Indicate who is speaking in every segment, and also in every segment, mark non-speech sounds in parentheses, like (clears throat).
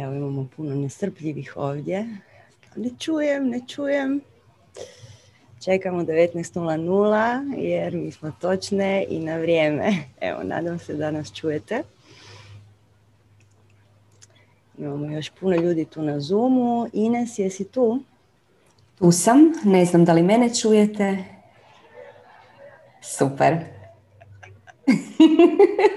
Speaker 1: Evo imamo puno nestrpljivih ovdje. Ne čujem, ne čujem. Čekamo 19.00 jer mi smo točne i na vrijeme. (laughs) Evo, nadam se da nas čujete. Imamo još puno ljudi tu na Zoomu. Ines, jesi tu?
Speaker 2: Tu sam. Ne znam da li mene čujete. Super. (laughs)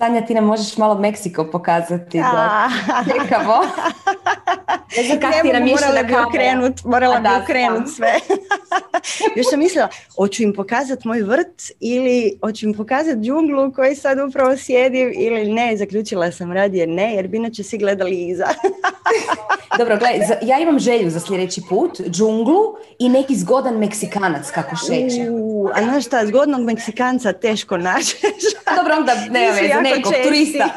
Speaker 2: Sanja, ti nam možeš malo Meksiko pokazati da (laughs) čekamo. (laughs)
Speaker 1: Ne znam kako ti morala bi okrenut, morala bi okrenut sve. (laughs) Još sam mislila, hoću im pokazati moj vrt ili hoću im pokazati džunglu u kojoj sad upravo sjedim ili ne, zaključila sam radije ne, jer bi inače svi gledali iza. (laughs)
Speaker 2: Dobro, gledaj, ja imam želju za sljedeći put, džunglu i neki zgodan Meksikanac kako šeće.
Speaker 1: a znaš šta, zgodnog Meksikanca teško nađeš.
Speaker 2: Dobro, onda (laughs) nema veze, nekog turista.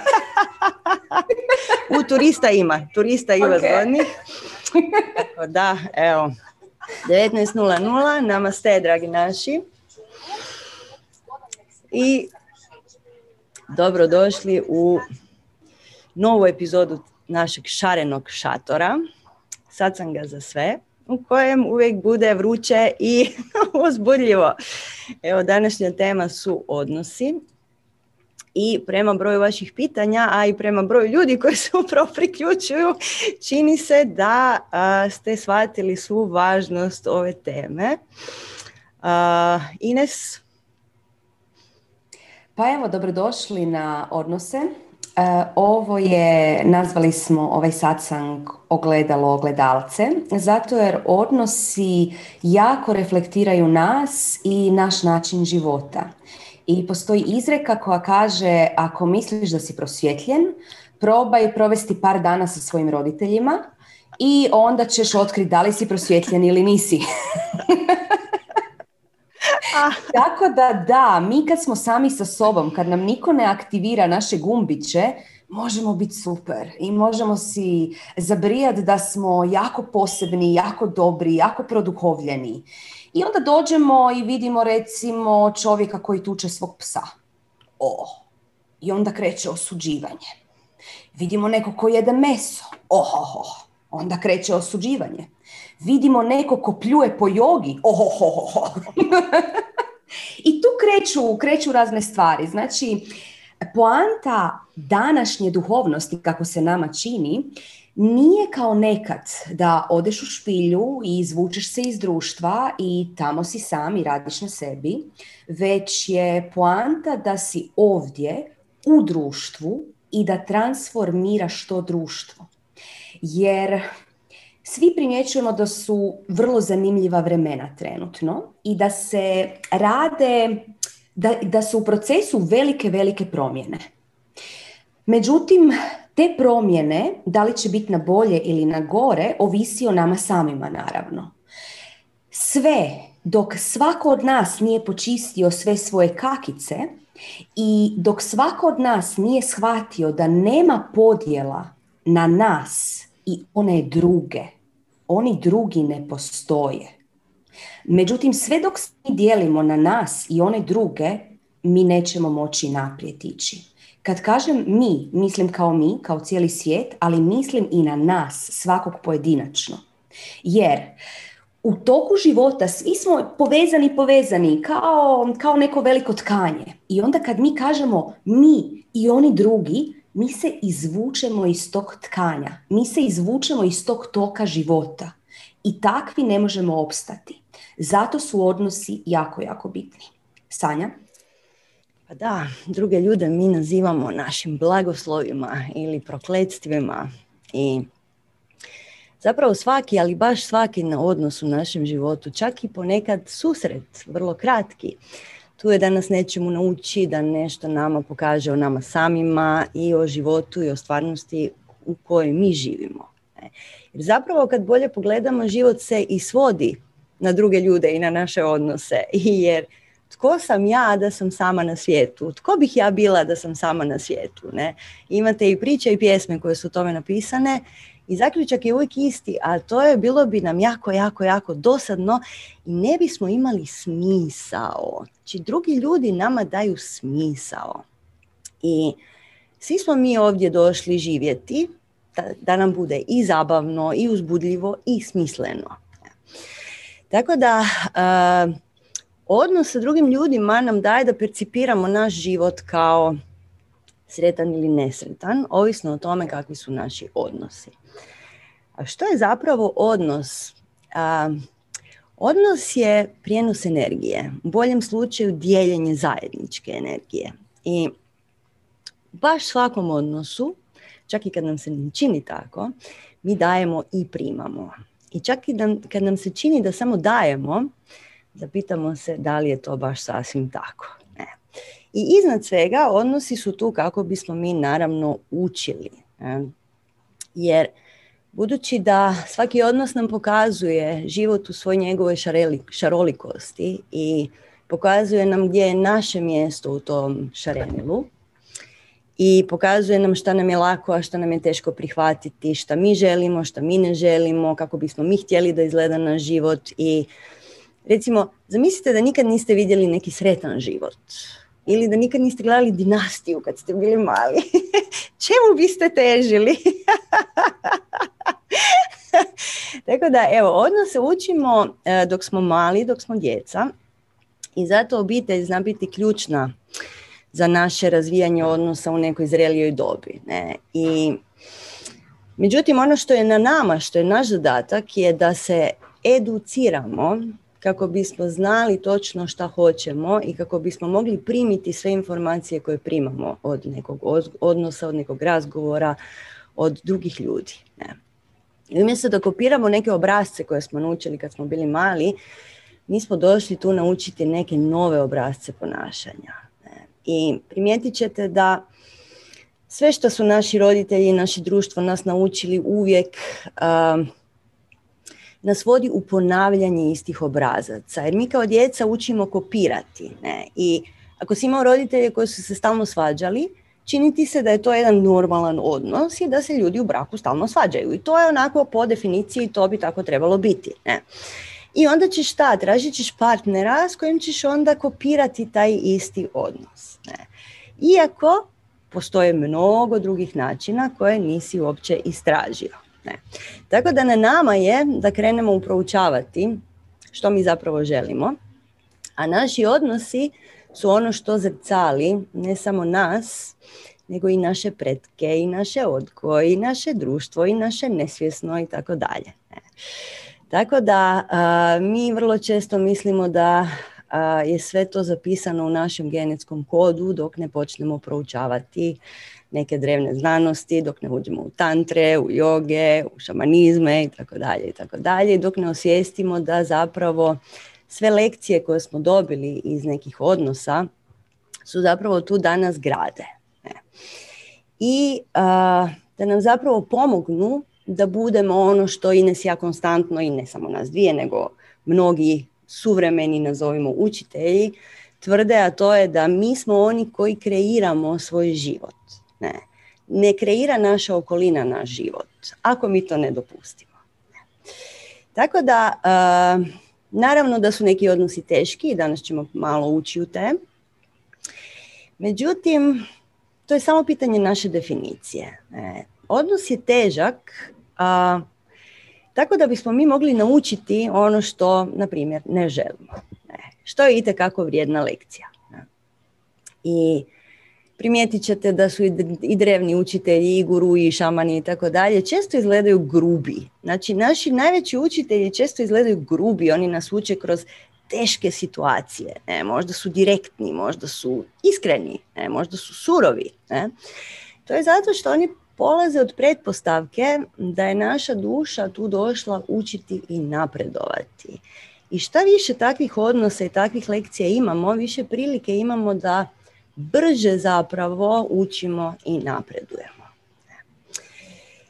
Speaker 1: U turista ima, turista ima okay. zgodnih. (laughs) Da, evo, 19.00, namaste, dragi naši. I dobrodošli u novu epizodu našeg šarenog šatora. Sad sam ga za sve, u kojem uvijek bude vruće i (laughs) uzbudljivo. Evo, današnja tema su odnosi i prema broju vaših pitanja, a i prema broju ljudi koji se upravo priključuju, čini se da ste shvatili svu važnost ove teme. Ines?
Speaker 2: Pa evo, dobrodošli na odnose. E, ovo je, nazvali smo ovaj satsang ogledalo ogledalce, zato jer odnosi jako reflektiraju nas i naš način života. I postoji izreka koja kaže ako misliš da si prosvjetljen, probaj provesti par dana sa svojim roditeljima i onda ćeš otkriti da li si prosvjetljen ili nisi. (laughs) Tako da da, mi kad smo sami sa sobom, kad nam niko ne aktivira naše gumbiće, možemo biti super i možemo si zabrijati da smo jako posebni, jako dobri, jako produhovljeni. I onda dođemo i vidimo recimo čovjeka koji tuče svog psa. O, i onda kreće osuđivanje. Vidimo neko ko jede meso. Ohoho, onda kreće osuđivanje. Vidimo neko ko pljuje po jogi. Ohoho. (laughs) I tu kreću, kreću razne stvari. Znači, poanta današnje duhovnosti, kako se nama čini, nije kao nekad da odeš u špilju i izvučeš se iz društva i tamo si sam i radiš na sebi, već je poanta da si ovdje u društvu i da transformiraš to društvo. Jer svi primjećujemo da su vrlo zanimljiva vremena trenutno i da se rade, da, da su u procesu velike, velike promjene. Međutim, te promjene, da li će biti na bolje ili na gore, ovisi o nama samima naravno. Sve dok svako od nas nije počistio sve svoje kakice i dok svako od nas nije shvatio da nema podjela na nas i one druge, oni drugi ne postoje. Međutim, sve dok mi dijelimo na nas i one druge, mi nećemo moći naprijed ići. Kad kažem mi, mislim kao mi, kao cijeli svijet, ali mislim i na nas, svakog pojedinačno. Jer u toku života svi smo povezani, povezani, kao, kao neko veliko tkanje. I onda kad mi kažemo mi i oni drugi, mi se izvučemo iz tog tkanja. Mi se izvučemo iz tog toka života. I takvi ne možemo opstati. Zato su odnosi jako, jako bitni. Sanja?
Speaker 1: Pa da, druge ljude mi nazivamo našim blagoslovima ili prokletstvima i zapravo svaki, ali baš svaki na odnos u našem životu, čak i ponekad susret, vrlo kratki. Tu je da nas nečemu nauči, da nešto nama pokaže o nama samima i o životu i o stvarnosti u kojoj mi živimo. E, jer zapravo kad bolje pogledamo, život se i svodi na druge ljude i na naše odnose. (laughs) Jer tko sam ja da sam sama na svijetu? Tko bih ja bila da sam sama na svijetu? Ne? Imate i priče i pjesme koje su tome napisane i zaključak je uvijek isti, a to je bilo bi nam jako, jako, jako dosadno i ne bismo imali smisao. Znači drugi ljudi nama daju smisao. I svi smo mi ovdje došli živjeti da, da nam bude i zabavno, i uzbudljivo, i smisleno. Tako da odnos sa drugim ljudima nam daje da percipiramo naš život kao sretan ili nesretan, ovisno o tome kakvi su naši odnosi. A što je zapravo odnos? odnos je prijenos energije, u boljem slučaju dijeljenje zajedničke energije. I baš svakom odnosu, čak i kad nam se ne čini tako, mi dajemo i primamo. I čak i kad nam se čini da samo dajemo, zapitamo se da li je to baš sasvim tako. Ne. I iznad svega odnosi su tu kako bismo mi naravno učili. Ne. Jer budući da svaki odnos nam pokazuje život u svoj njegovoj šarolikosti i pokazuje nam gdje je naše mjesto u tom šarenilu, i pokazuje nam šta nam je lako, a šta nam je teško prihvatiti, šta mi želimo, šta mi ne želimo, kako bismo mi htjeli da izgleda naš život i recimo, zamislite da nikad niste vidjeli neki sretan život ili da nikad niste gledali dinastiju kad ste bili mali. (laughs) Čemu biste težili? (laughs) Tako da, evo, odnos se učimo e, dok smo mali, dok smo djeca i zato obitelj zna biti ključna za naše razvijanje odnosa u nekoj zrelijoj dobi. Ne? I, međutim, ono što je na nama, što je naš zadatak je da se educiramo kako bismo znali točno šta hoćemo i kako bismo mogli primiti sve informacije koje primamo od nekog odnosa, od nekog razgovora, od drugih ljudi. Ne? I umjesto da kopiramo neke obrazce koje smo naučili kad smo bili mali, mi smo došli tu naučiti neke nove obrazce ponašanja. I primijetit ćete da sve što su naši roditelji i naše društvo nas naučili uvijek nas vodi u ponavljanje istih obrazaca. Jer mi kao djeca učimo kopirati. Ne? I ako si imao roditelje koji su se stalno svađali, činiti se da je to jedan normalan odnos i da se ljudi u braku stalno svađaju. I to je onako po definiciji to bi tako trebalo biti. Ne? I onda ćeš šta? Tražit ćeš partnera s kojim ćeš onda kopirati taj isti odnos. Ne? Iako postoje mnogo drugih načina koje nisi uopće istražio. Ne? Tako da na nama je da krenemo uproučavati što mi zapravo želimo, a naši odnosi su ono što zrcali ne samo nas, nego i naše pretke, i naše odgoj, i naše društvo, i naše nesvjesno i tako dalje. Tako da mi vrlo često mislimo da je sve to zapisano u našem genetskom kodu dok ne počnemo proučavati neke drevne znanosti, dok ne uđemo u tantre, u joge, u šamanizme i tako dalje i tako dalje, dok ne osvijestimo da zapravo sve lekcije koje smo dobili iz nekih odnosa su zapravo tu danas grade. I da nam zapravo pomognu da budemo ono što Ines ja konstantno i ne samo nas dvije, nego mnogi suvremeni, nazovimo učitelji, tvrde, a to je da mi smo oni koji kreiramo svoj život. Ne, ne kreira naša okolina naš život, ako mi to ne dopustimo. Tako da, naravno da su neki odnosi teški i danas ćemo malo ući u te. Međutim, to je samo pitanje naše definicije. Odnos je težak a, tako da bismo mi mogli naučiti ono što, na primjer, ne želimo. Ne. Što je itekako vrijedna lekcija. I primijetit ćete da su i drevni učitelji, i guru, i šamani i tako dalje, često izgledaju grubi. Znači, naši najveći učitelji često izgledaju grubi, oni nas uče kroz teške situacije. Ne? Možda su direktni, možda su iskreni, ne? možda su surovi. Ne? To je zato što oni polaze od pretpostavke da je naša duša tu došla učiti i napredovati. I šta više takvih odnosa i takvih lekcija imamo, više prilike imamo da brže zapravo učimo i napredujemo.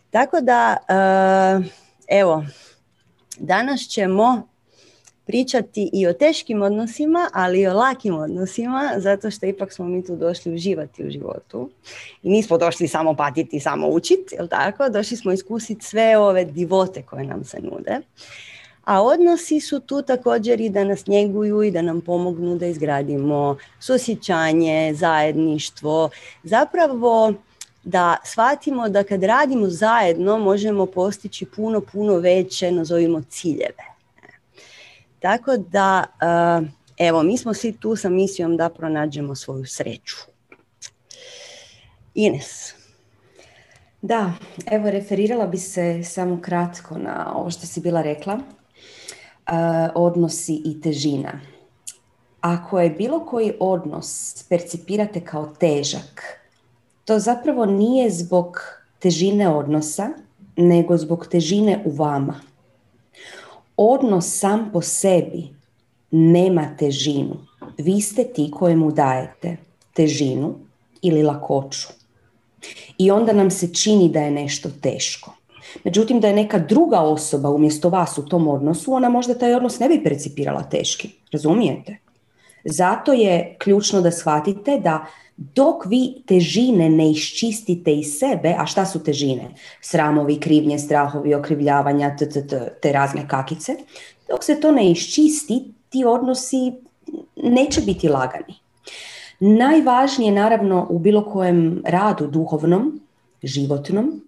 Speaker 1: Tako da, eh, evo, danas ćemo pričati i o teškim odnosima, ali i o lakim odnosima, zato što ipak smo mi tu došli uživati u životu. I nismo došli samo patiti, samo učiti, jel tako? Došli smo iskusiti sve ove divote koje nam se nude. A odnosi su tu također i da nas njeguju i da nam pomognu da izgradimo susjećanje, zajedništvo. Zapravo da shvatimo da kad radimo zajedno možemo postići puno, puno veće, nazovimo ciljeve. Tako da, eh, evo, mi smo svi tu sa misijom da pronađemo svoju sreću. Ines.
Speaker 2: Da, evo referirala bi se samo kratko na ovo što si bila rekla, odnosi i težina. Ako je bilo koji odnos percipirate kao težak, to zapravo nije zbog težine odnosa, nego zbog težine u vama. Odnos sam po sebi nema težinu. Vi ste ti kojemu dajete težinu ili lakoću i onda nam se čini da je nešto teško. Međutim, da je neka druga osoba umjesto vas u tom odnosu, ona možda taj odnos ne bi percipirala teški. Razumijete? Zato je ključno da shvatite da dok vi težine ne iščistite iz sebe, a šta su težine? Sramovi, krivnje, strahovi, okrivljavanja, te razne kakice. Dok se to ne iščisti, ti odnosi neće biti lagani. Najvažnije naravno u bilo kojem radu duhovnom, životnom,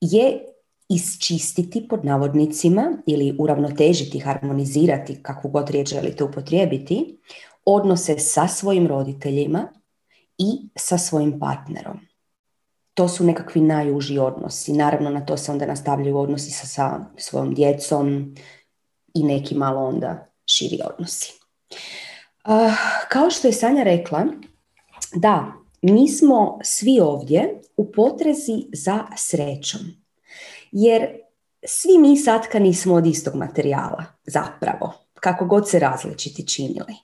Speaker 2: je isčistiti pod navodnicima ili uravnotežiti, harmonizirati, kakvu god riječ želite upotrijebiti, odnose sa svojim roditeljima i sa svojim partnerom. To su nekakvi najuži odnosi. Naravno na to se onda nastavljaju odnosi sa, sa svojom djecom i neki malo onda širi odnosi. Uh, kao što je Sanja rekla, da, mi smo svi ovdje u potrezi za srećom. Jer svi mi satka nismo od istog materijala, zapravo, kako god se različiti činili.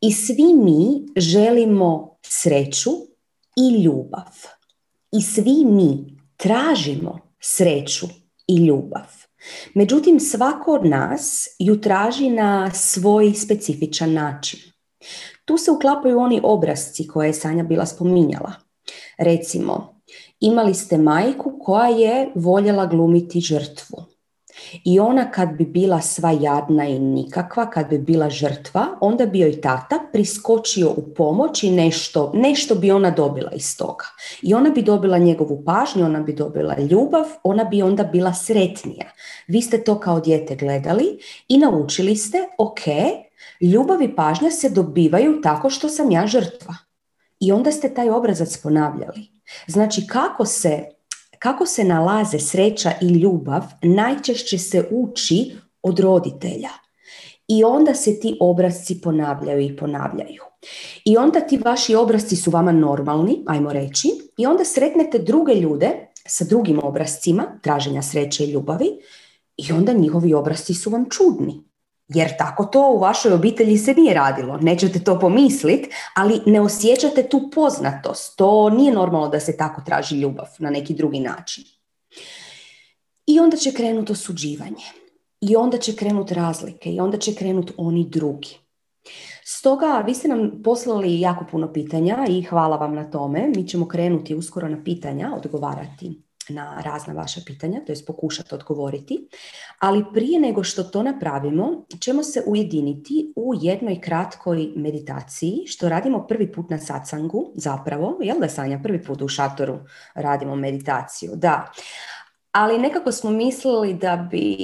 Speaker 2: I svi mi želimo sreću i ljubav. I svi mi tražimo sreću i ljubav. Međutim, svako od nas ju traži na svoj specifičan način. Tu se uklapaju oni obrazci koje je Sanja bila spominjala. Recimo, imali ste majku koja je voljela glumiti žrtvu. I ona kad bi bila sva jadna i nikakva, kad bi bila žrtva, onda bi joj tata priskočio u pomoć i nešto, nešto bi ona dobila iz toga. I ona bi dobila njegovu pažnju, ona bi dobila ljubav, ona bi onda bila sretnija. Vi ste to kao dijete gledali i naučili ste, ok, ljubav i pažnja se dobivaju tako što sam ja žrtva. I onda ste taj obrazac ponavljali. Znači kako se kako se nalaze sreća i ljubav najčešće se uči od roditelja. I onda se ti obrazci ponavljaju i ponavljaju. I onda ti vaši obrazci su vama normalni, ajmo reći, i onda sretnete druge ljude sa drugim obrazcima traženja sreće i ljubavi i onda njihovi obrazci su vam čudni. Jer tako to u vašoj obitelji se nije radilo. Nećete to pomisliti, ali ne osjećate tu poznatost. To nije normalno da se tako traži ljubav na neki drugi način. I onda će krenuti osuđivanje. I onda će krenuti razlike. I onda će krenuti oni drugi. Stoga, vi ste nam poslali jako puno pitanja i hvala vam na tome. Mi ćemo krenuti uskoro na pitanja, odgovarati na razna vaša pitanja, to je pokušati odgovoriti. Ali prije nego što to napravimo, ćemo se ujediniti u jednoj kratkoj meditaciji, što radimo prvi put na satsangu, zapravo, jel da Sanja, prvi put u šatoru radimo meditaciju, da. Ali nekako smo mislili da bi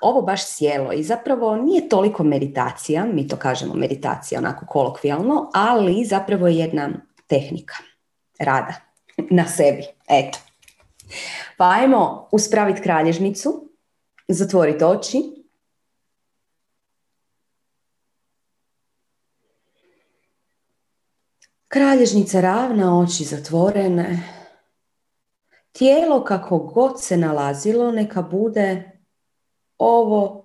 Speaker 2: ovo baš sjelo i zapravo nije toliko meditacija, mi to kažemo meditacija onako kolokvijalno, ali zapravo je jedna tehnika rada (laughs) na sebi. Eto. Pa ajmo uspraviti kralježnicu, zatvoriti oči. Kralježnica ravna, oči zatvorene. Tijelo kako god se nalazilo, neka bude ovo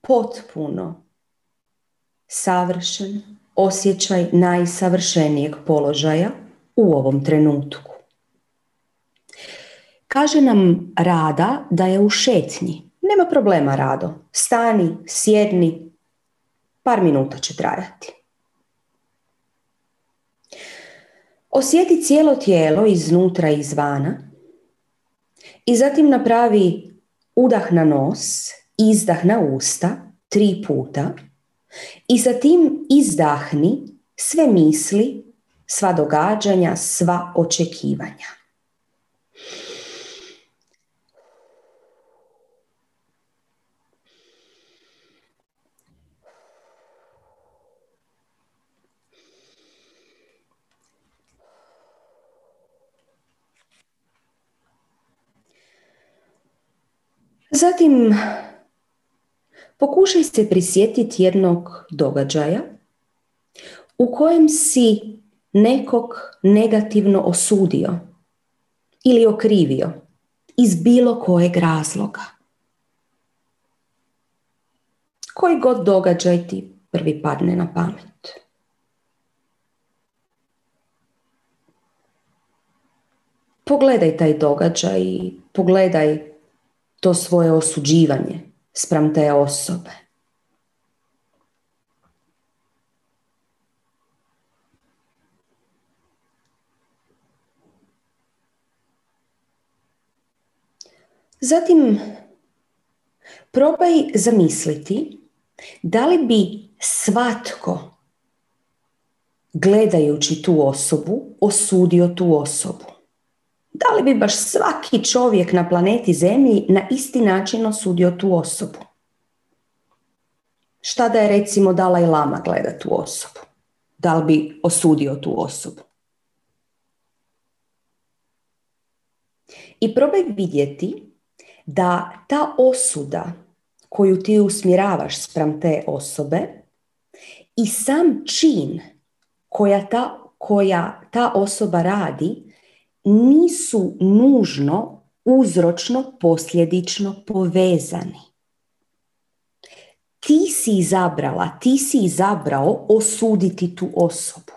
Speaker 2: potpuno savršen osjećaj najsavršenijeg položaja u ovom trenutku. Kaže nam Rada da je u šetnji. Nema problema, Rado. Stani, sjedni, par minuta će trajati. Osjeti cijelo tijelo iznutra i izvana i zatim napravi udah na nos, izdah na usta tri puta i zatim izdahni sve misli, sva događanja, sva očekivanja. Zatim, pokušaj se prisjetiti jednog događaja u kojem si nekog negativno osudio ili okrivio iz bilo kojeg razloga. Koji god događaj ti prvi padne na pamet. Pogledaj taj događaj i pogledaj to svoje osuđivanje spram te osobe. Zatim, probaj zamisliti da li bi svatko gledajući tu osobu osudio tu osobu. Da li bi baš svaki čovjek na planeti Zemlji na isti način osudio tu osobu? Šta da je recimo Dalaj Lama gleda tu osobu? Da li bi osudio tu osobu? I probaj vidjeti da ta osuda koju ti usmjeravaš spram te osobe i sam čin koja ta, koja ta osoba radi nisu nužno uzročno posljedično povezani. Ti si izabrala, ti si izabrao osuditi tu osobu.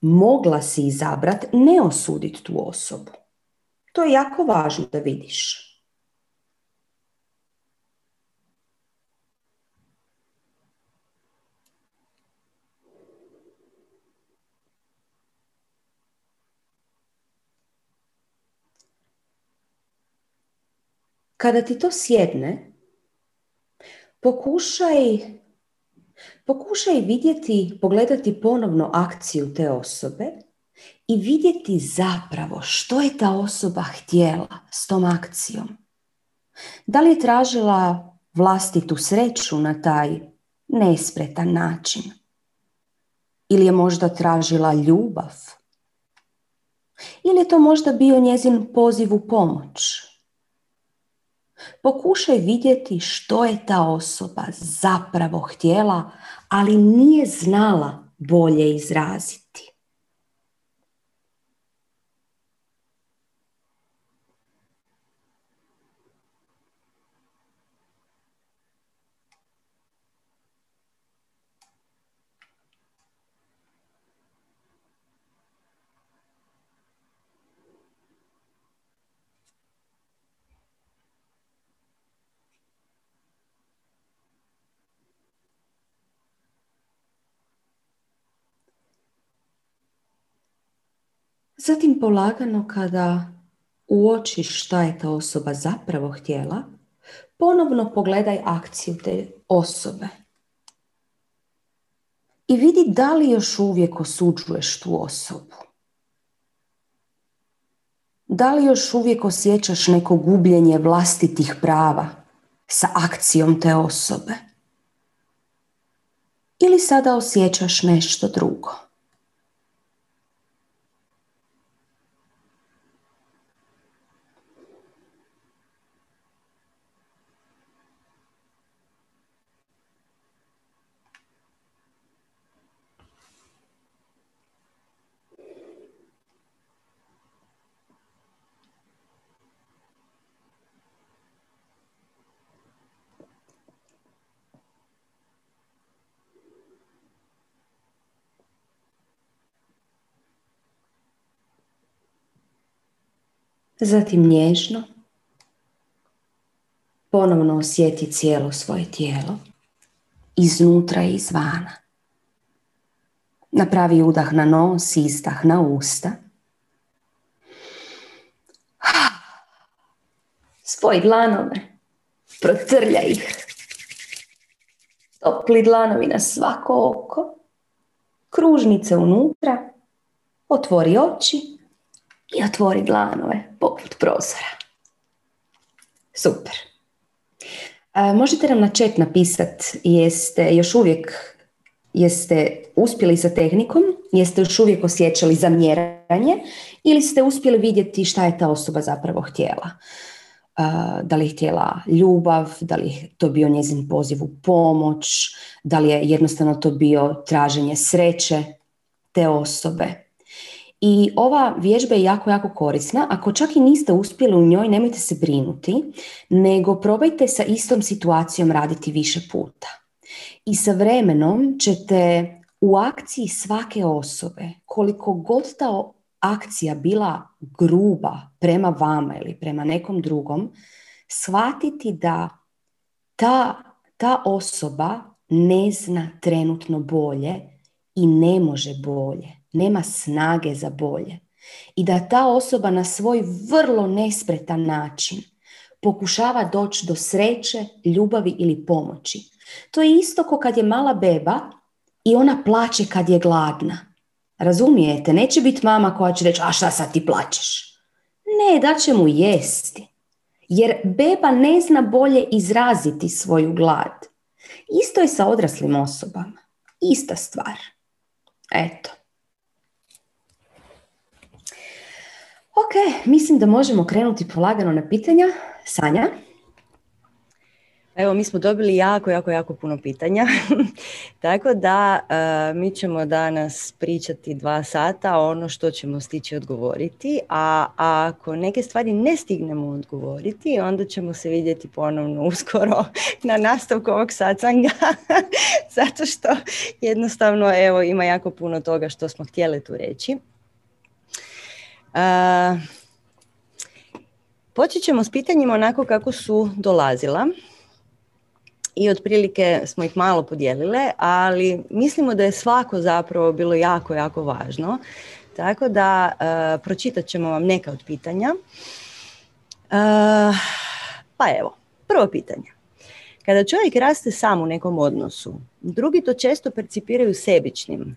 Speaker 2: Mogla si izabrat ne osuditi tu osobu. To je jako važno da vidiš. Kada ti to sjedne, pokušaj, pokušaj vidjeti, pogledati ponovno akciju te osobe i vidjeti zapravo što je ta osoba htjela s tom akcijom. Da li je tražila vlastitu sreću na taj nespretan način? Ili je možda tražila ljubav? Ili je to možda bio njezin poziv u pomoć? Pokušaj vidjeti što je ta osoba zapravo htjela, ali nije znala bolje izraziti. Zatim polagano kada uočiš šta je ta osoba zapravo htjela, ponovno pogledaj akciju te osobe. I vidi da li još uvijek osuđuješ tu osobu. Da li još uvijek osjećaš neko gubljenje vlastitih prava sa akcijom te osobe? Ili sada osjećaš nešto drugo? Zatim nježno ponovno osjeti cijelo svoje tijelo, iznutra i izvana. Napravi udah na nos, izdah na usta. Spoj dlanove, protrlja ih. Topli dlanovi na svako oko, kružnice unutra, otvori oči i otvori dlanove poput prozora. Super. E, možete nam na chat napisati jeste još uvijek jeste uspjeli sa tehnikom, jeste još uvijek osjećali zamjeranje ili ste uspjeli vidjeti šta je ta osoba zapravo htjela. da li je htjela ljubav, da li je to bio njezin poziv u pomoć, da li je jednostavno to bio traženje sreće te osobe. I ova vježba je jako, jako korisna. Ako čak i niste uspjeli u njoj, nemojte se brinuti, nego probajte sa istom situacijom raditi više puta. I sa vremenom ćete u akciji svake osobe, koliko god ta akcija bila gruba prema vama ili prema nekom drugom, shvatiti da ta, ta osoba ne zna trenutno bolje i ne može bolje, nema snage za bolje. I da ta osoba na svoj vrlo nespretan način pokušava doći do sreće, ljubavi ili pomoći. To je isto kao kad je mala beba i ona plaće kad je gladna. Razumijete? Neće biti mama koja će reći, a šta sad ti plaćeš? Ne, da će mu jesti. Jer beba ne zna bolje izraziti svoju glad. Isto je sa odraslim osobama. Ista stvar. Eto. Ok, mislim da možemo krenuti polagano na pitanja. Sanja?
Speaker 1: Evo, mi smo dobili jako, jako, jako puno pitanja. (laughs) Tako da e, mi ćemo danas pričati dva sata ono što ćemo stići odgovoriti, a, ako neke stvari ne stignemo odgovoriti, onda ćemo se vidjeti ponovno uskoro (laughs) na nastavku ovog sacanga, (laughs) zato što jednostavno evo, ima jako puno toga što smo htjeli tu reći. Uh, počet ćemo s pitanjima onako kako su dolazila i otprilike smo ih malo podijelile, ali mislimo da je svako zapravo bilo jako, jako važno. Tako da uh, pročitat ćemo vam neka od pitanja. Uh, pa evo, prvo pitanje. Kada čovjek raste sam u nekom odnosu, drugi to često percipiraju sebičnim,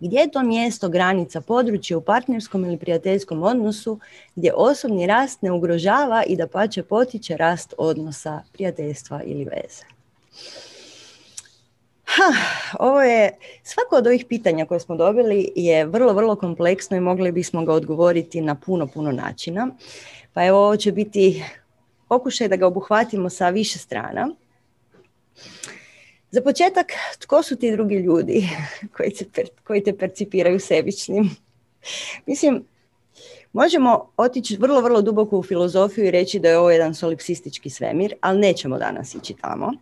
Speaker 1: gdje je to mjesto, granica, područje u partnerskom ili prijateljskom odnosu gdje osobni rast ne ugrožava i da pače potiče rast odnosa, prijateljstva ili veze? Ha, ovo je, svako od ovih pitanja koje smo dobili je vrlo, vrlo kompleksno i mogli bismo ga odgovoriti na puno, puno načina. Pa evo ovo će biti pokušaj da ga obuhvatimo sa više strana. Za početak, tko su ti drugi ljudi (laughs) koji, koji te percipiraju sebičnim? (laughs) Mislim, možemo otići vrlo, vrlo duboko u filozofiju i reći da je ovo jedan solipsistički svemir, ali nećemo danas ići tamo.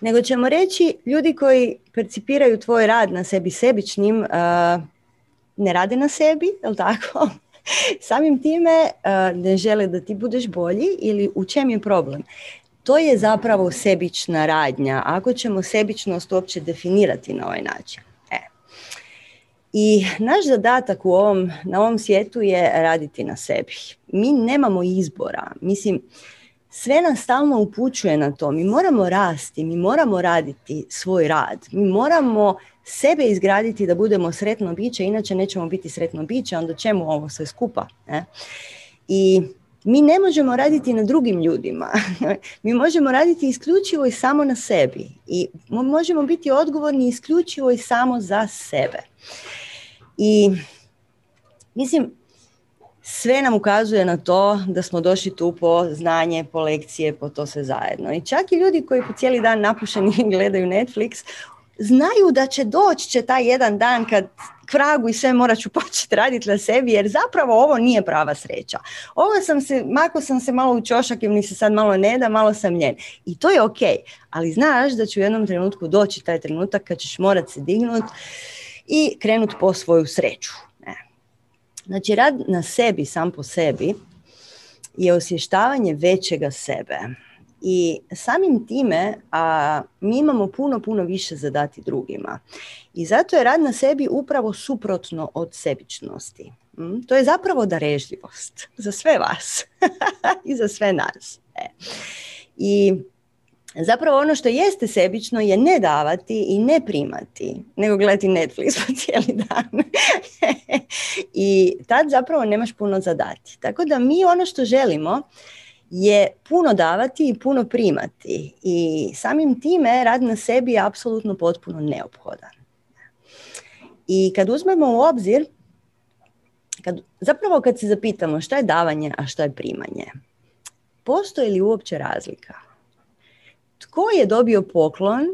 Speaker 1: Nego ćemo reći, ljudi koji percipiraju tvoj rad na sebi sebičnim, ne rade na sebi, je li tako? (laughs) Samim time ne žele da ti budeš bolji ili u čem je problem? To je zapravo sebična radnja, ako ćemo sebičnost uopće definirati na ovaj način. E. I naš zadatak u ovom, na ovom svijetu je raditi na sebi. Mi nemamo izbora. Mislim, sve nas stalno upućuje na to. Mi moramo rasti, mi moramo raditi svoj rad. Mi moramo sebe izgraditi da budemo sretno biće, inače nećemo biti sretno biće, onda čemu ovo sve skupa? Ne? I mi ne možemo raditi na drugim ljudima. (laughs) mi možemo raditi isključivo i samo na sebi. I možemo biti odgovorni isključivo i samo za sebe. I mislim, sve nam ukazuje na to da smo došli tu po znanje, po lekcije, po to sve zajedno. I čak i ljudi koji po cijeli dan napušeni (laughs) gledaju Netflix, znaju da će doći će taj jedan dan kad kragu i sve morat ću (laughs) početi raditi na sebi jer zapravo ovo nije prava sreća. Ovo sam se, mako sam se malo u čošak jer mi se sad malo ne da, malo sam njen. I to je ok, ali znaš da će u jednom trenutku doći taj trenutak kad ćeš morat se dignut i krenut po svoju sreću. Ne. Znači rad na sebi sam po sebi je osvještavanje većega sebe i samim time a, mi imamo puno, puno više zadati drugima. I zato je rad na sebi upravo suprotno od sebičnosti. Mm, to je zapravo darežljivost za sve vas (laughs) i za sve nas. E. I zapravo ono što jeste sebično je ne davati i ne primati, nego gledati Netflix (laughs) po cijeli dan. (laughs) I tad zapravo nemaš puno zadati. Tako da mi ono što želimo je puno davati i puno primati i samim time rad na sebi je apsolutno potpuno neophodan. I kad uzmemo u obzir kad, zapravo kad se zapitamo šta je davanje, a šta je primanje, postoji li uopće razlika? Tko je dobio poklon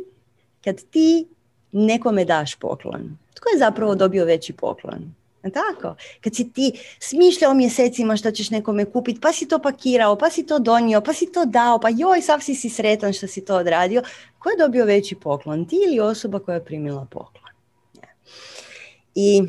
Speaker 1: kad ti nekome daš poklon? Tko je zapravo dobio veći poklon? Tako, kad si ti smišljao mjesecima što ćeš nekome kupiti, pa si to pakirao, pa si to donio, pa si to dao, pa joj, sav si si sretan što si to odradio. Ko je dobio veći poklon? Ti ili osoba koja je primila poklon? I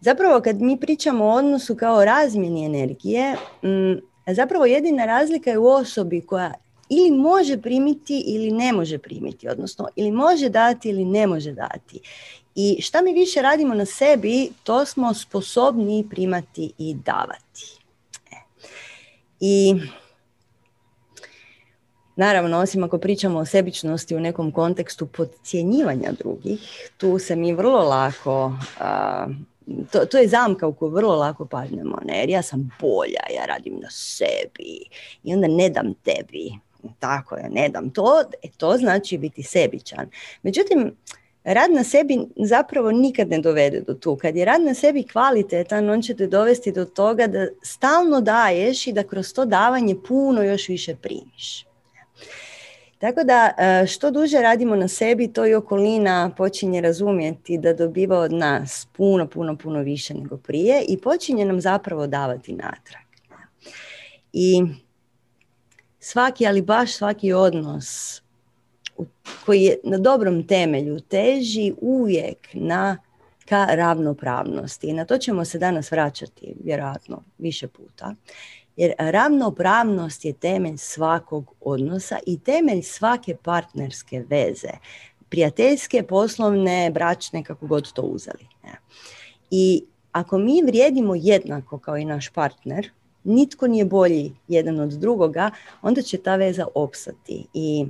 Speaker 1: zapravo kad mi pričamo o odnosu kao razmjeni energije, mm, zapravo jedina razlika je u osobi koja ili može primiti ili ne može primiti, odnosno ili može dati ili ne može dati. I šta mi više radimo na sebi, to smo sposobni primati i davati. E. I naravno, osim ako pričamo o sebičnosti u nekom kontekstu podcjenjivanja drugih, tu se mi vrlo lako, to, to je zamka u koju vrlo lako padnemo, ne? jer ja sam bolja, ja radim na sebi i onda ne dam tebi. Tako je, ne dam to, e, to znači biti sebičan. Međutim, rad na sebi zapravo nikad ne dovede do tu. Kad je rad na sebi kvalitetan, on će te dovesti do toga da stalno daješ i da kroz to davanje puno još više primiš. Tako da e, što duže radimo na sebi, to i okolina počinje razumjeti da dobiva od nas puno, puno, puno više nego prije i počinje nam zapravo davati natrag. I svaki, ali baš svaki odnos koji je na dobrom temelju teži uvijek na ka ravnopravnosti. I na to ćemo se danas vraćati vjerojatno više puta. Jer ravnopravnost je temelj svakog odnosa i temelj svake partnerske veze. Prijateljske, poslovne, bračne, kako god to uzeli. I ako mi vrijedimo jednako kao i naš partner, nitko nije bolji jedan od drugoga, onda će ta veza opstati. I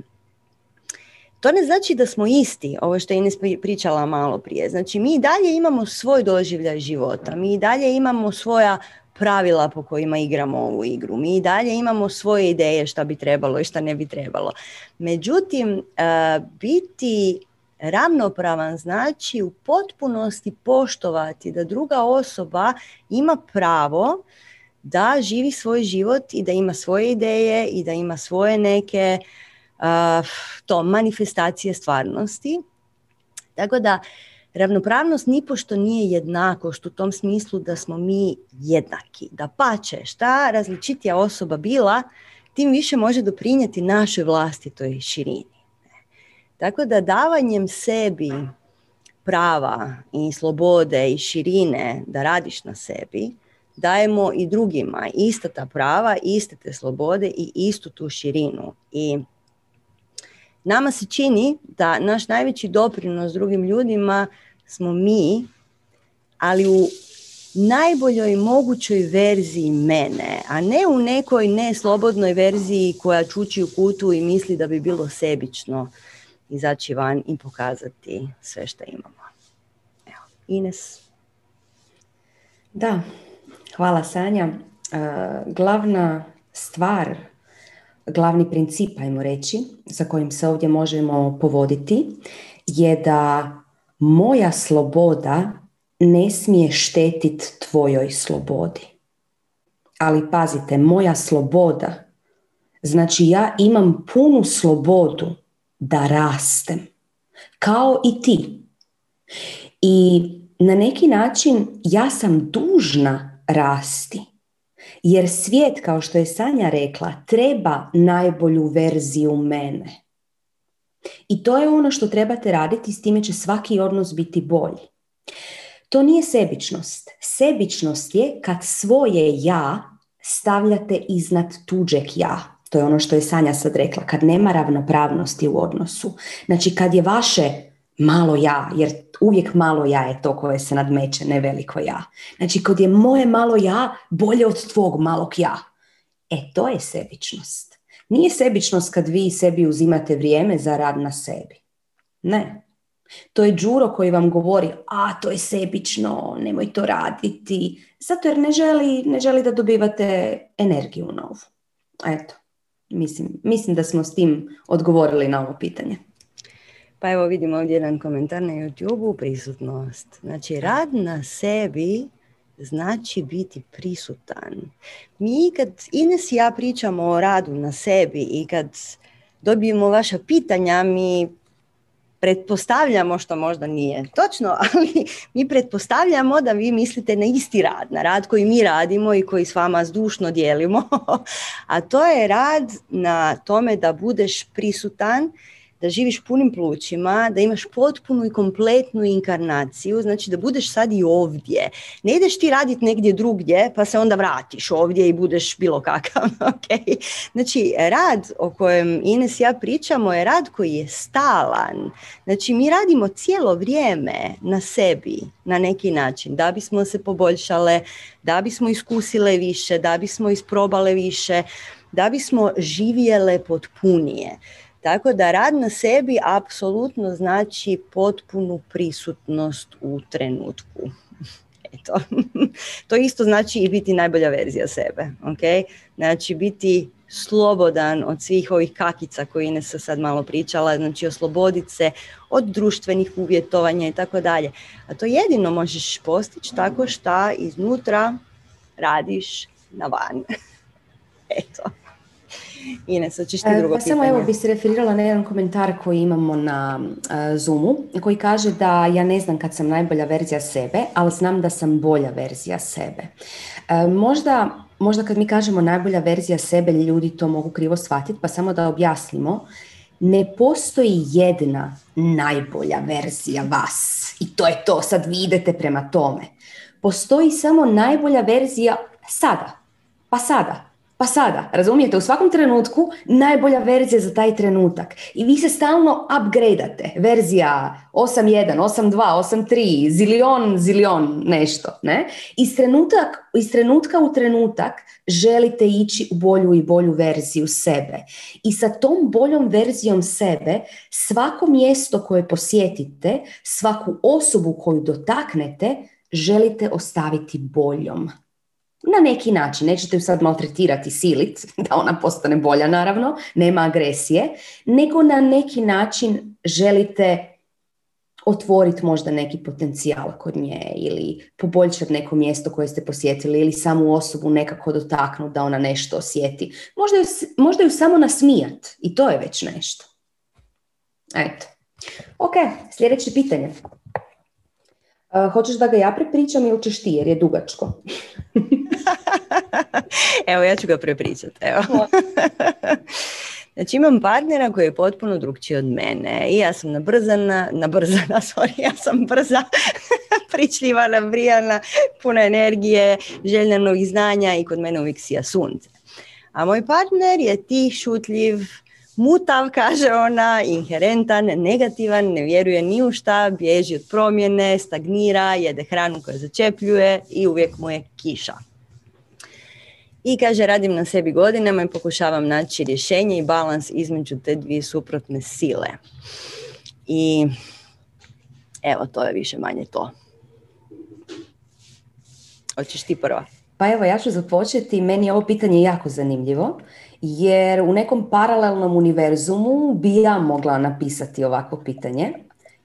Speaker 1: to ne znači da smo isti, ovo što je Ines pričala malo prije. Znači mi i dalje imamo svoj doživljaj života, mi i dalje imamo svoja pravila po kojima igramo ovu igru. Mi i dalje imamo svoje ideje šta bi trebalo i šta ne bi trebalo. Međutim, e, biti ravnopravan znači u potpunosti poštovati da druga osoba ima pravo da živi svoj život i da ima svoje ideje i da ima svoje neke to manifestacije stvarnosti. Tako da ravnopravnost nipošto nije jednakost u tom smislu da smo mi jednaki. Da pače, šta različitija osoba bila, tim više može doprinijeti našoj vlastitoj širini. Tako da davanjem sebi prava i slobode i širine da radiš na sebi, dajemo i drugima ista ta prava, iste te slobode i istu tu širinu. I nama se čini da naš najveći doprinos drugim ljudima smo mi, ali u najboljoj mogućoj verziji mene, a ne u nekoj neslobodnoj verziji koja čuči u kutu i misli da bi bilo sebično izaći van i pokazati sve što imamo. Evo, Ines.
Speaker 2: Da, hvala Sanja. Uh, glavna stvar glavni princip, ajmo reći, za kojim se ovdje možemo povoditi, je da moja sloboda ne smije štetiti tvojoj slobodi. Ali pazite, moja sloboda, znači ja imam punu slobodu da rastem, kao i ti. I na neki način ja sam dužna rasti jer svijet, kao što je Sanja rekla, treba najbolju verziju mene. I to je ono što trebate raditi, s time će svaki odnos biti bolji. To nije sebičnost. Sebičnost je kad svoje ja stavljate iznad tuđeg ja. To je ono što je Sanja sad rekla, kad nema ravnopravnosti u odnosu. Znači kad je vaše malo ja, jer uvijek malo ja je to koje se nadmeće, ne veliko ja. Znači, kod je moje malo ja bolje od tvog malog ja. E, to je sebičnost. Nije sebičnost kad vi sebi uzimate vrijeme za rad na sebi. Ne. To je Đuro koji vam govori, a to je sebično, nemoj to raditi, zato jer ne želi, ne želi da dobivate energiju novu. Eto, mislim, mislim da smo s tim odgovorili na ovo pitanje.
Speaker 1: Pa evo vidimo ovdje jedan komentar na YouTube-u, prisutnost. Znači rad na sebi znači biti prisutan. Mi kad Ines i ja pričamo o radu na sebi i kad dobijemo vaša pitanja, mi pretpostavljamo što možda nije točno, (laughs) ali mi pretpostavljamo da vi mislite na isti rad, na rad koji mi radimo i koji s vama zdušno dijelimo, (laughs) a to je rad na tome da budeš prisutan da živiš punim plućima, da imaš potpunu i kompletnu inkarnaciju, znači da budeš sad i ovdje. Ne ideš ti raditi negdje drugdje pa se onda vratiš ovdje i budeš bilo kakav. (laughs) Okay? Znači rad o kojem Ines i ja pričamo je rad koji je stalan. Znači mi radimo cijelo vrijeme na sebi na neki način da bismo se poboljšale, da bismo iskusile više, da bismo isprobale više, da bismo živjele potpunije. Tako da rad na sebi apsolutno znači potpunu prisutnost u trenutku. (laughs) Eto. (laughs) to isto znači i biti najbolja verzija sebe. Okay? Znači biti slobodan od svih ovih kakica koje Ines sad malo pričala, znači osloboditi se od društvenih uvjetovanja i tako dalje. A to jedino možeš postići tako što iznutra radiš na van. (laughs) Eto. (laughs) Ines, hoćeš ti e, drugo
Speaker 2: pa Samo evo bi se referirala na jedan komentar koji imamo na uh, Zoomu, koji kaže da ja ne znam kad sam najbolja verzija sebe, ali znam da sam bolja verzija sebe. E, možda, možda kad mi kažemo najbolja verzija sebe, ljudi to mogu krivo shvatiti, pa samo da objasnimo. Ne postoji jedna najbolja verzija vas i to je to, sad vi idete prema tome. Postoji samo najbolja verzija sada, pa sada, pa sada, razumijete, u svakom trenutku najbolja verzija za taj trenutak. I vi se stalno upgradeate. Verzija 8.1, 8.2, 8.3, zilion, zilion, nešto. Ne? Iz, trenutak, iz trenutka u trenutak želite ići u bolju i bolju verziju sebe. I sa tom boljom verzijom sebe svako mjesto koje posjetite, svaku osobu koju dotaknete, želite ostaviti boljom na neki način, nećete ju sad maltretirati, silit, (laughs) da ona postane bolja naravno, nema agresije, nego na neki način želite otvoriti možda neki potencijal kod nje ili poboljšati neko mjesto koje ste posjetili ili samu osobu nekako dotaknuti da ona nešto osjeti. Možda ju, možda ju samo nasmijat i to je već nešto. Eto. Ok, sljedeće pitanje. Uh, hoćeš da ga ja prepričam ili ćeš ti jer je dugačko? (laughs)
Speaker 1: evo, ja ću ga prepričati. Evo. (laughs) Znači imam partnera koji je potpuno drugčiji od mene i ja sam nabrzana, nabrzana, (laughs) sorry, ja sam brza, pričljiva, nabrijana, puna energije, željna novih znanja i kod mene uvijek sija sunce. A moj partner je tih, šutljiv, mutav, kaže ona, inherentan, negativan, ne vjeruje ni u šta, bježi od promjene, stagnira, jede hranu koja začepljuje i uvijek mu je kiša. I kaže, radim na sebi godinama i pokušavam naći rješenje i balans između te dvije suprotne sile. I evo, to je više manje to. Hoćeš ti prva?
Speaker 2: Pa evo, ja ću započeti. Meni je ovo pitanje jako zanimljivo, jer u nekom paralelnom univerzumu bi ja mogla napisati ovako pitanje,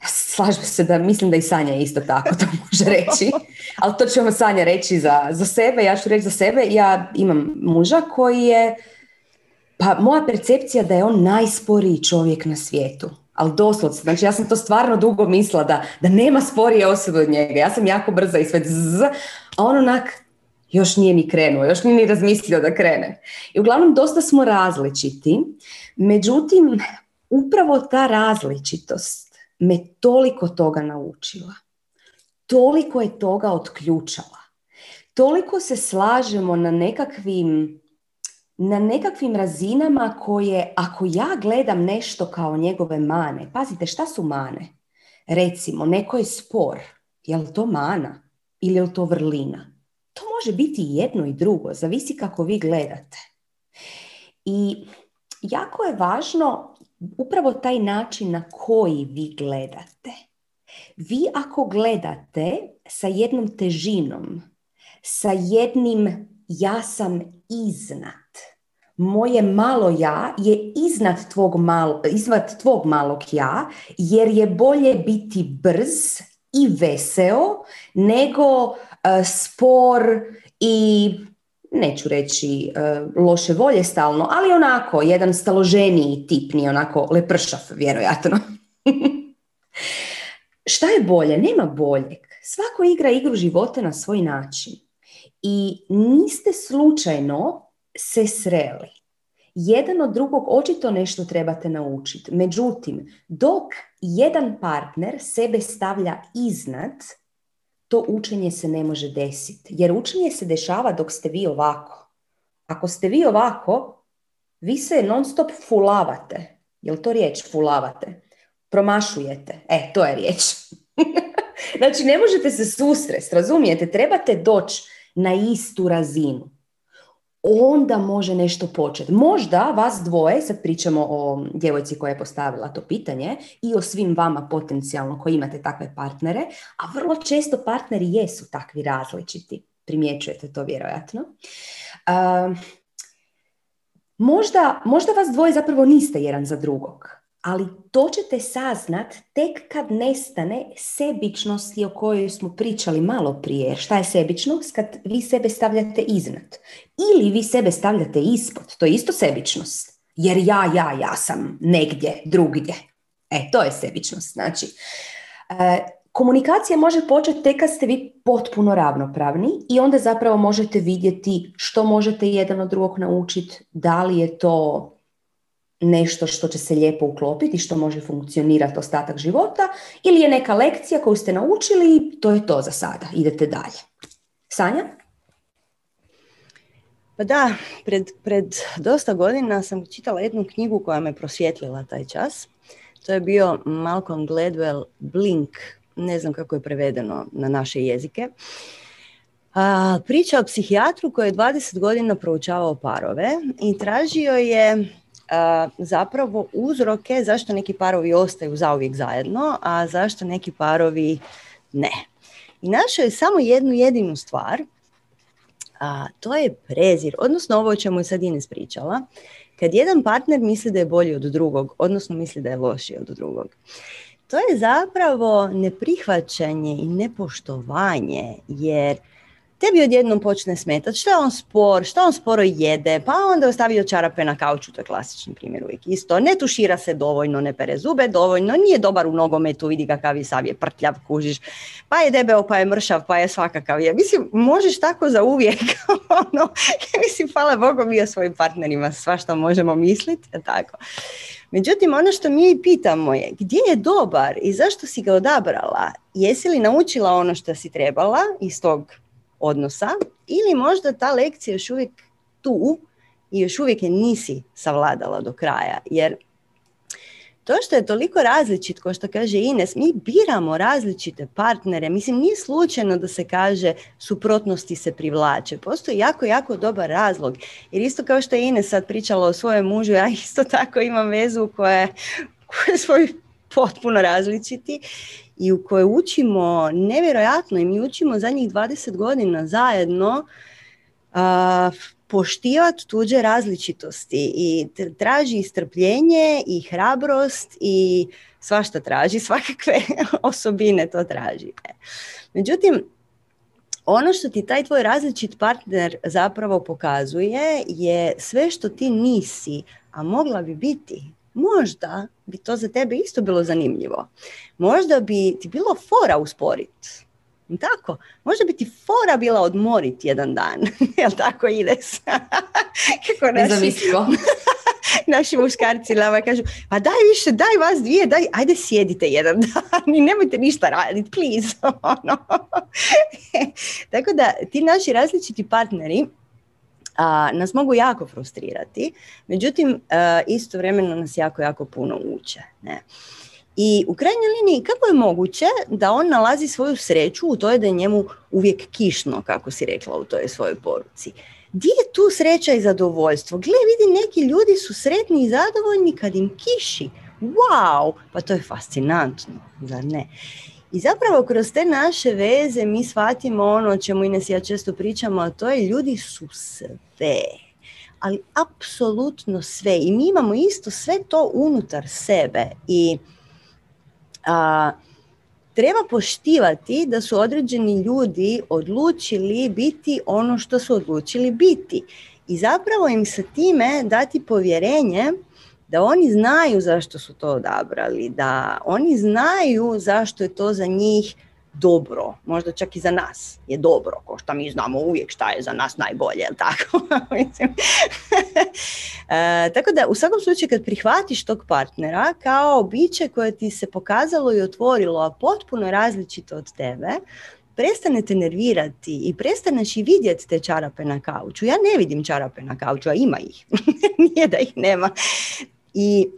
Speaker 2: slažem se da mislim da i Sanja isto tako to (laughs) može reći, ali to ćemo Sanja reći za, za sebe, ja ću reći za sebe, ja imam muža koji je, pa moja percepcija da je on najsporiji čovjek na svijetu, ali doslovce, znači ja sam to stvarno dugo mislila da, da nema sporije osobe od njega, ja sam jako brza i sve zzz, a on onak još nije ni krenuo, još nije ni razmislio da krene. I uglavnom dosta smo različiti, međutim upravo ta različitost me toliko toga naučila. Toliko je toga otključala. Toliko se slažemo na nekakvim, na nekakvim razinama koje, ako ja gledam nešto kao njegove mane, pazite, šta su mane? Recimo, neko je spor. Je li to mana ili je li to vrlina? To može biti jedno i drugo, zavisi kako vi gledate. I jako je važno upravo taj način na koji vi gledate. Vi ako gledate sa jednom težinom, sa jednim ja sam iznad, moje malo ja je iznad tvog, malo, iznad tvog malog ja, jer je bolje biti brz i veseo nego spor i neću reći e, loše volje stalno, ali onako jedan staloženiji tip, nije onako lepršav, vjerojatno. (laughs) Šta je bolje? Nema boljeg. Svako igra igru života na svoj način. I niste slučajno se sreli. Jedan od drugog očito nešto trebate naučiti. Međutim, dok jedan partner sebe stavlja iznad, to učenje se ne može desiti. Jer učenje se dešava dok ste vi ovako. Ako ste vi ovako, vi se non stop fulavate. Jel to riječ fulavate? Promašujete. E, to je riječ. (laughs) znači, ne možete se susrest, razumijete? Trebate doći na istu razinu onda može nešto početi. Možda vas dvoje, sad pričamo o djevojci koja je postavila to pitanje i o svim vama potencijalno koji imate takve partnere, a vrlo često partneri jesu takvi različiti. Primjećujete to vjerojatno. možda, možda vas dvoje zapravo niste jedan za drugog ali to ćete saznat tek kad nestane sebičnosti o kojoj smo pričali malo prije. Šta je sebičnost? Kad vi sebe stavljate iznad. Ili vi sebe stavljate ispod. To je isto sebičnost. Jer ja, ja, ja sam negdje, drugdje. E, to je sebičnost. Znači, e, komunikacija može početi tek kad ste vi potpuno ravnopravni i onda zapravo možete vidjeti što možete jedan od drugog naučiti, da li je to nešto što će se lijepo uklopiti i što može funkcionirati ostatak života ili je neka lekcija koju ste naučili i to je to za sada. Idete dalje. Sanja?
Speaker 1: Pa da, pred, pred dosta godina sam čitala jednu knjigu koja me prosvjetlila taj čas. To je bio Malcolm Gladwell Blink, ne znam kako je prevedeno na naše jezike. A, priča o psihijatru koji je 20 godina proučavao parove i tražio je zapravo uzroke zašto neki parovi ostaju zauvijek zajedno, a zašto neki parovi ne. I našao je samo jednu jedinu stvar, a to je prezir, odnosno ovo o čemu je sad Ines pričala. Kad jedan partner misli da je bolji od drugog, odnosno misli da je lošiji od drugog, to je zapravo neprihvaćanje i nepoštovanje, jer tebi odjednom počne smetati što je on spor, što on sporo jede, pa onda je ostavio čarape na kauču, to je klasični primjer uvijek isto, ne tušira se dovoljno, ne pere zube dovoljno, nije dobar u nogometu, vidi ga je sav je prtljav, kužiš, pa je debeo, pa je mršav, pa je svakakav je. Mislim, možeš tako za uvijek, (laughs) ono, (laughs) mislim, hvala Bogu mi o svojim partnerima, svašta možemo misliti, tako. Međutim, ono što mi pitamo je gdje je dobar i zašto si ga odabrala? Jesi li naučila ono što si trebala iz tog odnosa ili možda ta lekcija još uvijek tu i još uvijek je nisi savladala do kraja. Jer to što je toliko različit, kao što kaže Ines, mi biramo različite partnere. Mislim, nije slučajno da se kaže suprotnosti se privlače. Postoji jako, jako dobar razlog. Jer isto kao što je Ines sad pričala o svojem mužu, ja isto tako imam vezu koja, koja svoj potpuno različiti i u kojoj učimo nevjerojatno i mi učimo zadnjih 20 godina zajedno uh, poštivati tuđe različitosti i traži strpljenje i hrabrost i svašta traži, (laughs) svakakve osobine to traži. Međutim, ono što ti taj tvoj različit partner zapravo pokazuje je sve što ti nisi, a mogla bi biti možda bi to za tebe isto bilo zanimljivo. Možda bi ti bilo fora usporiti. Tako, možda bi ti fora bila odmoriti jedan dan. (laughs) Jel tako ide (laughs)
Speaker 2: Kako naši, (laughs)
Speaker 1: naši muškarci lava kažu, pa daj više, daj vas dvije, daj, ajde sjedite jedan dan i nemojte ništa raditi, please. ono. tako da ti naši različiti partneri a, nas mogu jako frustrirati, međutim a, istovremeno nas jako, jako puno uče. Ne? I u krajnjoj liniji kako je moguće da on nalazi svoju sreću u toj da je njemu uvijek kišno, kako si rekla u toj svojoj poruci. Gdje je tu sreća i zadovoljstvo? Gle, vidi, neki ljudi su sretni i zadovoljni kad im kiši. Wow, pa to je fascinantno, zar ne? I zapravo kroz te naše veze mi shvatimo ono o čemu Ines i ja često pričamo, a to je ljudi su sve. Ali apsolutno sve. I mi imamo isto sve to unutar sebe. I a, treba poštivati da su određeni ljudi odlučili biti ono što su odlučili biti. I zapravo im sa time dati povjerenje da oni znaju zašto su to odabrali, da oni znaju zašto je to za njih dobro, možda čak i za nas je dobro, ko što mi znamo uvijek šta je za nas najbolje, jel tako? (laughs) (laughs) e, tako da u svakom slučaju kad prihvatiš tog partnera kao biće koje ti se pokazalo i otvorilo, a potpuno različito od tebe, prestanete nervirati i prestaneš i vidjeti te čarape na kauču. Ja ne vidim čarape na kauču, a ima ih. (laughs) Nije da ih nema. I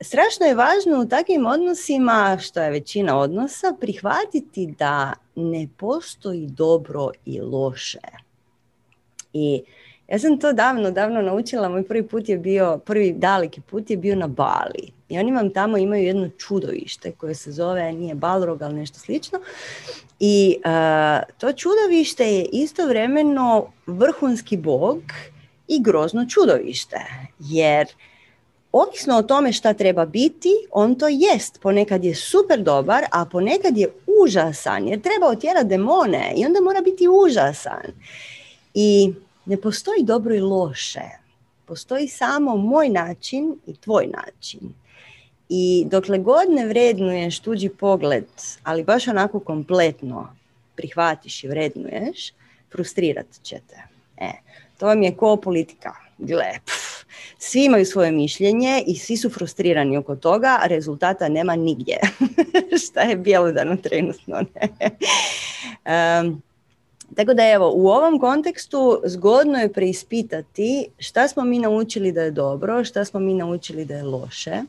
Speaker 1: strašno je važno u takvim odnosima, što je većina odnosa, prihvatiti da ne postoji dobro i loše. I ja sam to davno, davno naučila, moj prvi put je bio, prvi daleki put je bio na Bali. I oni vam tamo imaju jedno čudovište koje se zove, nije Balrog, ali nešto slično. I to čudovište je istovremeno vrhunski bog i grozno čudovište. Jer ovisno o tome šta treba biti, on to jest. Ponekad je super dobar, a ponekad je užasan, jer treba otjerati demone i onda mora biti užasan. I ne postoji dobro i loše. Postoji samo moj način i tvoj način. I dokle god ne vrednuješ tuđi pogled, ali baš onako kompletno prihvatiš i vrednuješ, frustrirat ćete. E, to vam je ko politika. Gle, svi imaju svoje mišljenje i svi su frustrirani oko toga, a rezultata nema nigdje. (laughs) Šta je bjelodano trenutno? Ne? Um, tako da evo, u ovom kontekstu zgodno je preispitati šta smo mi naučili da je dobro, šta smo mi naučili da je loše,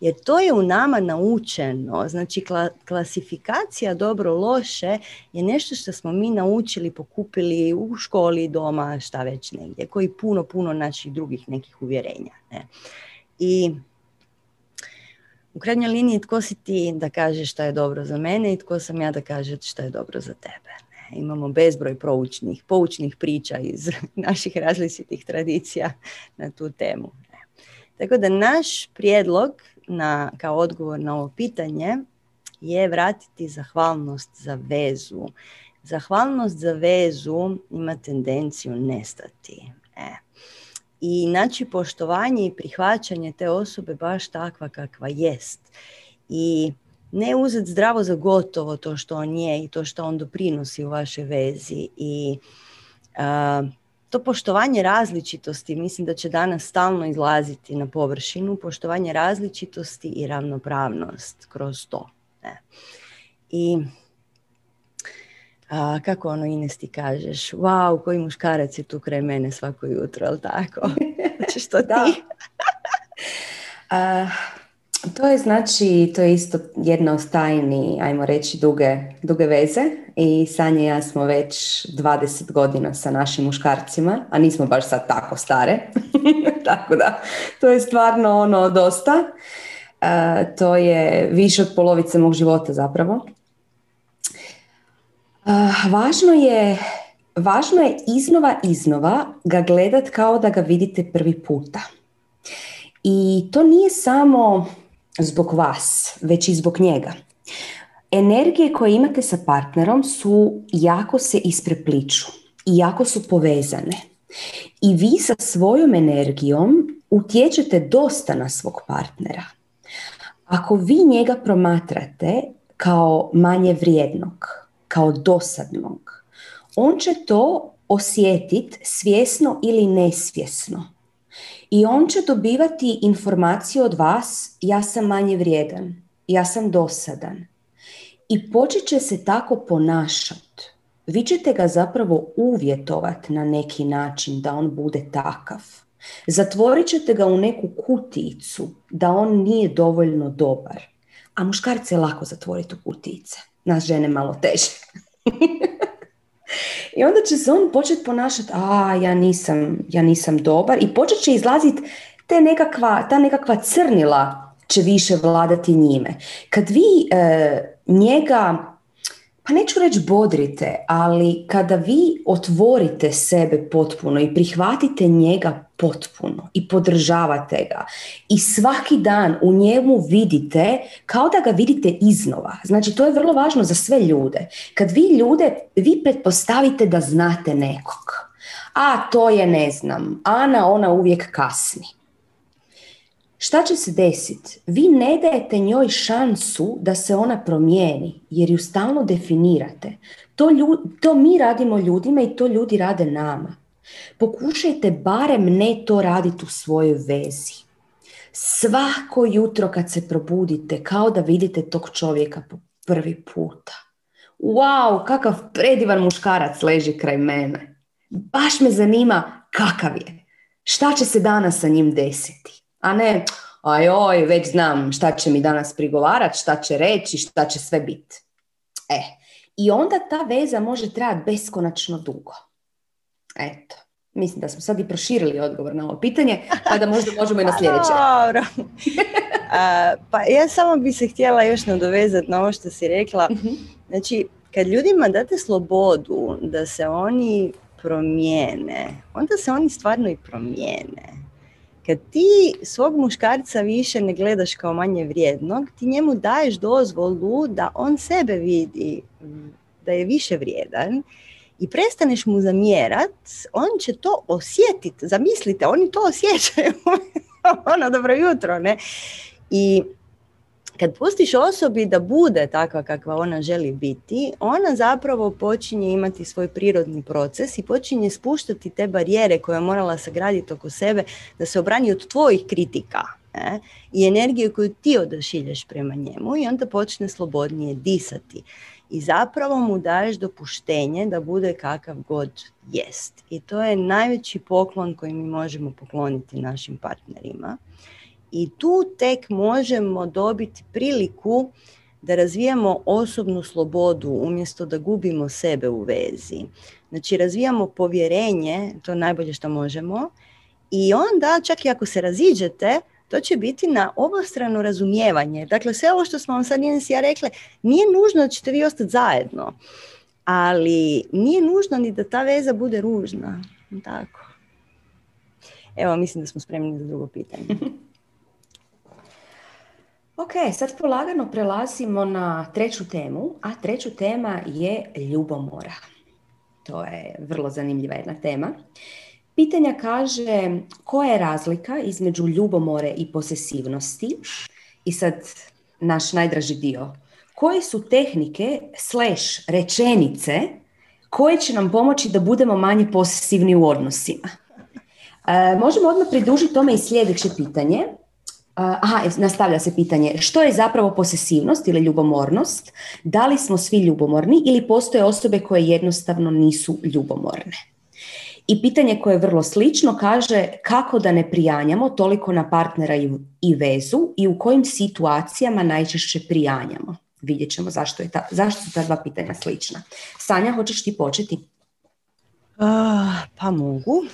Speaker 1: jer to je u nama naučeno. Znači, klasifikacija dobro-loše je nešto što smo mi naučili, pokupili u školi, doma, šta već negdje, koji puno, puno naših drugih nekih uvjerenja. Ne? I u krajnjoj liniji tko si ti da kažeš šta je dobro za mene i tko sam ja da kažem šta je dobro za tebe imamo bezbroj proučnih, poučnih priča iz (laughs) naših različitih tradicija na tu temu. Tako da naš prijedlog na, kao odgovor na ovo pitanje je vratiti zahvalnost za vezu. Zahvalnost za vezu ima tendenciju nestati. E. I naći poštovanje i prihvaćanje te osobe baš takva kakva jest. I ne uzeti zdravo za gotovo to što on je i to što on doprinosi u vašoj vezi i to poštovanje različitosti mislim da će danas stalno izlaziti na površinu, poštovanje različitosti i ravnopravnost kroz to. Ne. I a, kako ono Ines ti kažeš, wow, koji muškarac je tu kraj mene svako jutro, ali tako? (laughs) Znači što ti? (laughs)
Speaker 2: To je znači, to je isto jedna od tajni, ajmo reći, duge, duge veze i Sanja i ja smo već 20 godina sa našim muškarcima, a nismo baš sad tako stare, (laughs) tako da to je stvarno ono dosta. E, to je više od polovice mog života zapravo. Uh, važno je Važno je iznova iznova ga gledat kao da ga vidite prvi puta. I to nije samo zbog vas, već i zbog njega. Energije koje imate sa partnerom su jako se isprepliču i jako su povezane. I vi sa svojom energijom utječete dosta na svog partnera. Ako vi njega promatrate kao manje vrijednog, kao dosadnog, on će to osjetiti svjesno ili nesvjesno i on će dobivati informaciju od vas, ja sam manje vrijedan, ja sam dosadan. I počet će se tako ponašati. Vi ćete ga zapravo uvjetovati na neki način da on bude takav. Zatvorit ćete ga u neku kuticu da on nije dovoljno dobar. A muškarce je lako zatvoriti u kutice. Nas žene malo teže. (laughs) I onda će se on početi ponašati, a ja nisam, ja nisam dobar i počet će izlaziti te nekakva, ta nekakva crnila će više vladati njime. Kad vi e, njega pa neću reći bodrite, ali kada vi otvorite sebe potpuno i prihvatite njega potpuno i podržavate ga i svaki dan u njemu vidite kao da ga vidite iznova. Znači to je vrlo važno za sve ljude. Kad vi ljude, vi pretpostavite da znate nekog. A to je ne znam, Ana ona uvijek kasni. Šta će se desiti? Vi ne dajete njoj šansu da se ona promijeni, jer ju stalno definirate. To, to mi radimo ljudima i to ljudi rade nama. Pokušajte barem ne to raditi u svojoj vezi. Svako jutro kad se probudite, kao da vidite tog čovjeka po prvi puta. Wow, kakav predivan muškarac leži kraj mene. Baš me zanima kakav je. Šta će se danas sa njim desiti? A ne, ajoj, već znam šta će mi danas prigovarati, šta će reći, šta će sve biti. E, i onda ta veza može trajati beskonačno dugo. Eto, mislim da smo sad i proširili odgovor na ovo pitanje, pa da možda možemo i na sljedeće. (laughs)
Speaker 1: Dobro. pa ja samo bi se htjela još nadovezati na ovo što si rekla. Mhm. Znači, kad ljudima date slobodu da se oni promijene, onda se oni stvarno i promijene kad ti svog muškarca više ne gledaš kao manje vrijednog, ti njemu daješ dozvolu da on sebe vidi da je više vrijedan i prestaneš mu zamjerat, on će to osjetiti. Zamislite, oni to osjećaju. (laughs) ono, dobro jutro, ne? I kad pustiš osobi da bude takva kakva ona želi biti, ona zapravo počinje imati svoj prirodni proces i počinje spuštati te barijere koje je morala sagraditi oko sebe da se obrani od tvojih kritika ne? i energiju koju ti odašiljaš prema njemu i onda počne slobodnije disati. I zapravo mu daješ dopuštenje da bude kakav god jest. I to je najveći poklon koji mi možemo pokloniti našim partnerima i tu tek možemo dobiti priliku da razvijamo osobnu slobodu umjesto da gubimo sebe u vezi. Znači razvijamo povjerenje, to je najbolje što možemo, i onda čak i ako se raziđete, to će biti na obostrano razumijevanje. Dakle, sve ovo što smo vam sad Ines ja rekle, nije nužno da ćete vi ostati zajedno, ali nije nužno ni da ta veza bude ružna. Tako. Evo, mislim da smo spremni za drugo pitanje. (laughs)
Speaker 2: Ok, sad polagano prelazimo na treću temu, a treću tema je ljubomora. To je vrlo zanimljiva jedna tema. Pitanja kaže koja je razlika između ljubomore i posesivnosti i sad naš najdraži dio. Koje su tehnike slash rečenice koje će nam pomoći da budemo manje posesivni u odnosima? E, možemo odmah pridužiti tome i sljedeće pitanje. Aha, nastavlja se pitanje, što je zapravo posesivnost ili ljubomornost? Da li smo svi ljubomorni ili postoje osobe koje jednostavno nisu ljubomorne? I pitanje koje je vrlo slično kaže kako da ne prijanjamo toliko na partnera i vezu i u kojim situacijama najčešće prijanjamo. Vidjet ćemo zašto, je ta, zašto su ta dva pitanja slična. Sanja, hoćeš ti početi?
Speaker 1: pa mogu.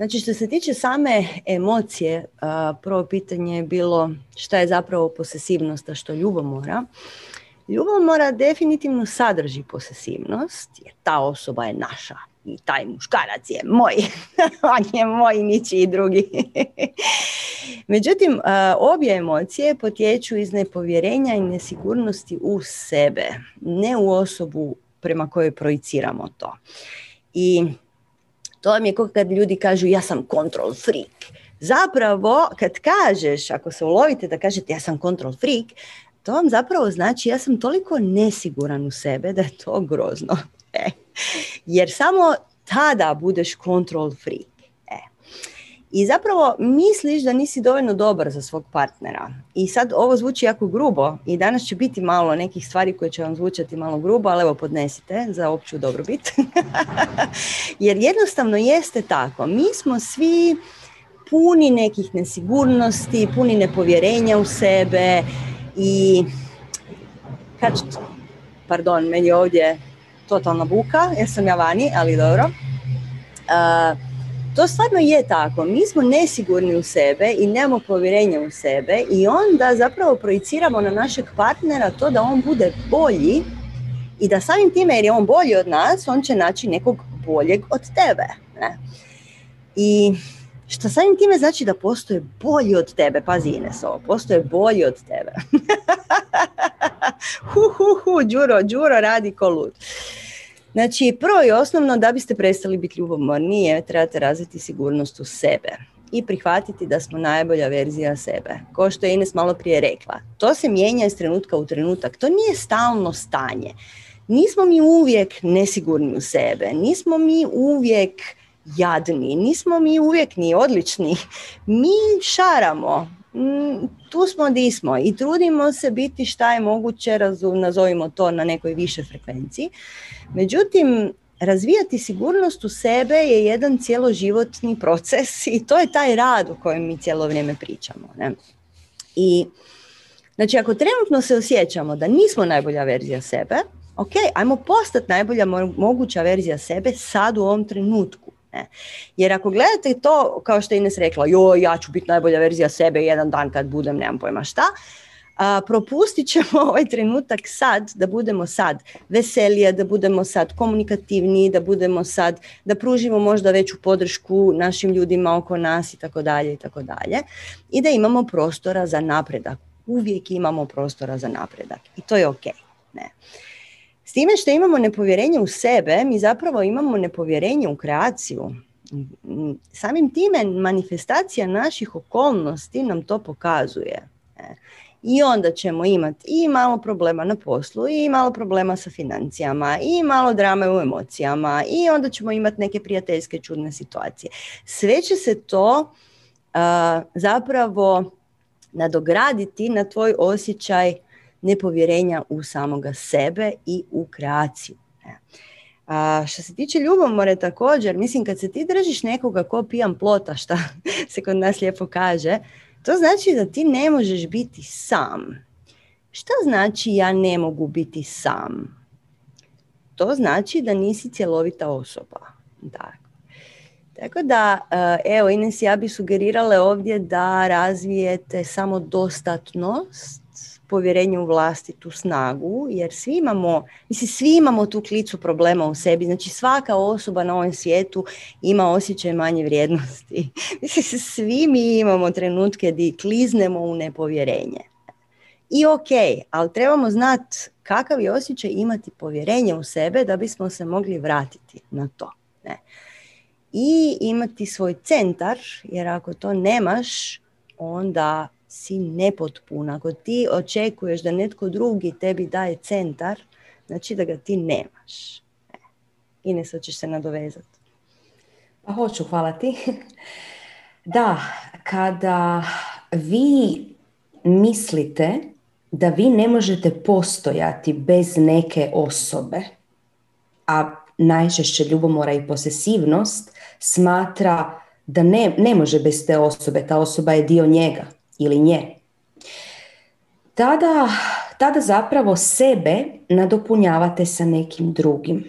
Speaker 1: Znači što se tiče same emocije, prvo pitanje je bilo šta je zapravo posesivnost, a što ljubomora. Ljubomora definitivno sadrži posesivnost, jer ta osoba je naša i taj muškarac je moj, (laughs) on je moj ničiji drugi. (laughs) Međutim, obje emocije potječu iz nepovjerenja i nesigurnosti u sebe, ne u osobu prema kojoj projiciramo to. I to vam je kao kad ljudi kažu ja sam control freak. Zapravo, kad kažeš, ako se ulovite da kažete ja sam control freak, to vam zapravo znači ja sam toliko nesiguran u sebe da je to grozno. (laughs) E. Jer samo tada budeš control freak. I zapravo misliš da nisi dovoljno dobar za svog partnera. I sad ovo zvuči jako grubo i danas će biti malo nekih stvari koje će vam zvučati malo grubo, ali evo podnesite za opću dobrobit. (laughs) Jer jednostavno jeste tako. Mi smo svi puni nekih nesigurnosti, puni nepovjerenja u sebe i kad, pardon, meni je ovdje totalna buka, jer sam ja vani, ali dobro. To stvarno je tako. Mi smo nesigurni u sebe i nemamo povjerenja u sebe i onda zapravo projiciramo na našeg partnera to da on bude bolji i da samim time jer je on bolji od nas, on će naći nekog boljeg od tebe. Ne? I što samim time znači da postoje bolji od tebe, pazi Ines ovo, postoje bolji od tebe. (laughs) hu, hu, hu, Đuro, Đuro radi ko lud. Znači, prvo i osnovno, da biste prestali biti ljubomorni, je trebate razviti sigurnost u sebe i prihvatiti da smo najbolja verzija sebe. Ko što je Ines malo prije rekla, to se mijenja iz trenutka u trenutak. To nije stalno stanje. Nismo mi uvijek nesigurni u sebe, nismo mi uvijek jadni, nismo mi uvijek ni odlični. Mi šaramo, tu smo di smo i trudimo se biti šta je moguće, nazovimo to na nekoj više frekvenciji. Međutim, razvijati sigurnost u sebe je jedan cjeloživotni proces i to je taj rad o kojem mi cijelo vrijeme pričamo. Ne? I znači ako trenutno se osjećamo da nismo najbolja verzija sebe, ok, ajmo postati najbolja moguća verzija sebe sad u ovom trenutku. Ne? Jer ako gledate to, kao što je Ines rekla, joj, ja ću biti najbolja verzija sebe jedan dan kad budem, nemam pojma šta, a, propustit ćemo (laughs) ovaj trenutak sad, da budemo sad veselije, da budemo sad komunikativniji, da budemo sad, da pružimo možda veću podršku našim ljudima oko nas i tako dalje i tako dalje. I da imamo prostora za napredak. Uvijek imamo prostora za napredak i to je ok. Ne. S time što imamo nepovjerenje u sebe, mi zapravo imamo nepovjerenje u kreaciju. Samim time manifestacija naših okolnosti nam to pokazuje. I onda ćemo imati i malo problema na poslu, i malo problema sa financijama, i malo drame u emocijama, i onda ćemo imati neke prijateljske čudne situacije. Sve će se to zapravo nadograditi na tvoj osjećaj nepovjerenja u samoga sebe i u kreaciju. A što se tiče ljubomore također, mislim kad se ti držiš nekoga ko pijan plota, šta (laughs) se kod nas lijepo kaže, to znači da ti ne možeš biti sam. Šta znači ja ne mogu biti sam? To znači da nisi cjelovita osoba. Tako. Tako da, eh, evo Ines, ja bi sugerirala ovdje da razvijete samodostatnost povjerenje u vlastitu snagu, jer svi imamo, mislim, svi imamo tu klicu problema u sebi, znači svaka osoba na ovom svijetu ima osjećaj manje vrijednosti. (laughs) Mislim, svi mi imamo trenutke di kliznemo u nepovjerenje. I ok, ali trebamo znati kakav je osjećaj imati povjerenje u sebe da bismo se mogli vratiti na to. Ne? I imati svoj centar, jer ako to nemaš, onda si nepotpuna. Ako ti očekuješ da netko drugi tebi daje centar, znači da ga ti nemaš. E, Ines, ćeš se nadovezati.
Speaker 2: Pa hoću, hvala ti. (laughs) Da, kada vi mislite da vi ne možete postojati bez neke osobe, a najčešće ljubomora i posesivnost smatra da ne, ne može bez te osobe, ta osoba je dio njega ili nje, tada, tada zapravo sebe nadopunjavate sa nekim drugim.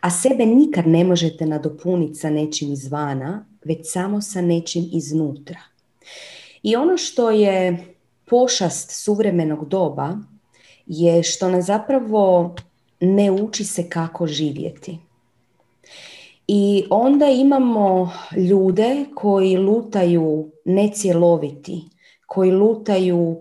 Speaker 2: A sebe nikad ne možete nadopuniti sa nečim izvana, već samo sa nečim iznutra. I ono što je pošast suvremenog doba je što nas zapravo ne uči se kako živjeti. I onda imamo ljude koji lutaju necjeloviti, koji lutaju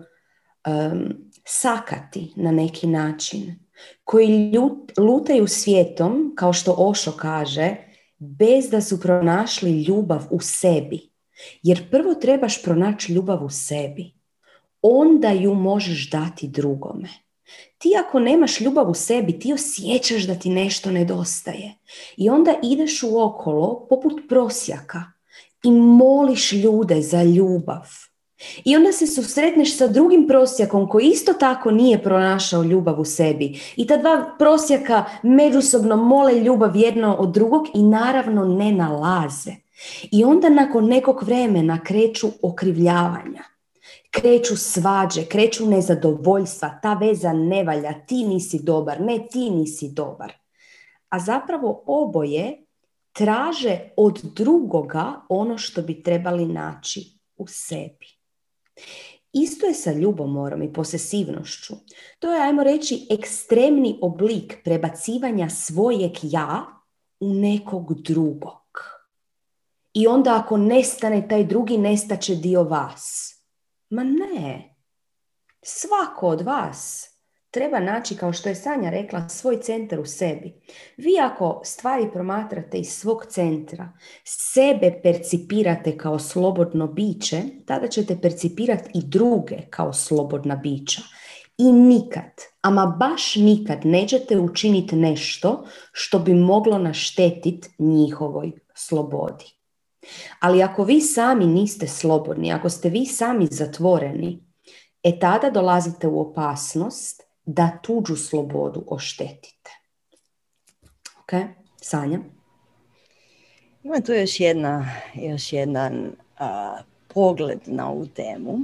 Speaker 2: sakati na neki način, koji lutaju svijetom, kao što Ošo kaže, bez da su pronašli ljubav u sebi. Jer prvo trebaš pronaći ljubav u sebi. Onda ju možeš dati drugome. Ti ako nemaš ljubav u sebi, ti osjećaš da ti nešto nedostaje. I onda ideš u okolo poput prosjaka i moliš ljude za ljubav. I onda se susretneš sa drugim prosjakom koji isto tako nije pronašao ljubav u sebi. I ta dva prosjaka međusobno mole ljubav jedno od drugog i naravno ne nalaze. I onda nakon nekog vremena kreću okrivljavanja kreću svađe, kreću nezadovoljstva, ta veza ne valja, ti nisi dobar, ne ti nisi dobar. A zapravo oboje traže od drugoga ono što bi trebali naći u sebi. Isto je sa ljubomorom i posesivnošću. To je, ajmo reći, ekstremni oblik prebacivanja svojeg ja u nekog drugog. I onda ako nestane taj drugi, nestaće dio vas. Ma ne. Svako od vas treba naći, kao što je Sanja rekla, svoj centar u sebi. Vi ako stvari promatrate iz svog centra, sebe percipirate kao slobodno biće, tada ćete percipirati i druge kao slobodna bića. I nikad, ama baš nikad nećete učiniti nešto što bi moglo naštetiti njihovoj slobodi. Ali ako vi sami niste slobodni, ako ste vi sami zatvoreni, e tada dolazite u opasnost da tuđu slobodu oštetite. Ok, Sanja?
Speaker 1: Ima tu još, jedna, još jedan pogled na ovu temu.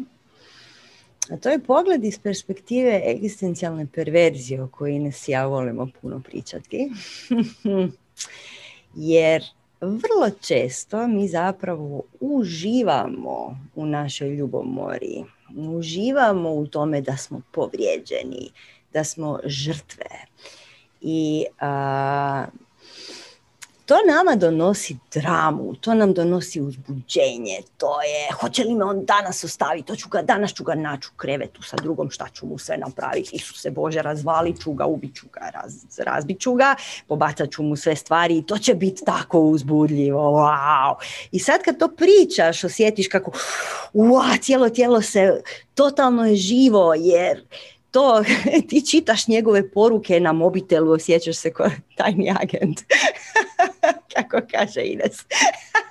Speaker 1: A to je pogled iz perspektive egzistencijalne perverzije o kojoj Ines ja volimo puno pričati. (laughs) Jer vrlo često mi zapravo uživamo u našoj ljubomori. Uživamo u tome da smo povrijeđeni, da smo žrtve. I to nama donosi dramu, to nam donosi uzbuđenje, to je, hoće li me on danas ostaviti, to ću ga, danas ću ga naći u krevetu sa drugom, šta ću mu sve napraviti, Isuse Bože, razvalit ću ga, ubit ću ga, raz, razbit ću ga, pobacat ću mu sve stvari i to će biti tako uzbudljivo, wow. I sad kad to pričaš, osjetiš kako, wow, cijelo tijelo se totalno je živo, jer to (laughs) ti čitaš njegove poruke na mobitelu, osjećaš se kao (laughs) tajni agent. (laughs) Kako kaže Ines.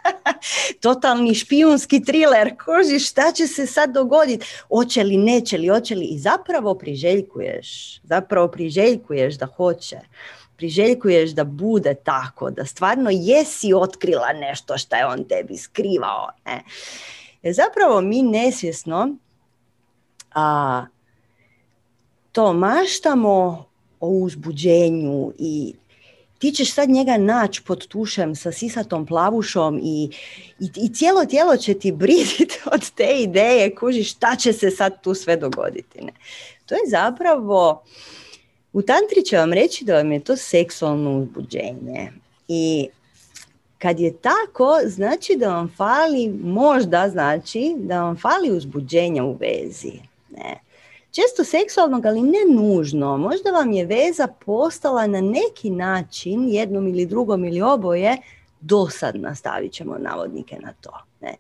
Speaker 1: (laughs) Totalni špijunski thriller. Koži šta će se sad dogoditi? Oće li, neće li, oće li. I zapravo priželjkuješ. Zapravo priželjkuješ da hoće. Priželjkuješ da bude tako. Da stvarno jesi otkrila nešto što je on tebi skrivao. Ne? Jer zapravo mi nesvjesno a, to maštamo o uzbuđenju i ti ćeš sad njega naći pod tušem sa sisatom plavušom i, i, i cijelo tijelo će ti briditi (laughs) od te ideje, kuži šta će se sad tu sve dogoditi. Ne? To je zapravo, u tantri će vam reći da vam je to seksualno uzbuđenje i kad je tako, znači da vam fali, možda znači da vam fali uzbuđenja u vezi. Ne? Često seksualnog, ali ne nužno. Možda vam je veza postala na neki način, jednom ili drugom ili oboje, dosadna, stavit ćemo navodnike na to. Ne.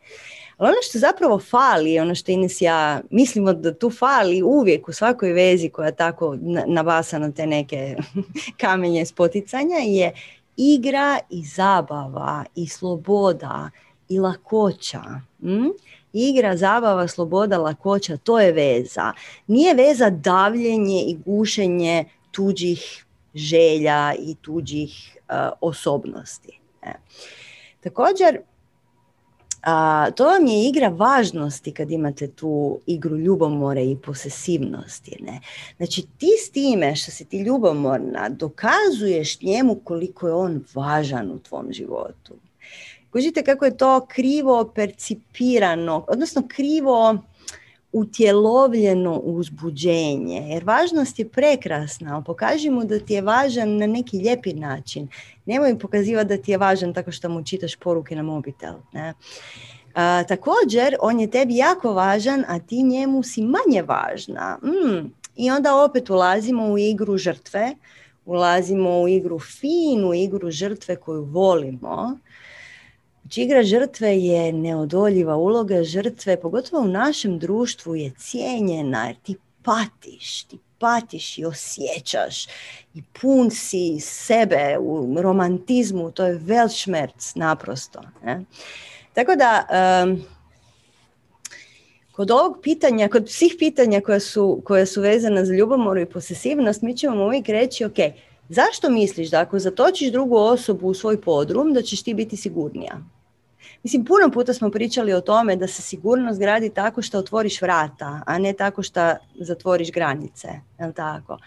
Speaker 1: Ali ono što zapravo fali, ono što Ines ja mislimo da tu fali uvijek u svakoj vezi koja tako nabasa na te neke (laughs) kamenje spoticanja je igra i zabava i sloboda i lakoća. Hm? Igra, zabava, sloboda, lakoća, to je veza. Nije veza davljenje i gušenje tuđih želja i tuđih uh, osobnosti. Ne. Također, a, to vam je igra važnosti kad imate tu igru ljubomore i posesivnosti. Ne? Znači ti s time što si ti ljubomorna dokazuješ njemu koliko je on važan u tvom životu. Kužite kako je to krivo percipirano, odnosno krivo utjelovljeno uzbuđenje. Jer važnost je prekrasna, ali pokaži mu da ti je važan na neki lijepi način. Nemoj pokazivati da ti je važan tako što mu čitaš poruke na mobitel. Ne? A, također, on je tebi jako važan, a ti njemu si manje važna. Mm. I onda opet ulazimo u igru žrtve, ulazimo u igru finu igru žrtve koju volimo, Znači, žrtve je neodoljiva uloga žrtve, pogotovo u našem društvu je cijenjena jer ti patiš, ti patiš i osjećaš i pun si sebe u romantizmu, to je velšmerc naprosto. Ne? Tako da, kod ovog pitanja, kod svih pitanja koja su, koja su vezana za ljubomoru i posesivnost, mi ćemo uvijek reći, ok, zašto misliš da ako zatočiš drugu osobu u svoj podrum, da ćeš ti biti sigurnija? Mislim, puno puta smo pričali o tome da se sigurnost gradi tako što otvoriš vrata, a ne tako što zatvoriš granice. Jel tako?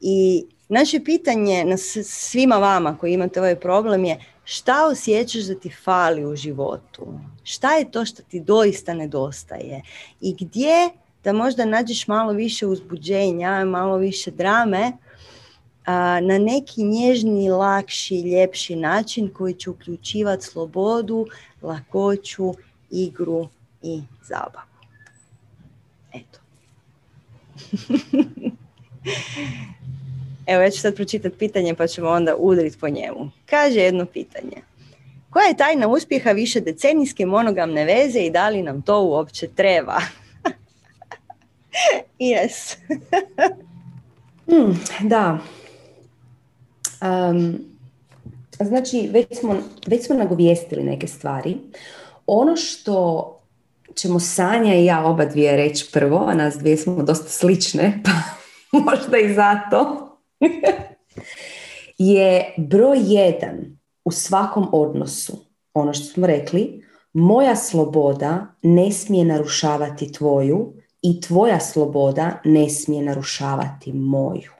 Speaker 1: I naše pitanje na svima vama koji imate ovaj problem je šta osjećaš da ti fali u životu? Šta je to što ti doista nedostaje? I gdje da možda nađeš malo više uzbuđenja, malo više drame, na neki nježni, lakši, ljepši način koji će uključivati slobodu, lakoću, igru i zabavu. Eto. (laughs) Evo, ja ću sad pročitati pitanje pa ćemo onda udriti po njemu. Kaže jedno pitanje. Koja je tajna uspjeha više decenijske monogamne veze i da li nam to uopće treba? (laughs) yes. (laughs)
Speaker 2: Hmm, da. Um, znači, već smo, već smo nagovijestili neke stvari. Ono što ćemo Sanja i ja oba dvije reći prvo, a nas dvije smo dosta slične, (laughs) pa možda i zato, (laughs) je broj jedan u svakom odnosu, ono što smo rekli, moja sloboda ne smije narušavati tvoju i tvoja sloboda ne smije narušavati moju.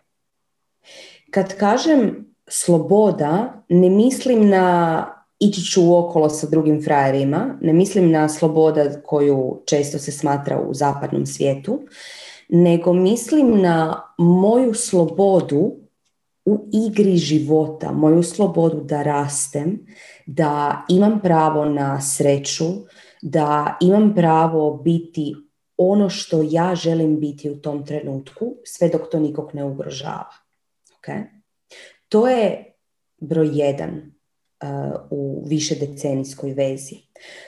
Speaker 2: Kad kažem sloboda, ne mislim na ići ću okolo sa drugim frajerima, ne mislim na sloboda koju često se smatra u zapadnom svijetu, nego mislim na moju slobodu u igri života, moju slobodu da rastem, da imam pravo na sreću, da imam pravo biti ono što ja želim biti u tom trenutku, sve dok to nikog ne ugrožava. Okay? To je broj jedan uh, u više decenijskoj vezi.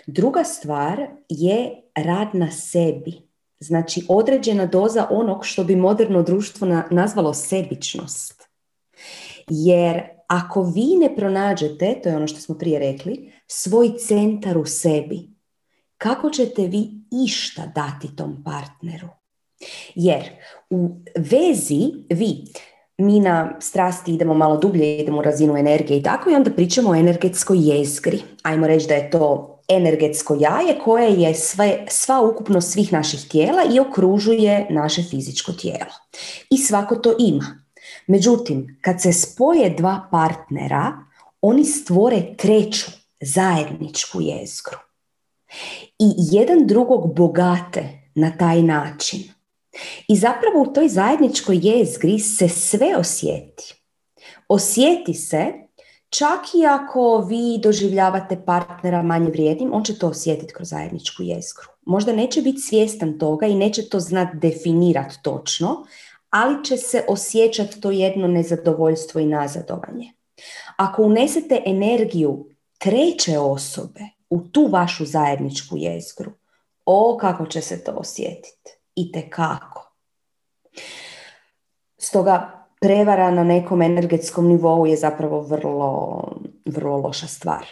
Speaker 2: Druga stvar je rad na sebi. Znači određena doza onog što bi moderno društvo nazvalo sebičnost. Jer ako vi ne pronađete, to je ono što smo prije rekli, svoj centar u sebi, kako ćete vi išta dati tom partneru? Jer u vezi vi mi na strasti idemo malo dublje, idemo u razinu energije i tako i onda pričamo o energetskoj jezgri. Ajmo reći da je to energetsko jaje koje je sve, sva ukupno svih naših tijela i okružuje naše fizičko tijelo. I svako to ima. Međutim, kad se spoje dva partnera, oni stvore treću zajedničku jezgru. I jedan drugog bogate na taj način. I zapravo u toj zajedničkoj jezgri se sve osjeti. Osjeti se čak i ako vi doživljavate partnera manje vrijednim, on će to osjetiti kroz zajedničku jezgru. Možda neće biti svjestan toga i neće to znat definirati točno, ali će se osjećati to jedno nezadovoljstvo i nazadovanje. Ako unesete energiju treće osobe u tu vašu zajedničku jezgru, o kako će se to osjetiti i te kako. Stoga prevara na nekom energetskom nivou je zapravo vrlo, vrlo loša stvar.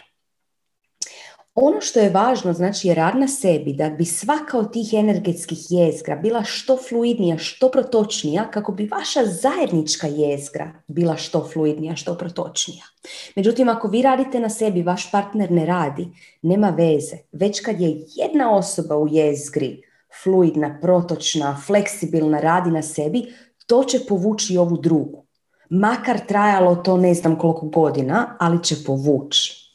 Speaker 2: Ono što je važno znači je rad na sebi da bi svaka od tih energetskih jezgra bila što fluidnija, što protočnija kako bi vaša zajednička jezgra bila što fluidnija, što protočnija. Međutim, ako vi radite na sebi, vaš partner ne radi, nema veze. Već kad je jedna osoba u jezgri fluidna, protočna, fleksibilna, radi na sebi, to će povući ovu drugu. Makar trajalo to ne znam koliko godina, ali će povući.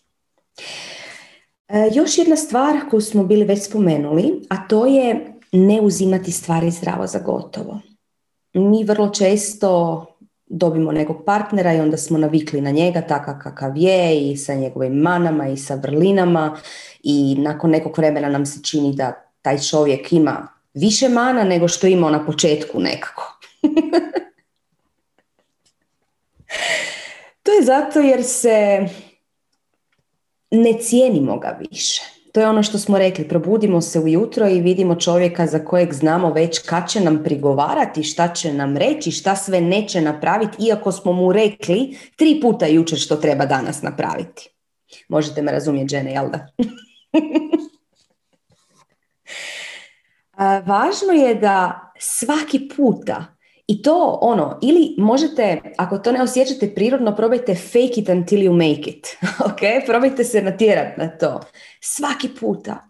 Speaker 2: E, još jedna stvar koju smo bili već spomenuli, a to je ne uzimati stvari zdravo za gotovo. Mi vrlo često dobimo nekog partnera i onda smo navikli na njega takav kakav je i sa njegovim manama i sa vrlinama i nakon nekog vremena nam se čini da taj čovjek ima više mana nego što imao na početku nekako. (laughs) to je zato jer se ne cijenimo ga više. To je ono što smo rekli, probudimo se ujutro i vidimo čovjeka za kojeg znamo već kad će nam prigovarati, šta će nam reći, šta sve neće napraviti, iako smo mu rekli tri puta jučer što treba danas napraviti. Možete me razumjeti, žene, jel da? (laughs) Važno je da svaki puta i to ono, ili možete, ako to ne osjećate prirodno, probajte fake it until you make it. (laughs) ok, probajte se natjerati na to. Svaki puta.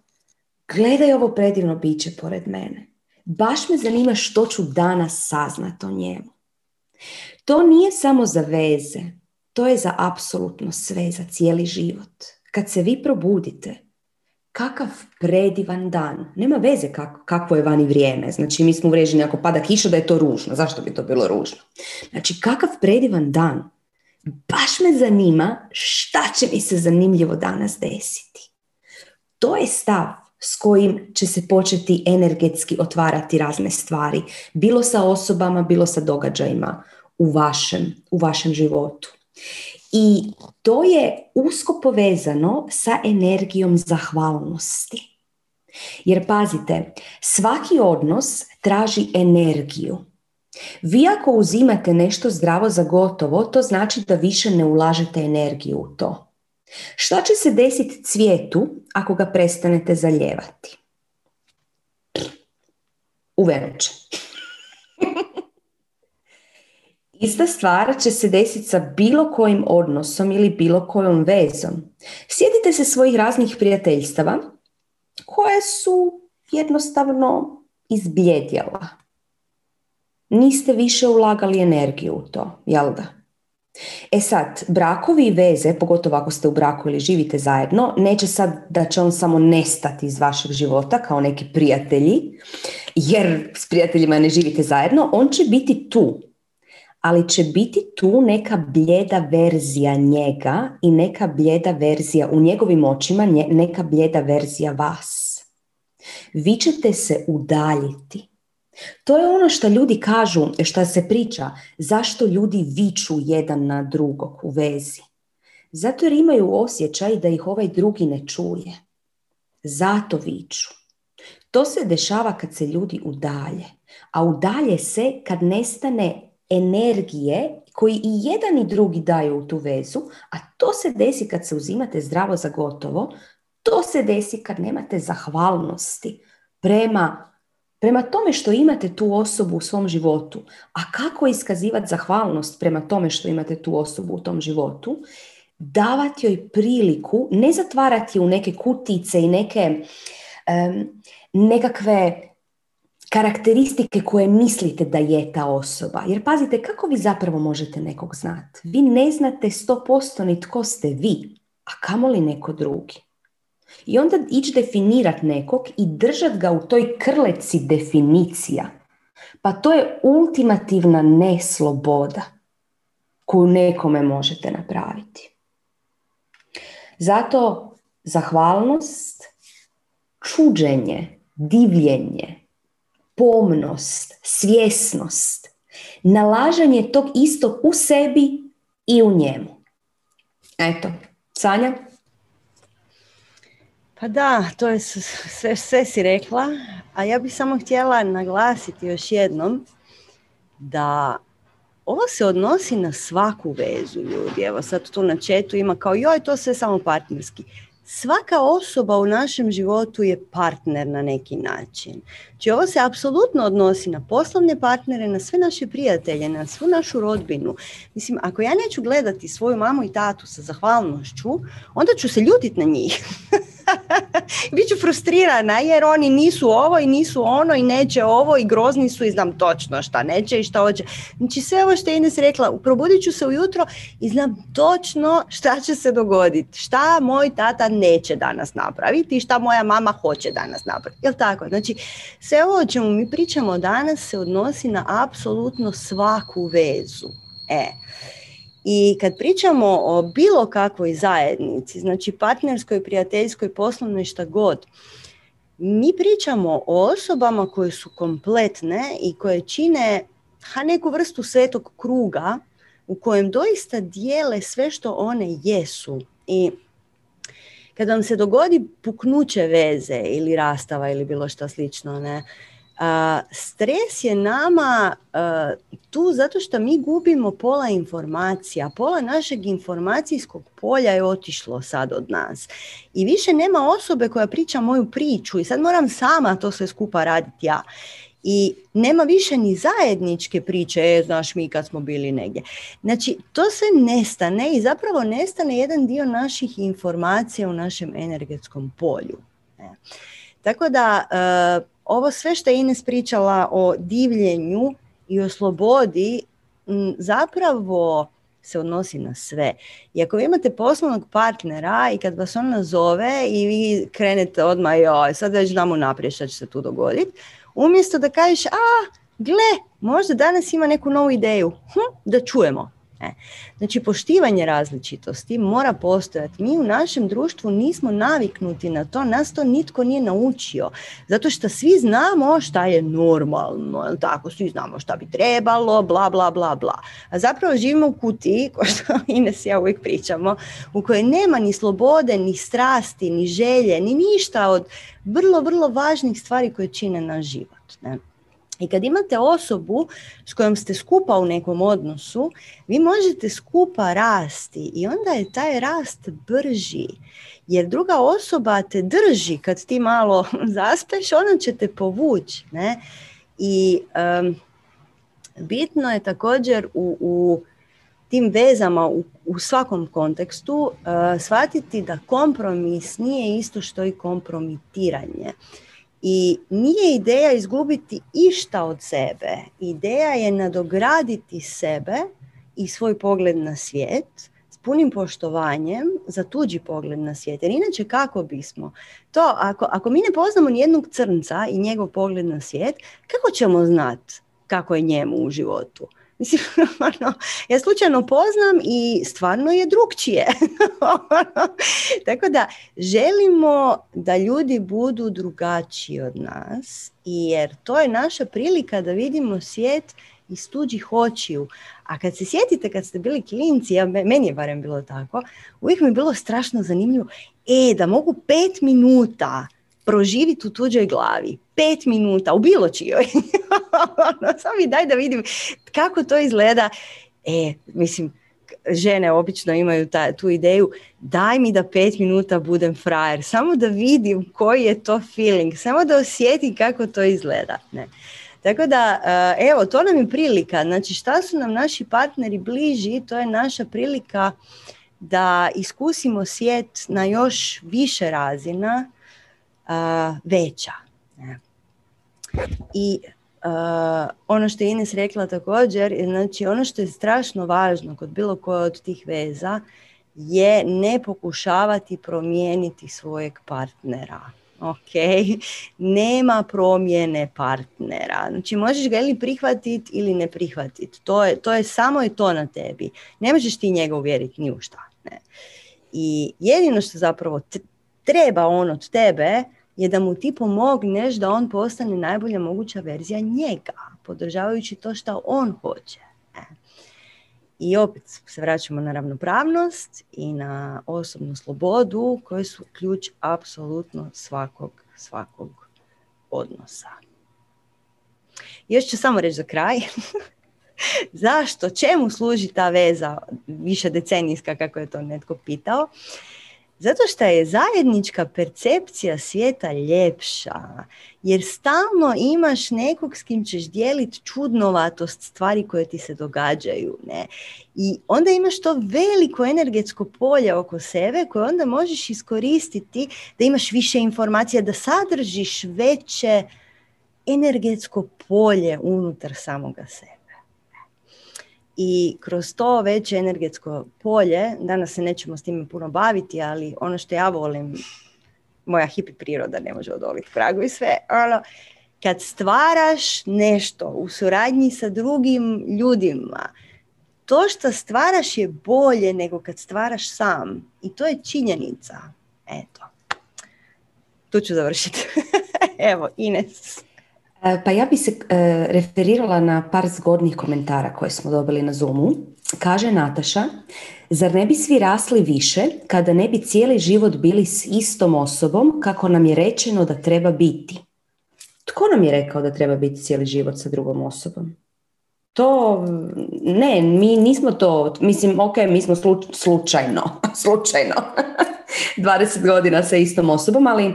Speaker 2: Gledaj ovo predivno biće pored mene. Baš me zanima što ću danas saznat o njemu. To nije samo za veze, to je za apsolutno sve, za cijeli život. Kad se vi probudite, kakav predivan dan. Nema veze kako, kakvo je vani vrijeme. Znači mi smo uvreženi ako pada kiša da je to ružno. Zašto bi to bilo ružno? Znači kakav predivan dan. Baš me zanima šta će mi se zanimljivo danas desiti. To je stav s kojim će se početi energetski otvarati razne stvari. Bilo sa osobama, bilo sa događajima u vašem, u vašem životu. I to je usko povezano sa energijom zahvalnosti. Jer pazite, svaki odnos traži energiju. Vi ako uzimate nešto zdravo za gotovo, to znači da više ne ulažete energiju u to. Šta će se desiti cvijetu ako ga prestanete zaljevati? Uvenut Ista stvar će se desiti sa bilo kojim odnosom ili bilo kojom vezom. Sjetite se svojih raznih prijateljstava koje su jednostavno izbljedjela. Niste više ulagali energiju u to, jel da? E sad, brakovi i veze, pogotovo ako ste u braku ili živite zajedno, neće sad da će on samo nestati iz vašeg života kao neki prijatelji, jer s prijateljima ne živite zajedno, on će biti tu ali će biti tu neka bljeda verzija njega i neka bljeda verzija u njegovim očima, neka bljeda verzija vas. Vi ćete se udaljiti. To je ono što ljudi kažu, što se priča, zašto ljudi viču jedan na drugog u vezi. Zato jer imaju osjećaj da ih ovaj drugi ne čuje. Zato viču. To se dešava kad se ljudi udalje. A udalje se kad nestane energije koji i jedan i drugi daju u tu vezu, a to se desi kad se uzimate zdravo za gotovo, to se desi kad nemate zahvalnosti prema, prema tome što imate tu osobu u svom životu. A kako iskazivati zahvalnost prema tome što imate tu osobu u tom životu? Davati joj priliku, ne zatvarati u neke kutice i neke um, nekakve karakteristike koje mislite da je ta osoba. Jer pazite, kako vi zapravo možete nekog znati? Vi ne znate 100% ni tko ste vi, a kamoli neko drugi. I onda ići definirat nekog i držat ga u toj krleci definicija. Pa to je ultimativna nesloboda koju nekome možete napraviti. Zato zahvalnost, čuđenje, divljenje, pomnost, svjesnost, nalažanje tog istog u sebi i u njemu. Eto, Sanja?
Speaker 1: Pa da, to je sve, sve si rekla, a ja bih samo htjela naglasiti još jednom da ovo se odnosi na svaku vezu ljudi. Evo sad tu na četu ima kao joj to sve samo partnerski svaka osoba u našem životu je partner na neki način. Znači ovo se apsolutno odnosi na poslovne partnere, na sve naše prijatelje, na svu našu rodbinu. Mislim, ako ja neću gledati svoju mamu i tatu sa zahvalnošću, onda ću se ljutiti na njih. (laughs) (laughs) Biću frustrirana jer oni nisu ovo i nisu ono i neće ovo i grozni su i znam točno šta neće i šta hoće. Znači sve ovo što je Ines rekla, probudit ću se ujutro i znam točno šta će se dogoditi. Šta moj tata neće danas napraviti i šta moja mama hoće danas napraviti. Jel tako? Znači sve ovo o čemu mi pričamo danas se odnosi na apsolutno svaku vezu. E, i kad pričamo o bilo kakvoj zajednici, znači partnerskoj, prijateljskoj, poslovnoj, šta god, mi pričamo o osobama koje su kompletne i koje čine ha, neku vrstu svetog kruga u kojem doista dijele sve što one jesu. I kad vam se dogodi puknuće veze ili rastava ili bilo što slično, ne, stres je nama tu zato što mi gubimo pola informacija. Pola našeg informacijskog polja je otišlo sad od nas. I više nema osobe koja priča moju priču i sad moram sama to sve skupa raditi ja. I nema više ni zajedničke priče, e, znaš mi kad smo bili negdje. Znači, to se nestane i zapravo nestane jedan dio naših informacija u našem energetskom polju. E. Tako da, ovo sve što je Ines pričala o divljenju i o slobodi, zapravo se odnosi na sve. I ako vi imate poslovnog partnera i kad vas on nazove i vi krenete odmah, joj, sad već znamo naprijed šta će se tu dogoditi, umjesto da kažeš, a, gle, možda danas ima neku novu ideju, hm, da čujemo. E. Znači, poštivanje različitosti mora postojati. Mi u našem društvu nismo naviknuti na to, nas to nitko nije naučio. Zato što svi znamo šta je normalno, tako, svi znamo šta bi trebalo, bla, bla, bla, bla. A zapravo živimo u kutiji, (laughs) ko što Ines ja uvijek pričamo, u kojoj nema ni slobode, ni strasti, ni želje, ni ništa od vrlo, vrlo važnih stvari koje čine naš život. Ne? I kad imate osobu s kojom ste skupa u nekom odnosu, vi možete skupa rasti i onda je taj rast brži. Jer druga osoba te drži kad ti malo (laughs) zaspeš, ona će te povući. Ne? I bitno je također u, u tim vezama u, u svakom kontekstu uh, shvatiti da kompromis nije isto što i kompromitiranje. I nije ideja izgubiti išta od sebe. Ideja je nadograditi sebe i svoj pogled na svijet s punim poštovanjem za tuđi pogled na svijet. Jer inače kako bismo? To, ako, ako mi ne poznamo nijednog crnca i njegov pogled na svijet, kako ćemo znati kako je njemu u životu? Mislim, (laughs) ono, ja slučajno poznam i stvarno je drugčije. (laughs) Tako da želimo da ljudi budu drugačiji od nas jer to je naša prilika da vidimo svijet iz tuđih očiju. A kad se sjetite kad ste bili klinci, ja, meni je barem bilo tako, uvijek mi je bilo strašno zanimljivo, e, da mogu pet minuta proživiti u tuđoj glavi. Pet minuta, u bilo čijoj. (laughs) Samo mi daj da vidim kako to izgleda. E, mislim, žene obično imaju ta, tu ideju, daj mi da pet minuta budem frajer, samo da vidim koji je to feeling, samo da osjetim kako to izgleda. Ne. Tako da, e, evo, to nam je prilika. Znači, šta su nam naši partneri bliži, to je naša prilika da iskusimo svijet na još više razina, veća. I ono što je Ines rekla također, znači ono što je strašno važno kod bilo koje od tih veza je ne pokušavati promijeniti svojeg partnera. Ok, (laughs) nema promjene partnera. Znači možeš ga ili prihvatiti ili ne prihvatiti. To je, to je samo je to na tebi. Ne možeš ti njega uvjeriti ni u šta. Ne. I jedino što zapravo treba on od tebe je da mu ti pomogneš da on postane najbolja moguća verzija njega, podržavajući to što on hoće. E. I opet se vraćamo na ravnopravnost i na osobnu slobodu koje su ključ apsolutno svakog, svakog odnosa. Još ću samo reći za kraj. (laughs) Zašto? Čemu služi ta veza više decenijska, kako je to netko pitao? Zato što je zajednička percepcija svijeta ljepša, jer stalno imaš nekog s kim ćeš dijeliti čudnovatost stvari koje ti se događaju. Ne? I onda imaš to veliko energetsko polje oko sebe koje onda možeš iskoristiti da imaš više informacija, da sadržiš veće energetsko polje unutar samoga sebe i kroz to veće energetsko polje, danas se nećemo s time puno baviti, ali ono što ja volim, moja hipi priroda ne može odoliti pragu i sve, ono, kad stvaraš nešto u suradnji sa drugim ljudima, to što stvaraš je bolje nego kad stvaraš sam. I to je činjenica. Eto. Tu ću završiti. (laughs) Evo, Ines.
Speaker 2: E, pa ja bi se e, referirala na par zgodnih komentara koje smo dobili na Zoomu. Kaže Nataša, zar ne bi svi rasli više kada ne bi cijeli život bili s istom osobom kako nam je rečeno da treba biti? Tko nam je rekao da treba biti cijeli život sa drugom osobom? To, ne, mi nismo to, mislim, ok, mi smo slučajno, (laughs) slučajno, (laughs) 20 godina sa istom osobom, ali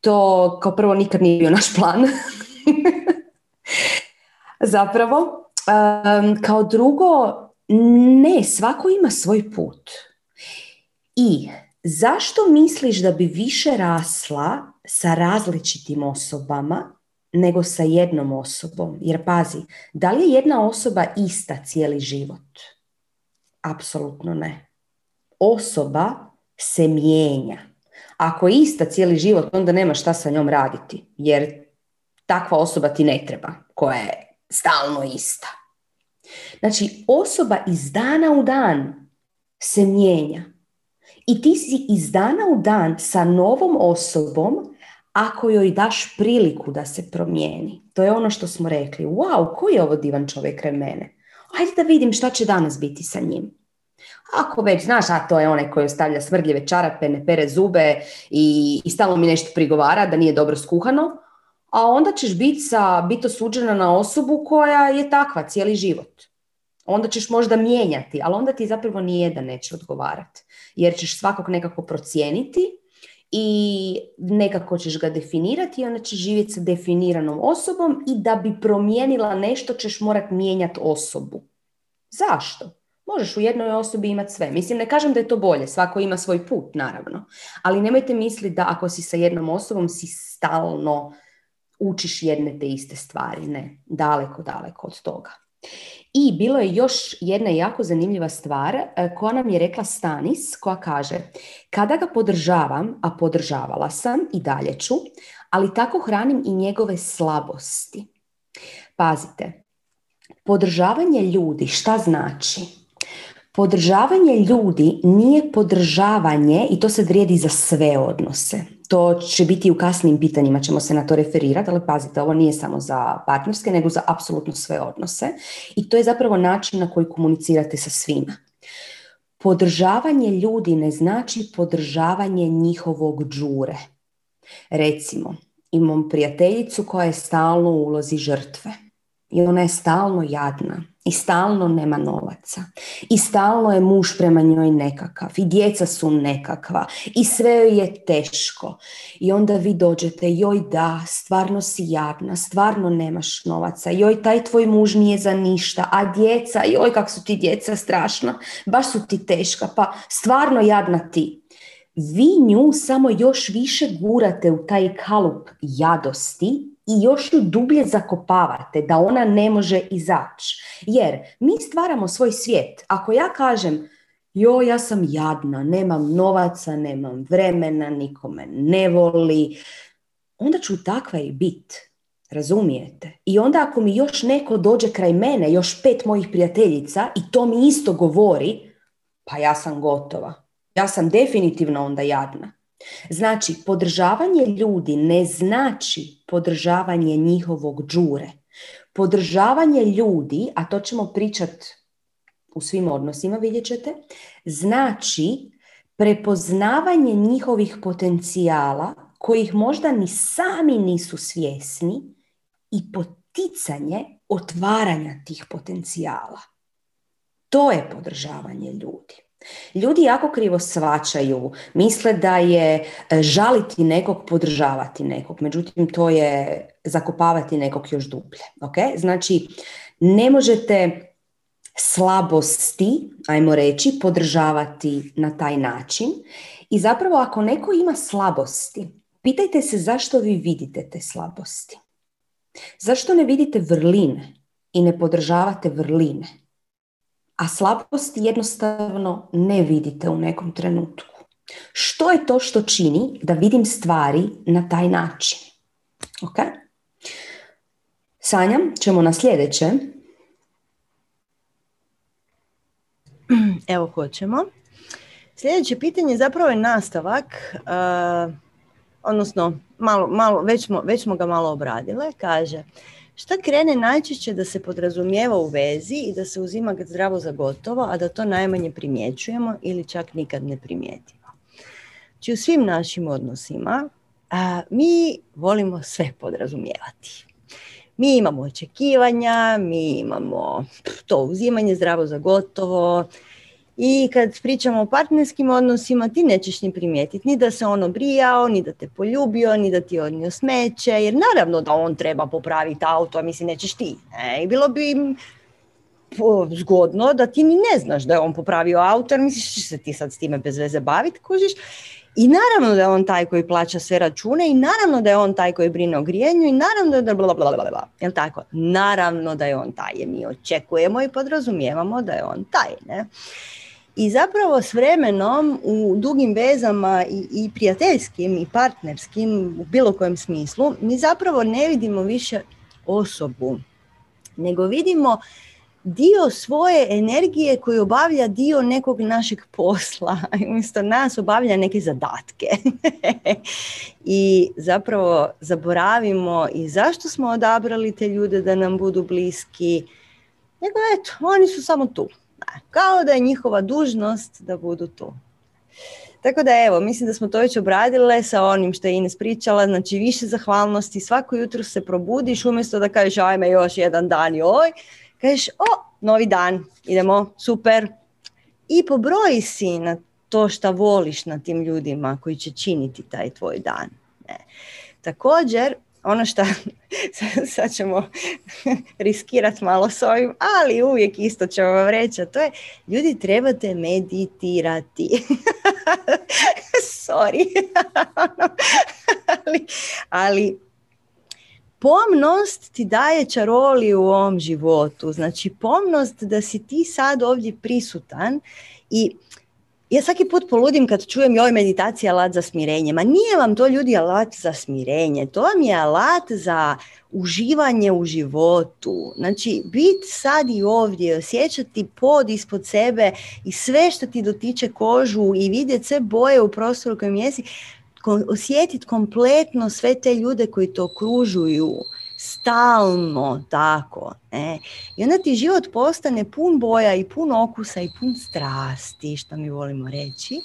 Speaker 2: to kao prvo nikad nije bio naš plan. (laughs) (laughs) Zapravo, kao drugo, ne, svako ima svoj put. I zašto misliš da bi više rasla sa različitim osobama nego sa jednom osobom. Jer pazi, da li je jedna osoba ista cijeli život? Apsolutno ne. Osoba se mijenja. Ako je ista cijeli život, onda nema šta sa njom raditi. Jer takva osoba ti ne treba, koja je stalno ista. Znači, osoba iz dana u dan se mijenja. I ti si iz dana u dan sa novom osobom ako joj daš priliku da se promijeni. To je ono što smo rekli. Wow, koji je ovo divan čovjek kraj mene? Ajde da vidim šta će danas biti sa njim. Ako već znaš, a to je onaj koji ostavlja smrdljive čarape, ne pere zube i, i stalno mi nešto prigovara da nije dobro skuhano, a onda ćeš biti sa, biti osuđena na osobu koja je takva cijeli život. Onda ćeš možda mijenjati, ali onda ti zapravo nijedan neće odgovarati. Jer ćeš svakog nekako procijeniti i nekako ćeš ga definirati i onda ćeš živjeti sa definiranom osobom i da bi promijenila nešto ćeš morat mijenjati osobu. Zašto? Možeš u jednoj osobi imati sve. Mislim, ne kažem da je to bolje, svako ima svoj put, naravno. Ali nemojte misliti da ako si sa jednom osobom si stalno učiš jedne te iste stvari. Ne, daleko, daleko od toga. I bilo je još jedna jako zanimljiva stvar e, koja nam je rekla Stanis, koja kaže kada ga podržavam, a podržavala sam i dalje ću, ali tako hranim i njegove slabosti. Pazite, podržavanje ljudi šta znači? Podržavanje ljudi nije podržavanje i to se vrijedi za sve odnose to će biti u kasnim pitanjima, ćemo se na to referirati, ali pazite, ovo nije samo za partnerske, nego za apsolutno sve odnose. I to je zapravo način na koji komunicirate sa svima. Podržavanje ljudi ne znači podržavanje njihovog džure. Recimo, imam prijateljicu koja je stalno u ulozi žrtve i ona je stalno jadna i stalno nema novaca. I stalno je muž prema njoj nekakav. I djeca su nekakva. I sve joj je teško. I onda vi dođete joj da, stvarno si jadna, stvarno nemaš novaca, joj taj tvoj muž nije za ništa, a djeca, joj kak su ti djeca strašna, baš su ti teška, pa stvarno jadna ti. Vi nju samo još više gurate u taj kalup jadosti i još ju dublje zakopavate da ona ne može izaći. Jer mi stvaramo svoj svijet. Ako ja kažem, jo, ja sam jadna, nemam novaca, nemam vremena, nikome ne voli, onda ću takva i bit. Razumijete? I onda ako mi još neko dođe kraj mene, još pet mojih prijateljica i to mi isto govori, pa ja sam gotova. Ja sam definitivno onda jadna. Znači, podržavanje ljudi ne znači podržavanje njihovog džure. Podržavanje ljudi, a to ćemo pričat u svim odnosima, vidjet ćete, znači prepoznavanje njihovih potencijala kojih možda ni sami nisu svjesni i poticanje otvaranja tih potencijala. To je podržavanje ljudi. Ljudi jako krivo svačaju, misle da je e, žaliti nekog, podržavati nekog, međutim to je zakopavati nekog još dublje. Okay? Znači, ne možete slabosti, ajmo reći, podržavati na taj način. I zapravo ako neko ima slabosti, pitajte se zašto vi vidite te slabosti. Zašto ne vidite vrline i ne podržavate vrline? A slabosti jednostavno ne vidite u nekom trenutku. Što je to što čini da vidim stvari na taj način? Ok? Sanjam, ćemo na sljedeće.
Speaker 1: Evo hoćemo. Sljedeće pitanje zapravo je nastavak, uh, odnosno malo, malo, već, smo, već smo ga malo obradile. Kaže, Šta krene najčešće da se podrazumijeva u vezi i da se uzima zdravo za gotovo, a da to najmanje primjećujemo ili čak nikad ne primijetimo? Znači u svim našim odnosima mi volimo sve podrazumijevati. Mi imamo očekivanja, mi imamo to uzimanje zdravo za gotovo, i kad pričamo o partnerskim odnosima, ti nećeš ni primijetiti ni da se on obrijao, ni da te poljubio, ni da ti odnio smeće, jer naravno da on treba popraviti auto, a mislim nećeš ti. I bilo bi zgodno da ti ni ne znaš da je on popravio auto, jer misliš se ti sad s time bez veze baviti, kužiš. I naravno da je on taj koji plaća sve račune i naravno da je on taj koji brine o grijenju i naravno da je bla bla bla bla. Tako? Naravno da je on taj. Mi očekujemo i podrazumijevamo da je on taj. Ne? I zapravo s vremenom u dugim vezama i, i prijateljskim i partnerskim u bilo kojem smislu mi zapravo ne vidimo više osobu, nego vidimo dio svoje energije koji obavlja dio nekog našeg posla (laughs) umjesto nas obavlja neke zadatke. (laughs) I zapravo zaboravimo i zašto smo odabrali te ljude da nam budu bliski, nego eto, oni su samo tu. Kao da je njihova dužnost da budu tu. Tako da evo, mislim da smo to već obradile sa onim što je Ines pričala, znači više zahvalnosti, svako jutro se probudiš umjesto da kažeš ajme još jedan dan i oj, kažeš o, novi dan, idemo, super. I pobroji si na to što voliš na tim ljudima koji će činiti taj tvoj dan. Ne. Također, ono što (laughs) sad ćemo (laughs) riskirati malo s ovim, ali uvijek isto ćemo vam reći, a to je ljudi trebate meditirati. (laughs) Sorry. ali, ali pomnost ti daje čaroli u ovom životu. Znači pomnost da si ti sad ovdje prisutan i ja svaki put poludim kad čujem joj meditacija alat za smirenje. Ma nije vam to ljudi alat za smirenje, to vam je alat za uživanje u životu. Znači, biti sad i ovdje, osjećati pod ispod sebe i sve što ti dotiče kožu i vidjeti sve boje u prostoru kojem jesi, osjetiti kompletno sve te ljude koji to okružuju stalno tako. Ne? I onda ti život postane pun boja i pun okusa i pun strasti, što mi volimo reći.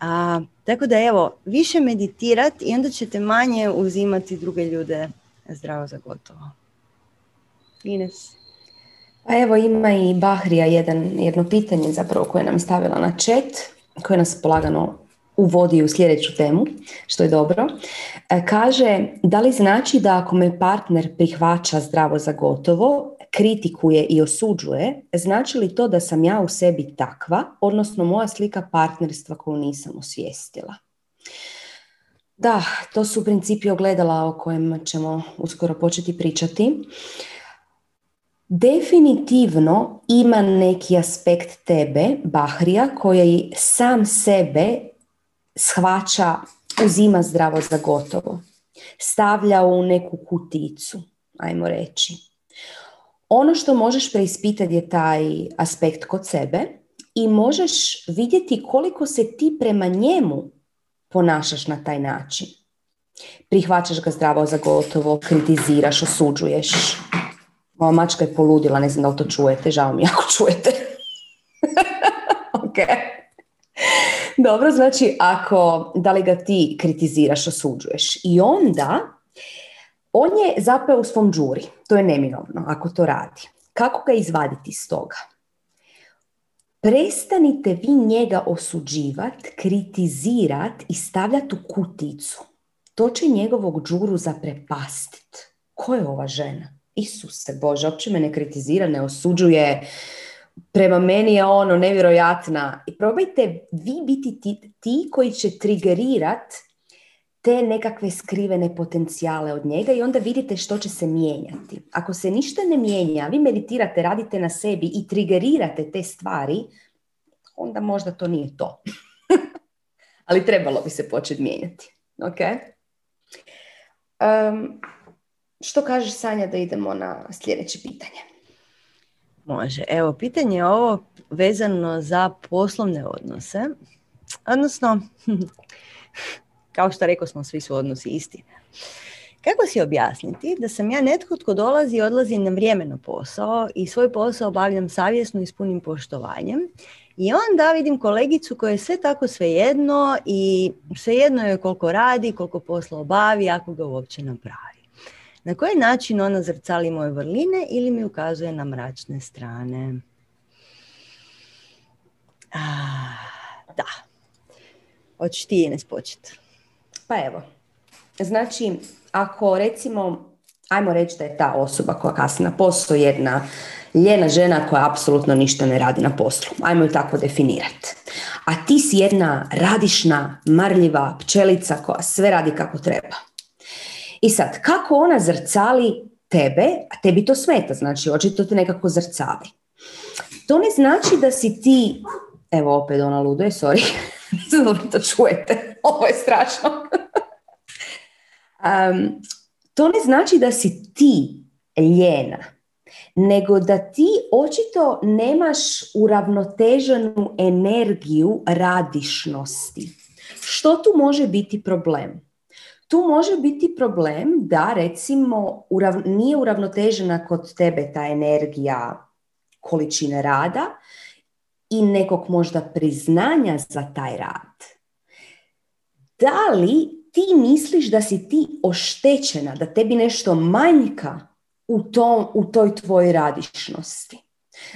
Speaker 1: A, tako da evo, više meditirati i onda ćete manje uzimati druge ljude zdravo za gotovo. Ines.
Speaker 2: Pa evo ima i Bahrija jedan, jedno pitanje zapravo koje nam stavila na chat, koje nas polagano uvodi u sljedeću temu, što je dobro. E, kaže, da li znači da ako me partner prihvaća zdravo za gotovo, kritikuje i osuđuje, znači li to da sam ja u sebi takva, odnosno moja slika partnerstva koju nisam osvijestila? Da, to su principi ogledala o kojem ćemo uskoro početi pričati. Definitivno ima neki aspekt tebe, Bahrija, koji sam sebe shvaća, uzima zdravo za gotovo. Stavlja u neku kuticu, ajmo reći. Ono što možeš preispitati je taj aspekt kod sebe i možeš vidjeti koliko se ti prema njemu ponašaš na taj način. Prihvaćaš ga zdravo za gotovo, kritiziraš, osuđuješ. Moja mačka je poludila, ne znam da li to čujete, žao mi ako čujete. (laughs) ok. (laughs) Dobro, znači ako, da li ga ti kritiziraš, osuđuješ i onda on je zapeo u svom džuri, to je neminovno ako to radi. Kako ga izvaditi iz toga? Prestanite vi njega osuđivati, kritizirati i stavljati u kuticu. To će njegovog džuru zaprepastiti. Ko je ova žena? Isuse Bože, uopće me ne kritizira, ne osuđuje, prema meni je ono nevjerojatna. I probajte vi biti ti, ti koji će trigerirat te nekakve skrivene potencijale od njega i onda vidite što će se mijenjati. Ako se ništa ne mijenja, vi meditirate, radite na sebi i trigerirate te stvari, onda možda to nije to. (laughs) Ali trebalo bi se početi mijenjati. Ok? Um, što kažeš Sanja da idemo na sljedeće pitanje?
Speaker 1: Može. Evo, pitanje je ovo vezano za poslovne odnose. Odnosno, (laughs) kao što rekao smo, svi su odnosi isti. Kako si objasniti da sam ja netko tko dolazi i odlazi na vrijeme na posao i svoj posao obavljam savjesno i s punim poštovanjem i onda vidim kolegicu koja je sve tako svejedno i svejedno je koliko radi, koliko posla obavi, ako ga uopće napravi. Na koji način ona zrcali moje vrline ili mi ukazuje na mračne strane? da. Hoćeš ti Ines početi?
Speaker 2: Pa evo. Znači, ako recimo, ajmo reći da je ta osoba koja kasni na posao jedna ljena žena koja apsolutno ništa ne radi na poslu. Ajmo ju tako definirati. A ti si jedna radišna, marljiva pčelica koja sve radi kako treba. I sad, kako ona zrcali tebe, a tebi to smeta, znači očito te nekako zrcali. To ne znači da si ti, evo opet ona luduje, sorry, (laughs) nisam da to čujete, (laughs) ovo je strašno. (laughs) um, to ne znači da si ti ljena, nego da ti očito nemaš uravnoteženu energiju radišnosti. Što tu može biti problem? Tu može biti problem da recimo nije uravnotežena kod tebe ta energija količine rada i nekog možda priznanja za taj rad. Da li ti misliš da si ti oštećena, da tebi nešto manjka u, tom, u toj tvojoj radišnosti?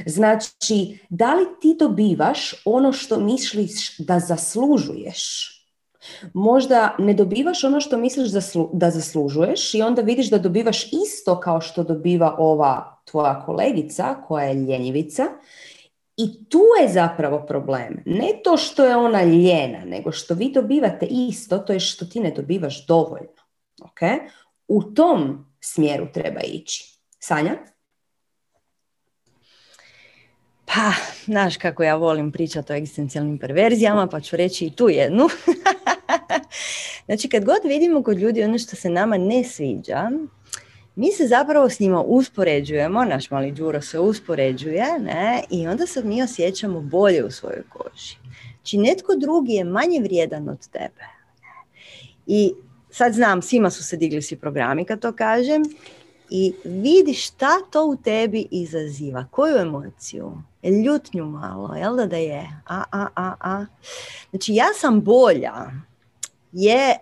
Speaker 2: Znači, da li ti dobivaš ono što misliš da zaslužuješ? Možda ne dobivaš ono što misliš da zaslužuješ i onda vidiš da dobivaš isto kao što dobiva ova tvoja kolegica koja je ljenjivica i tu je zapravo problem. Ne to što je ona ljena, nego što vi dobivate isto, to je što ti ne dobivaš dovoljno. Okay? U tom smjeru treba ići. Sanja?
Speaker 1: Pa, znaš kako ja volim pričati o egzistencijalnim perverzijama, pa ću reći i tu jednu. (laughs) (laughs) znači, kad god vidimo kod ljudi ono što se nama ne sviđa, mi se zapravo s njima uspoređujemo, naš mali Đuro se uspoređuje ne? i onda se mi osjećamo bolje u svojoj koži. Znači netko drugi je manje vrijedan od tebe. I sad znam, svima su se digli svi programi kad to kažem i vidi šta to u tebi izaziva, koju emociju, ljutnju malo, jel da da je, a, a, a, a. Znači ja sam bolja je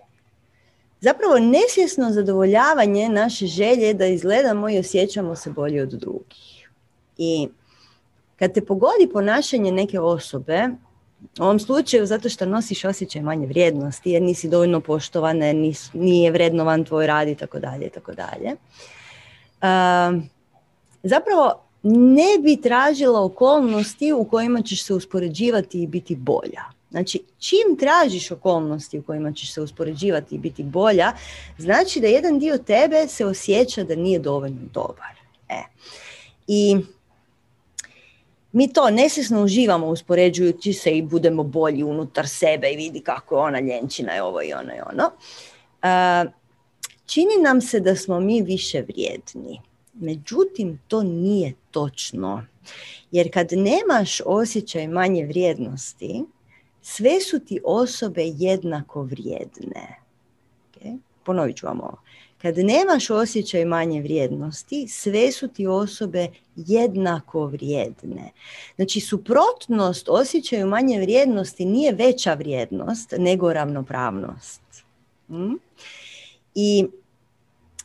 Speaker 1: zapravo nesvjesno zadovoljavanje naše želje da izgledamo i osjećamo se bolje od drugih. I kad te pogodi ponašanje neke osobe, u ovom slučaju zato što nosiš osjećaj manje vrijednosti, jer nisi dovoljno poštovana, nije vrednovan tvoj rad i tako dalje i tako dalje. Zapravo ne bi tražila okolnosti u kojima ćeš se uspoređivati i biti bolja. Znači, čim tražiš okolnosti u kojima ćeš se uspoređivati i biti bolja, znači da jedan dio tebe se osjeća da nije dovoljno dobar. E. I mi to nesvjesno uživamo uspoređujući se i budemo bolji unutar sebe i vidi kako je ona ljenčina i ovo i ono i ono. čini nam se da smo mi više vrijedni. Međutim, to nije točno. Jer kad nemaš osjećaj manje vrijednosti, sve su ti osobe jednako vrijedne. Okay? Ponovit ću vam ovo. Kad nemaš osjećaj manje vrijednosti, sve su ti osobe jednako vrijedne. Znači, suprotnost osjećaju manje vrijednosti nije veća vrijednost, nego ravnopravnost. Hm? I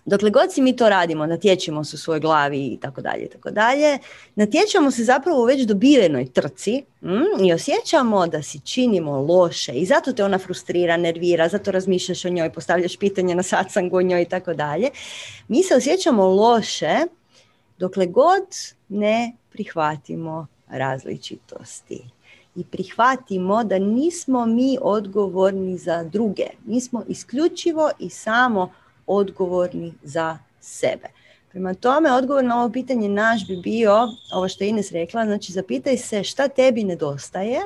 Speaker 1: Dokle god si mi to radimo, natječemo se u svojoj glavi i tako dalje, tako dalje, natječemo se zapravo u već dobivenoj trci mm, i osjećamo da si činimo loše i zato te ona frustrira, nervira, zato razmišljaš o njoj, postavljaš pitanje na satsangu o njoj i tako dalje. Mi se osjećamo loše dokle god ne prihvatimo različitosti i prihvatimo da nismo mi odgovorni za druge. Mi smo isključivo i samo odgovorni za sebe. Prema tome, odgovor na ovo pitanje naš bi bio, ovo što je Ines rekla, znači zapitaj se šta tebi nedostaje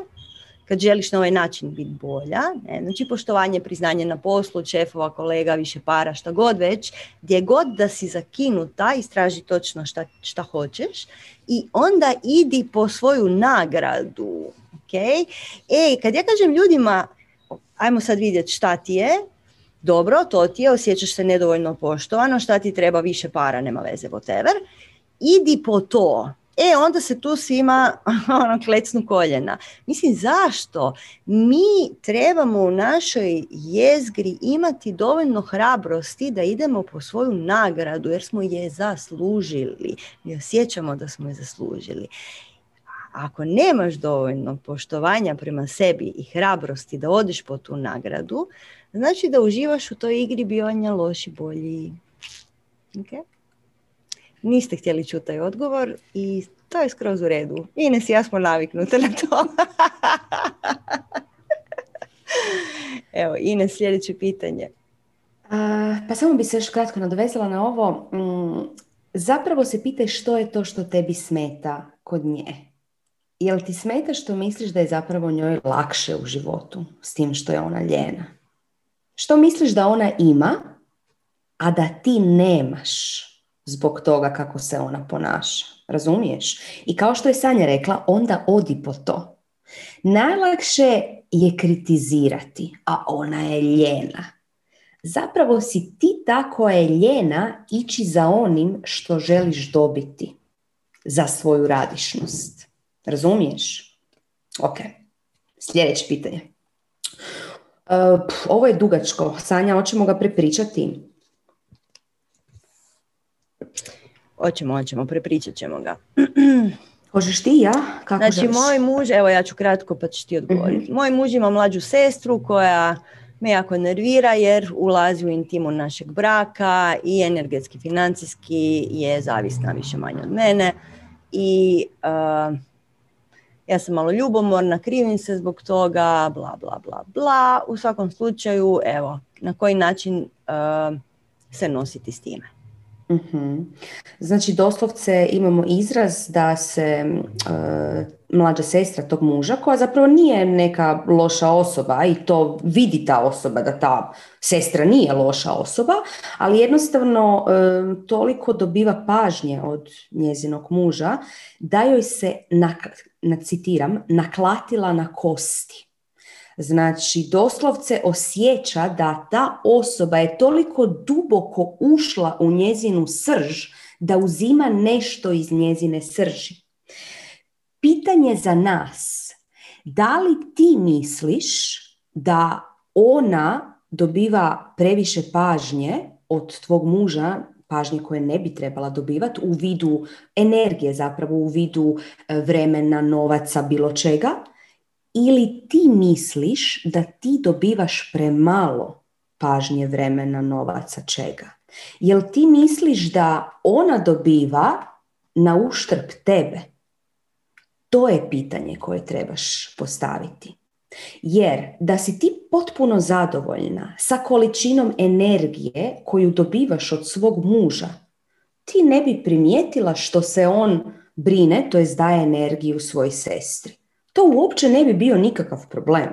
Speaker 1: kad želiš na ovaj način biti bolja. Ne? Znači poštovanje, priznanje na poslu, šefova, kolega, više para, šta god već, gdje god da si zakinuta, istraži točno šta, šta hoćeš i onda idi po svoju nagradu. Okay? E, kad ja kažem ljudima, ajmo sad vidjeti šta ti je, dobro, to ti je, osjećaš se nedovoljno poštovano, šta ti treba više para, nema veze, whatever. Idi po to. E, onda se tu svima (laughs) ono, klecnu koljena. Mislim, zašto? Mi trebamo u našoj jezgri imati dovoljno hrabrosti da idemo po svoju nagradu, jer smo je zaslužili. Mi osjećamo da smo je zaslužili. Ako nemaš dovoljno poštovanja prema sebi i hrabrosti da odiš po tu nagradu, Znači da uživaš u toj igri bionja loši bolji. Okay? Niste htjeli čuti taj odgovor i to je skroz u redu. Ines i ja smo naviknute na to. (laughs) Evo, Ines, sljedeće pitanje.
Speaker 2: pa samo bi se još kratko nadovezala na ovo. Mm, zapravo se pitaj što je to što tebi smeta kod nje. Jel ti smeta što misliš da je zapravo njoj lakše u životu s tim što je ona ljena? Što misliš da ona ima, a da ti nemaš zbog toga kako se ona ponaša? Razumiješ? I kao što je Sanja rekla, onda odi po to. Najlakše je kritizirati, a ona je ljena. Zapravo si ti ta koja je ljena ići za onim što želiš dobiti za svoju radišnost. Razumiješ? Ok. Sljedeće pitanje. Uh, ovo je dugačko. Sanja, hoćemo ga prepričati?
Speaker 1: Hoćemo, hoćemo, prepričat ćemo ga. (clears throat)
Speaker 2: Hoćeš ti ja?
Speaker 1: Kako znači, moj muž, evo ja ću kratko pa ću ti odgovoriti. Mhm. Moj muž ima mlađu sestru koja me jako nervira jer ulazi u intimu našeg braka i energetski, financijski je zavisna više manje od mene. I uh, ja sam malo ljubomorna, krivim se zbog toga, bla, bla, bla, bla. U svakom slučaju, evo, na koji način uh, se nositi s time.
Speaker 2: uh Znači doslovce imamo izraz da se uh, mlađa sestra tog muža koja zapravo nije neka loša osoba i to vidi ta osoba da ta sestra nije loša osoba, ali jednostavno uh, toliko dobiva pažnje od njezinog muža da joj se, na, citiram, naklatila na kosti. Znači, doslovce osjeća da ta osoba je toliko duboko ušla u njezinu srž da uzima nešto iz njezine srži. Pitanje za nas, da li ti misliš da ona dobiva previše pažnje od tvog muža, pažnje koje ne bi trebala dobivati u vidu energije zapravo, u vidu e, vremena, novaca, bilo čega, ili ti misliš da ti dobivaš premalo pažnje, vremena, novaca, čega? Jel ti misliš da ona dobiva na uštrb tebe? To je pitanje koje trebaš postaviti. Jer da si ti potpuno zadovoljna sa količinom energije koju dobivaš od svog muža, ti ne bi primijetila što se on brine, to je daje energiju svojoj sestri to uopće ne bi bio nikakav problem.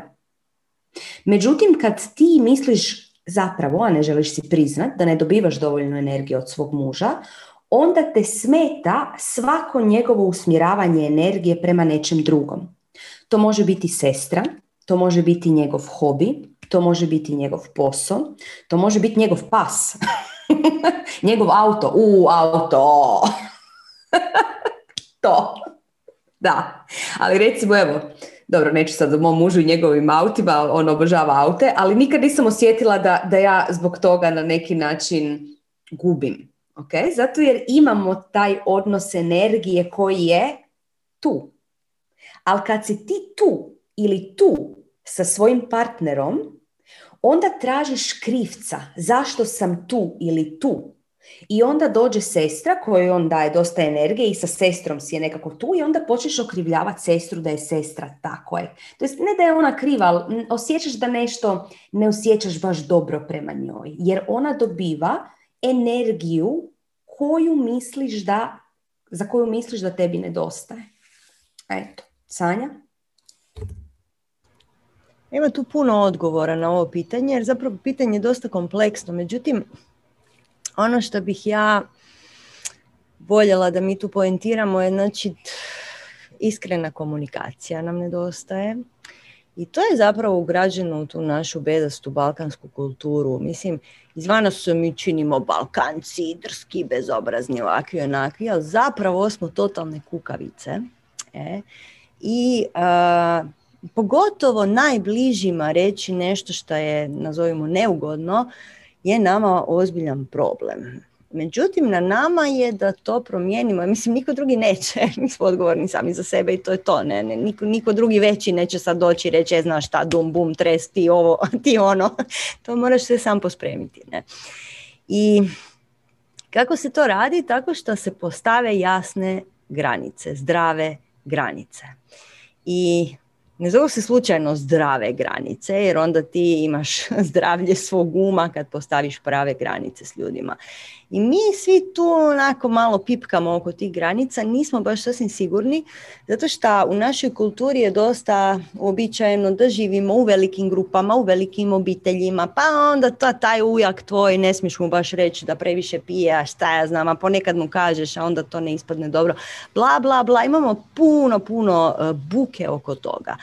Speaker 2: Međutim, kad ti misliš zapravo, a ne želiš si priznat da ne dobivaš dovoljno energije od svog muža, onda te smeta svako njegovo usmjeravanje energije prema nečem drugom. To može biti sestra, to može biti njegov hobi, to može biti njegov posao, to može biti njegov pas, (laughs) njegov auto, u auto, (laughs) to. Da, ali recimo evo, dobro, neću sad o mom mužu i njegovim autima, on obožava aute, ali nikad nisam osjetila da, da ja zbog toga na neki način gubim. Okay? Zato jer imamo taj odnos energije koji je tu. Ali kad si ti tu ili tu sa svojim partnerom, onda tražiš krivca zašto sam tu ili tu. I onda dođe sestra kojoj on daje dosta energije i sa sestrom si je nekako tu i onda počneš okrivljavati sestru da je sestra tako je. To jest ne da je ona kriva, ali osjećaš da nešto ne osjećaš baš dobro prema njoj. Jer ona dobiva energiju koju misliš da, za koju misliš da tebi nedostaje. Eto, Sanja?
Speaker 1: Ima tu puno odgovora na ovo pitanje, jer zapravo pitanje je dosta kompleksno. Međutim, ono što bih ja voljela da mi tu poentiramo je znači iskrena komunikacija nam nedostaje. I to je zapravo ugrađeno u tu našu bedastu balkansku kulturu. Mislim, izvana se mi činimo balkanci, drski, bezobrazni, ovakvi, onakvi, ali zapravo smo totalne kukavice. E? I pogotovo najbližima reći nešto što je, nazovimo, neugodno, je nama ozbiljan problem. Međutim, na nama je da to promijenimo. Mislim, niko drugi neće. (laughs) Mi smo odgovorni sami za sebe i to je to. Ne, ne, niko, niko drugi veći neće sad doći i reći, e, znaš šta, dum, bum, tres, ti ovo, (laughs) ti ono. To moraš se sam pospremiti. Ne? I kako se to radi? Tako što se postave jasne granice, zdrave granice. I ne zovu se slučajno zdrave granice, jer onda ti imaš (laughs) zdravlje svog uma kad postaviš prave granice s ljudima. I mi svi tu onako malo pipkamo oko tih granica, nismo baš sasvim sigurni, zato što u našoj kulturi je dosta uobičajeno da živimo u velikim grupama, u velikim obiteljima, pa onda ta, taj ujak tvoj, ne smiješ mu baš reći da previše pije, a šta ja znam, a ponekad mu kažeš, a onda to ne ispadne dobro, bla, bla, bla, imamo puno, puno e, buke oko toga.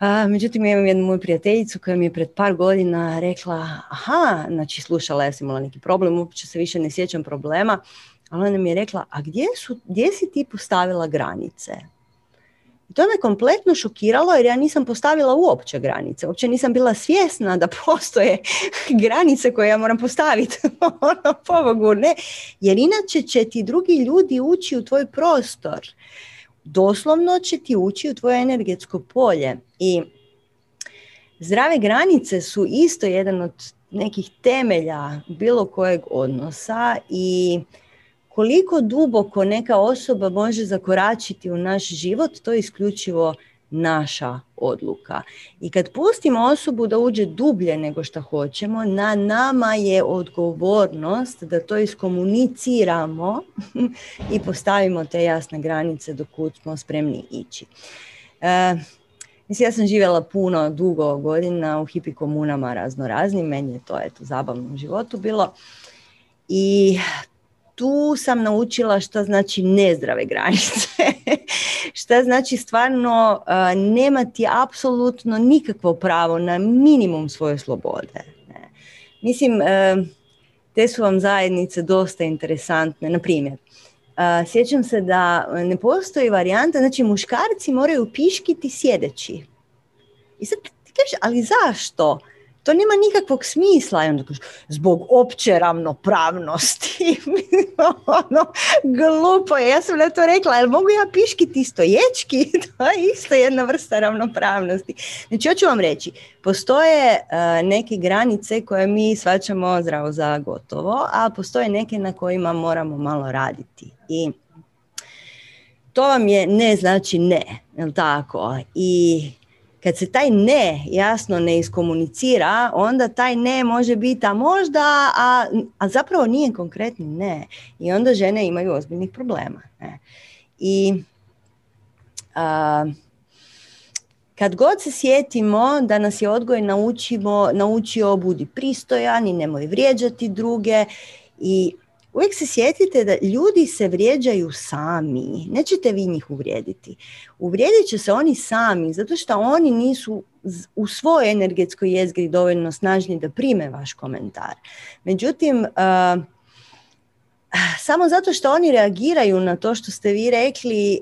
Speaker 1: A, međutim, imam jednu moju prijateljicu koja mi je pred par godina rekla, aha, znači slušala, ja sam imala neki problem, uopće se više ne sjećam problema, ali ona mi je rekla, a gdje, su, gdje si ti postavila granice? I to me kompletno šokiralo jer ja nisam postavila uopće granice. Uopće nisam bila svjesna da postoje (laughs) granice koje ja moram postaviti. (laughs) ono, pobogu, ne. Jer inače će ti drugi ljudi ući u tvoj prostor doslovno će ti ući u tvoje energetsko polje. I zdrave granice su isto jedan od nekih temelja bilo kojeg odnosa i koliko duboko neka osoba može zakoračiti u naš život, to je isključivo naša odluka. I kad pustimo osobu da uđe dublje nego što hoćemo, na nama je odgovornost da to iskomuniciramo (laughs) i postavimo te jasne granice do kud smo spremni ići. E, mislim, ja sam živjela puno, dugo godina u hipi komunama razno raznim, meni je to eto, zabavno u životu bilo. I tu sam naučila što znači nezdrave granice. (laughs) šta znači stvarno nemati apsolutno nikakvo pravo na minimum svoje slobode. Mislim, te su vam zajednice dosta interesantne. Na primjer, sjećam se da ne postoji varijanta, znači muškarci moraju piškiti sjedeći. I sad ti kažeš, ali zašto? To nema nikakvog smisla. I onda kažu, zbog opće ravnopravnosti. (laughs) ono, glupo je. Ja sam na to rekla, jel mogu ja piškiti stoječki? (laughs) to je isto jedna vrsta ravnopravnosti. Znači, hoću vam reći, postoje uh, neke granice koje mi svačamo zdravo za gotovo, a postoje neke na kojima moramo malo raditi. I to vam je ne znači ne, jel tako? I kad se taj ne jasno ne iskomunicira, onda taj ne može biti, a možda, a, a zapravo nije konkretni ne. I onda žene imaju ozbiljnih problema. Ne. I a, kad god se sjetimo da nas je odgoj naučimo, naučio budi pristojan i nemoj vrijeđati druge i uvijek se sjetite da ljudi se vrijeđaju sami. Nećete vi njih uvrijediti. Uvrijedit će se oni sami, zato što oni nisu u svojoj energetskoj jezgri dovoljno snažni da prime vaš komentar. Međutim, samo zato što oni reagiraju na to što ste vi rekli,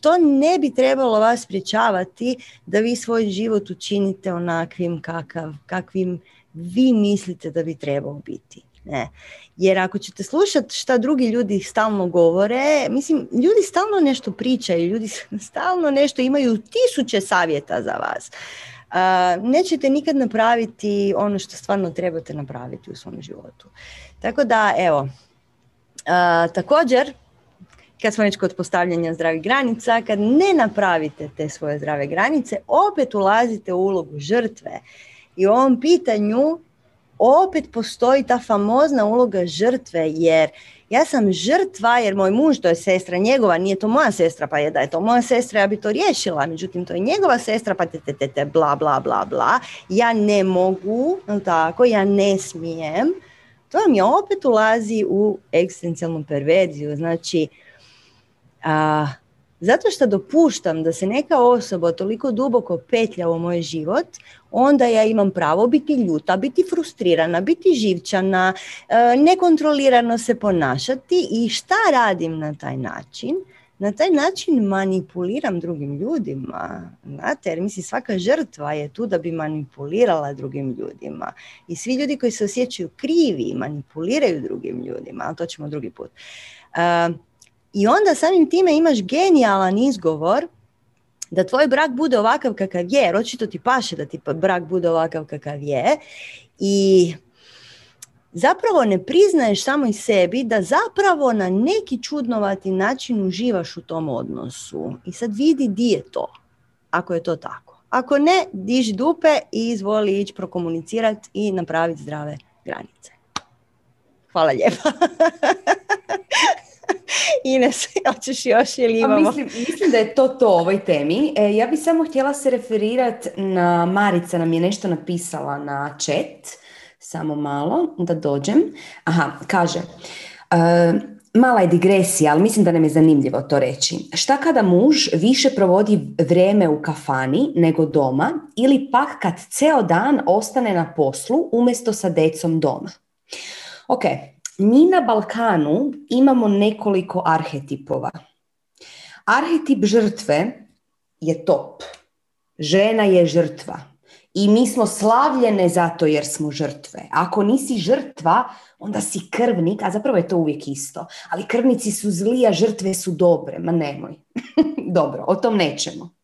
Speaker 1: to ne bi trebalo vas priječavati da vi svoj život učinite onakvim kakav, kakvim vi mislite da bi trebao biti. Ne. Jer ako ćete slušati šta drugi ljudi stalno govore, mislim, ljudi stalno nešto pričaju, ljudi (laughs) stalno nešto imaju tisuće savjeta za vas. Uh, nećete nikad napraviti ono što stvarno trebate napraviti u svom životu. Tako da, evo, uh, također, kad smo već kod postavljanja zdravih granica, kad ne napravite te svoje zdrave granice, opet ulazite u ulogu žrtve. I u ovom pitanju opet postoji ta famozna uloga žrtve, jer ja sam žrtva, jer moj muž, to je sestra njegova, nije to moja sestra, pa je da je to moja sestra, ja bi to riješila, međutim to je njegova sestra, pa te, te, te, te bla, bla, bla, bla, ja ne mogu, tako, ja ne smijem, to vam je opet ulazi u eksistencijalnu perverziju, znači, a, zato što dopuštam da se neka osoba toliko duboko petlja u moj život, onda ja imam pravo biti ljuta, biti frustrirana, biti živčana, e, nekontrolirano se ponašati i šta radim na taj način? Na taj način manipuliram drugim ljudima, znate, jer mislim svaka žrtva je tu da bi manipulirala drugim ljudima. I svi ljudi koji se osjećaju krivi manipuliraju drugim ljudima, ali to ćemo drugi put. Uh, i onda samim time imaš genijalan izgovor da tvoj brak bude ovakav kakav je, jer očito ti paše da ti brak bude ovakav kakav je i zapravo ne priznaješ samo i sebi da zapravo na neki čudnovati način uživaš u tom odnosu. I sad vidi di je to. ako je to tako. Ako ne, diži dupe i izvoli ići prokomunicirati i napraviti zdrave granice. Hvala lijepa. (laughs) (laughs) Ines, (laughs) hoćeš još ili imamo?
Speaker 2: Mislim, mislim da je to to o ovoj temi. E, ja bih samo htjela se referirati na Marica nam je nešto napisala na chat. Samo malo da dođem. Aha, kaže. E, mala je digresija, ali mislim da nam je zanimljivo to reći. Šta kada muž više provodi vrijeme u kafani nego doma ili pak kad ceo dan ostane na poslu umjesto sa decom doma? Ok, mi na Balkanu imamo nekoliko arhetipova. Arhetip žrtve je top. Žena je žrtva. I mi smo slavljene zato jer smo žrtve. Ako nisi žrtva, onda si krvnik, a zapravo je to uvijek isto. Ali krvnici su zli, a žrtve su dobre. Ma nemoj. (laughs) Dobro, o tom nećemo.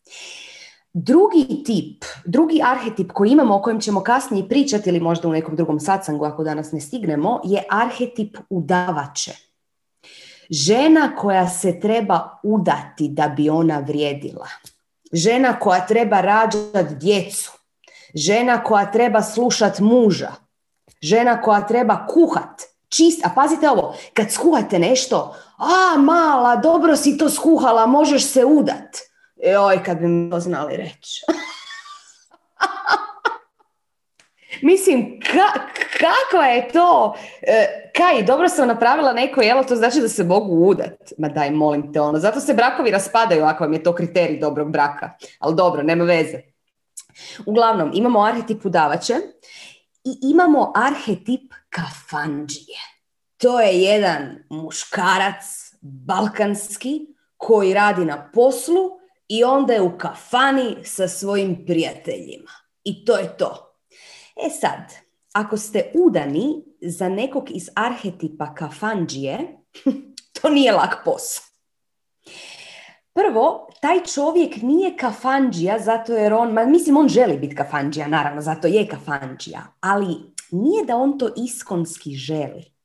Speaker 2: Drugi tip, drugi arhetip koji imamo, o kojem ćemo kasnije pričati ili možda u nekom drugom sacangu ako danas ne stignemo, je arhetip udavače. Žena koja se treba udati da bi ona vrijedila. Žena koja treba rađati djecu. Žena koja treba slušat muža. Žena koja treba kuhat. Čist, a pazite ovo, kad skuhate nešto, a mala, dobro si to skuhala, možeš se udat Joj, kad bi mi to znali reći. (laughs) Mislim, ka, kakva je to? E, kaj, dobro sam napravila neko jelo, to znači da se mogu udat. Ma daj, molim te, ono. Zato se brakovi raspadaju ako vam je to kriterij dobrog braka. Ali dobro, nema veze. Uglavnom, imamo arhetip udavače i imamo arhetip kafanđije. To je jedan muškarac balkanski koji radi na poslu i onda je u kafani sa svojim prijateljima. I to je to. E sad, ako ste udani za nekog iz arhetipa kafanđije, (laughs) to nije lak posao. Prvo, taj čovjek nije kafanđija zato jer on, ma mislim on želi biti kafanđija, naravno, zato je kafanđija, ali nije da on to iskonski želi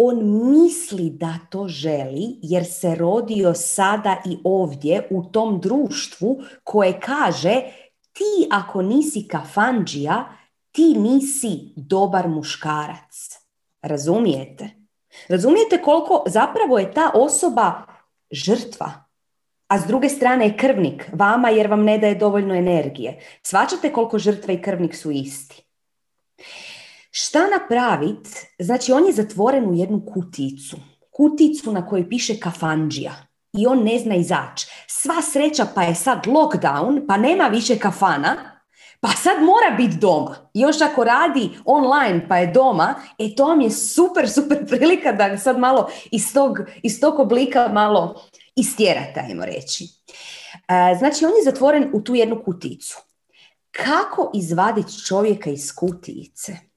Speaker 2: on misli da to želi jer se rodio sada i ovdje u tom društvu koje kaže ti ako nisi kafanđija, ti nisi dobar muškarac. Razumijete? Razumijete koliko zapravo je ta osoba žrtva, a s druge strane je krvnik vama jer vam ne daje dovoljno energije. Svačate koliko žrtva i krvnik su isti. Šta napravit? Znači, on je zatvoren u jednu kuticu. Kuticu na kojoj piše kafanđija. I on ne zna izaći. Sva sreća pa je sad lockdown, pa nema više kafana, pa sad mora biti doma. Još ako radi online pa je doma, e to vam je super, super prilika da sad malo iz tog, iz tog oblika malo istjerate, ajmo reći. E, znači, on je zatvoren u tu jednu kuticu. Kako izvaditi čovjeka iz kutice?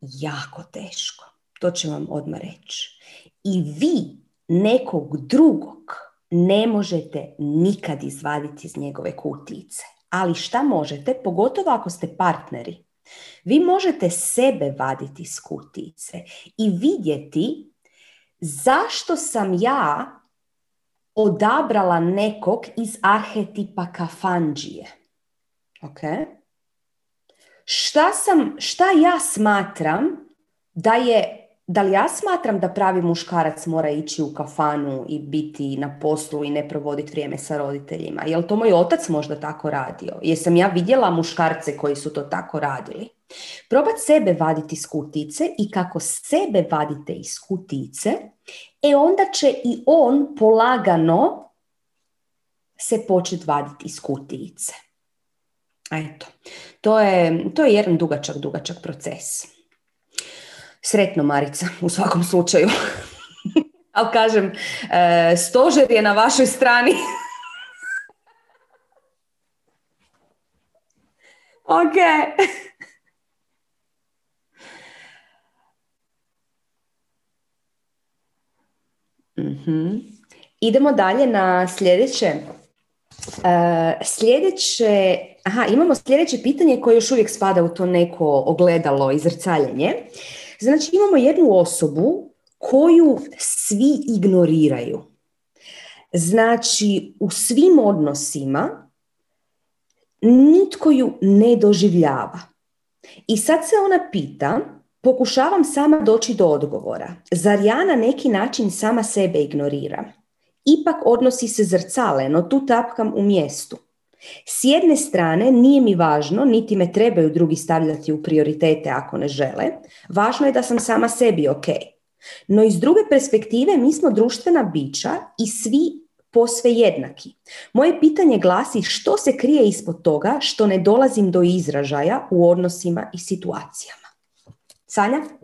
Speaker 2: Jako teško. To ću vam odmah reći. I vi nekog drugog ne možete nikad izvaditi iz njegove kutice. Ali šta možete, pogotovo ako ste partneri, vi možete sebe vaditi iz kutice i vidjeti zašto sam ja odabrala nekog iz arhetipa kafanđije. Ok? Šta sam, šta ja smatram da je, da li ja smatram da pravi muškarac mora ići u kafanu i biti na poslu i ne provoditi vrijeme sa roditeljima? Jel to moj otac možda tako radio? Jesam ja vidjela muškarce koji su to tako radili? Probat sebe vaditi iz kutice i kako sebe vadite iz kutice, e onda će i on polagano se početi vaditi iz kutice. Eto, to je, to je jedan dugačak, dugačak proces. Sretno, Marica, u svakom slučaju. (laughs) Ali kažem, e, stožer je na vašoj strani. (laughs) ok. (laughs) mm Idemo dalje na sljedeće Uh, sljedeće, aha, imamo sljedeće pitanje koje još uvijek spada u to neko ogledalo, izrcaljenje. Znači imamo jednu osobu koju svi ignoriraju. Znači u svim odnosima nitko ju ne doživljava. I sad se ona pita, pokušavam sama doći do odgovora. Zar ja na neki način sama sebe ignoriram? Ipak odnosi se zrcaleno, tu tapkam u mjestu. S jedne strane nije mi važno, niti me trebaju drugi stavljati u prioritete ako ne žele. Važno je da sam sama sebi ok. No iz druge perspektive mi smo društvena bića i svi posve jednaki. Moje pitanje glasi što se krije ispod toga što ne dolazim do izražaja u odnosima i situacijama. Sanja?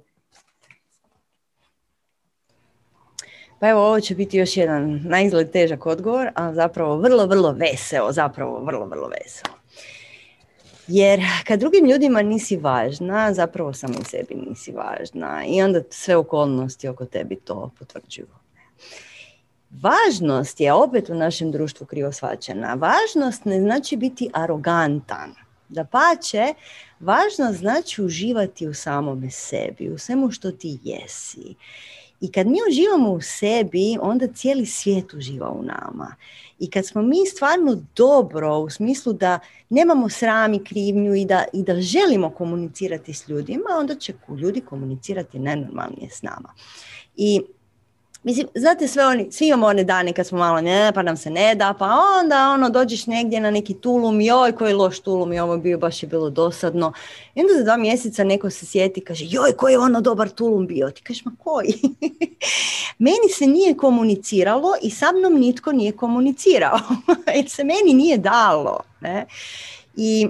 Speaker 1: Pa evo, ovo će biti još jedan naizgled težak odgovor, a zapravo vrlo, vrlo veseo, zapravo vrlo, vrlo veseo. Jer kad drugim ljudima nisi važna, zapravo samo sebi nisi važna i onda sve okolnosti oko tebi to potvrđuju. Važnost je opet u našem društvu krivo shvaćena. Važnost ne znači biti arogantan. Da pače, važnost znači uživati u samome sebi, u svemu što ti jesi. I kad mi uživamo u sebi, onda cijeli svijet uživa u nama. I kad smo mi stvarno dobro, u smislu da nemamo sram i krivnju i da, i da želimo komunicirati s ljudima, onda će ljudi komunicirati najnormalnije s nama. I Mislim, znate sve oni, svi imamo one dane kad smo malo ne, pa nam se ne da, pa onda ono dođeš negdje na neki tulum, joj koji loš tulum i ovo bio, baš je bilo dosadno. I onda za dva mjeseca neko se sjeti i kaže, joj koji je ono dobar tulum bio. Ti kažeš, ma koji? (laughs) meni se nije komuniciralo i sa mnom nitko nije komunicirao. (laughs) Jer se meni nije dalo. Ne? I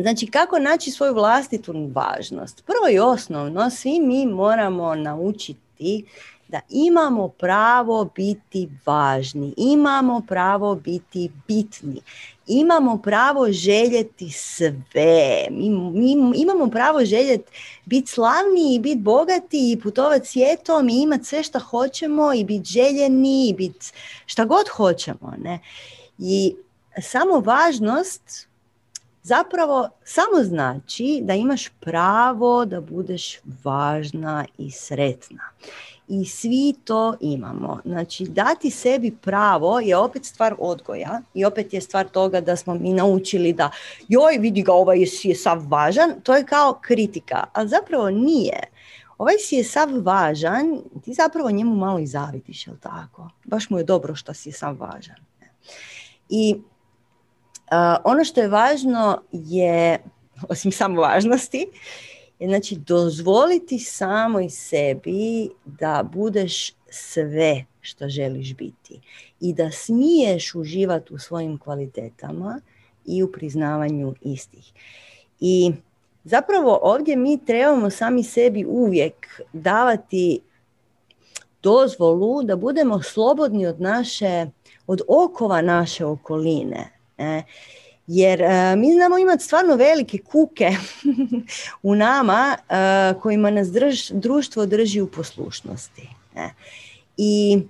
Speaker 1: Znači, kako naći svoju vlastitu važnost? Prvo i osnovno, svi mi moramo naučiti da imamo pravo biti važni, imamo pravo biti bitni, imamo pravo željeti sve, mi, imamo pravo željeti biti slavni i biti bogati i putovati svijetom i imati sve što hoćemo i biti željeni i biti šta god hoćemo. Ne? I samo važnost zapravo samo znači da imaš pravo da budeš važna i sretna i svi to imamo. Znači, dati sebi pravo je opet stvar odgoja i opet je stvar toga da smo mi naučili da joj, vidi ga, ovaj je sav važan, to je kao kritika, a zapravo nije. Ovaj si je sav važan, ti zapravo njemu malo i zavidiš, jel tako? Baš mu je dobro što si je sav važan. I ono što je važno je, (laughs) osim samo važnosti, Znači, dozvoliti samo i sebi da budeš sve što želiš biti i da smiješ uživati u svojim kvalitetama i u priznavanju istih. I zapravo ovdje mi trebamo sami sebi uvijek davati dozvolu da budemo slobodni od naše, od okova naše okoline. E, jer uh, mi znamo imati stvarno velike kuke (laughs) u nama uh, kojima nas drž, društvo drži u poslušnosti. Ne? I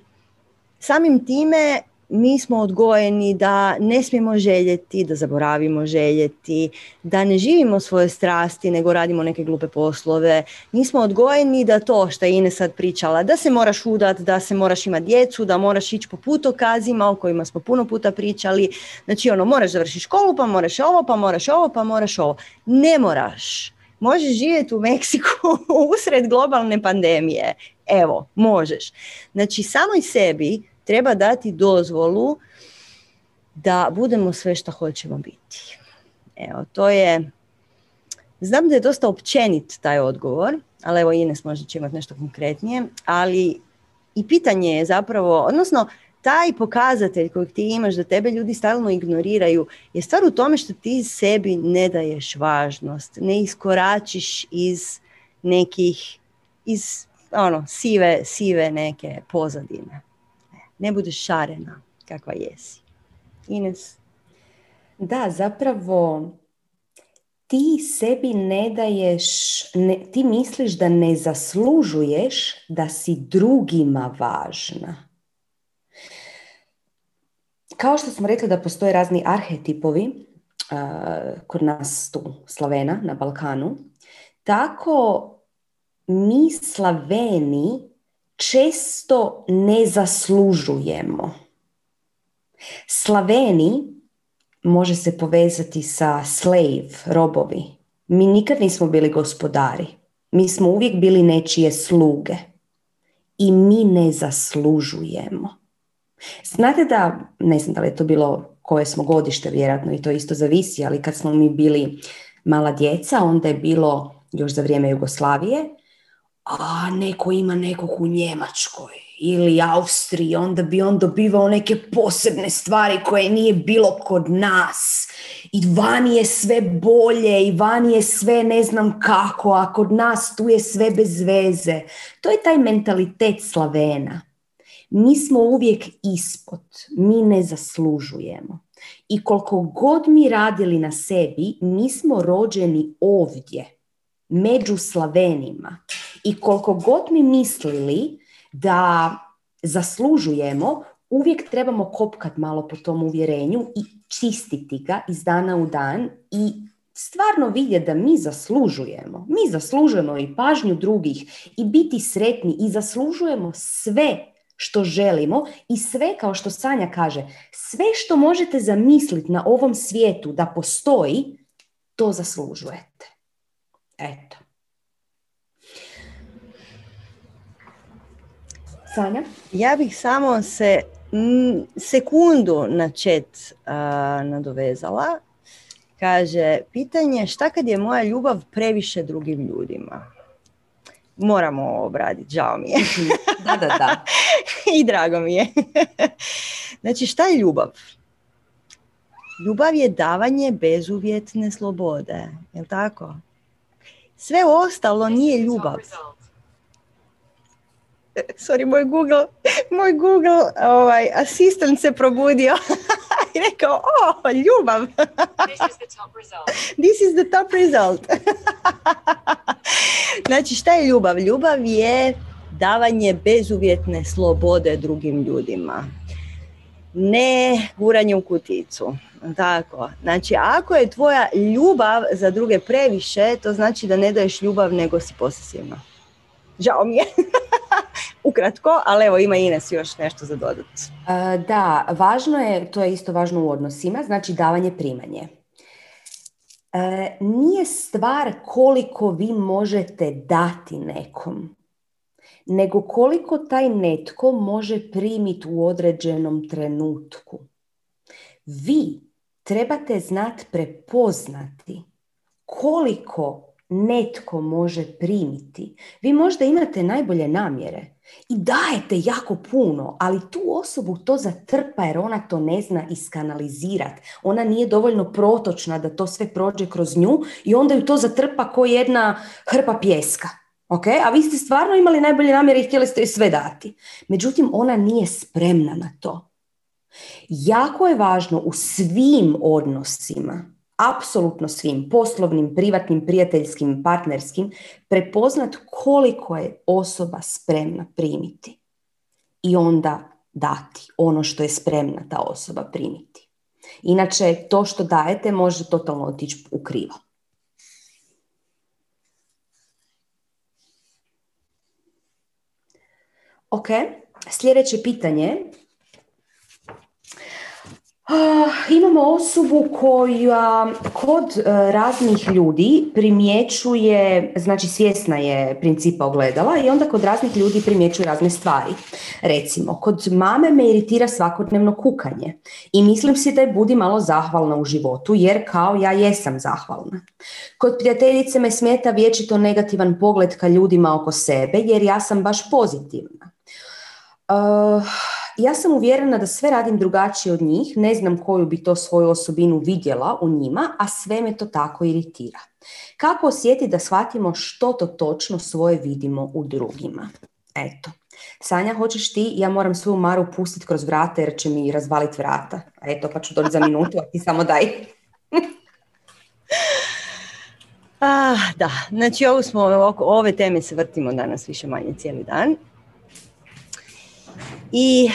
Speaker 1: samim time mi smo odgojeni da ne smijemo željeti, da zaboravimo željeti, da ne živimo svoje strasti nego radimo neke glupe poslove. Mi smo odgojeni da to što je Ine sad pričala, da se moraš udat, da se moraš imati djecu, da moraš ići po putokazima o kojima smo puno puta pričali. Znači ono, moraš završiti školu, pa moraš ovo, pa moraš ovo, pa moraš ovo. Ne moraš. Možeš živjeti u Meksiku (laughs) usred globalne pandemije. Evo, možeš. Znači, samo i sebi treba dati dozvolu da budemo sve što hoćemo biti. Evo, to je, znam da je dosta općenit taj odgovor, ali evo Ines možda će imati nešto konkretnije, ali i pitanje je zapravo, odnosno taj pokazatelj kojeg ti imaš da tebe ljudi stalno ignoriraju je stvar u tome što ti sebi ne daješ važnost, ne iskoračiš iz nekih, iz ono, sive, sive neke pozadine ne budeš šarena kakva jesi. Ines?
Speaker 2: Da, zapravo ti sebi ne daješ, ne, ti misliš da ne zaslužuješ da si drugima važna. Kao što smo rekli da postoje razni arhetipovi uh, kod nas tu, Slavena, na Balkanu, tako mi Slaveni često ne zaslužujemo. Slaveni može se povezati sa slave, robovi. Mi nikad nismo bili gospodari. Mi smo uvijek bili nečije sluge. I mi ne zaslužujemo. Znate da, ne znam da li je to bilo koje smo godište vjerojatno i to isto zavisi, ali kad smo mi bili mala djeca, onda je bilo još za vrijeme Jugoslavije, a neko ima nekog u Njemačkoj ili Austriji, onda bi on dobivao neke posebne stvari koje nije bilo kod nas. I vani je sve bolje, i vani je sve ne znam kako, a kod nas tu je sve bez veze. To je taj mentalitet Slavena. Mi smo uvijek ispod, mi ne zaslužujemo. I koliko god mi radili na sebi, mi smo rođeni ovdje među Slavenima. I koliko god mi mislili da zaslužujemo, uvijek trebamo kopkat malo po tom uvjerenju i čistiti ga iz dana u dan i stvarno vidjeti da mi zaslužujemo. Mi zaslužujemo i pažnju drugih i biti sretni i zaslužujemo sve što želimo i sve, kao što Sanja kaže, sve što možete zamisliti na ovom svijetu da postoji, to zaslužujete. Eto. Sanja?
Speaker 1: Ja bih samo se sekundu na chat nadovezala. Kaže, pitanje šta kad je moja ljubav previše drugim ljudima? Moramo obraditi, žao mi je.
Speaker 2: Mhm. da, da, da. (laughs)
Speaker 1: I drago mi je. (laughs) znači, šta je ljubav? Ljubav je davanje bezuvjetne slobode, je li tako? Sve ostalo nije ljubav. (laughs) Sorry, moj Google, moj Google ovaj, asistent se probudio (laughs) i rekao, oh, ljubav. This is the top result. (laughs) This is the top result. znači, šta je ljubav? Ljubav je davanje bezuvjetne slobode drugim ljudima. Ne guranje u kuticu. Tako. Znači, ako je tvoja ljubav za druge previše, to znači da ne daješ ljubav nego si posesivna. Žao mi je. (laughs) Ukratko, ali evo ima Ines još nešto za dodat.
Speaker 2: E, da, važno je, to je isto važno u odnosima, znači davanje primanje. E, nije stvar koliko vi možete dati nekom, nego koliko taj netko može primiti u određenom trenutku. Vi trebate znati prepoznati koliko netko može primiti. Vi možda imate najbolje namjere i dajete jako puno, ali tu osobu to zatrpa jer ona to ne zna iskanalizirati. Ona nije dovoljno protočna da to sve prođe kroz nju i onda ju to zatrpa kao jedna hrpa pjeska. Okay? A vi ste stvarno imali najbolje namjere i htjeli ste joj sve dati. Međutim, ona nije spremna na to. Jako je važno u svim odnosima, apsolutno svim, poslovnim, privatnim, prijateljskim, partnerskim, prepoznat koliko je osoba spremna primiti i onda dati ono što je spremna ta osoba primiti. Inače, to što dajete može totalno otići u krivo. Ok, sljedeće pitanje imamo osobu koja kod uh, raznih ljudi primjećuje, znači svjesna je principa ogledala i onda kod raznih ljudi primjećuje razne stvari. Recimo, kod mame me iritira svakodnevno kukanje i mislim si da je budi malo zahvalna u životu jer kao ja jesam zahvalna. Kod prijateljice me smeta vječito negativan pogled ka ljudima oko sebe jer ja sam baš pozitivna. Uh, ja sam uvjerena da sve radim drugačije od njih, ne znam koju bi to svoju osobinu vidjela u njima, a sve me to tako iritira. Kako osjetiti da shvatimo što to točno svoje vidimo u drugima? Eto. Sanja, hoćeš ti? Ja moram svoju Maru pustiti kroz vrata jer će mi razvaliti vrata. Eto, pa ću doći za minutu, a ti samo daj. (laughs)
Speaker 1: ah, da, znači ovo smo, ove teme se vrtimo danas više manje cijeli dan. I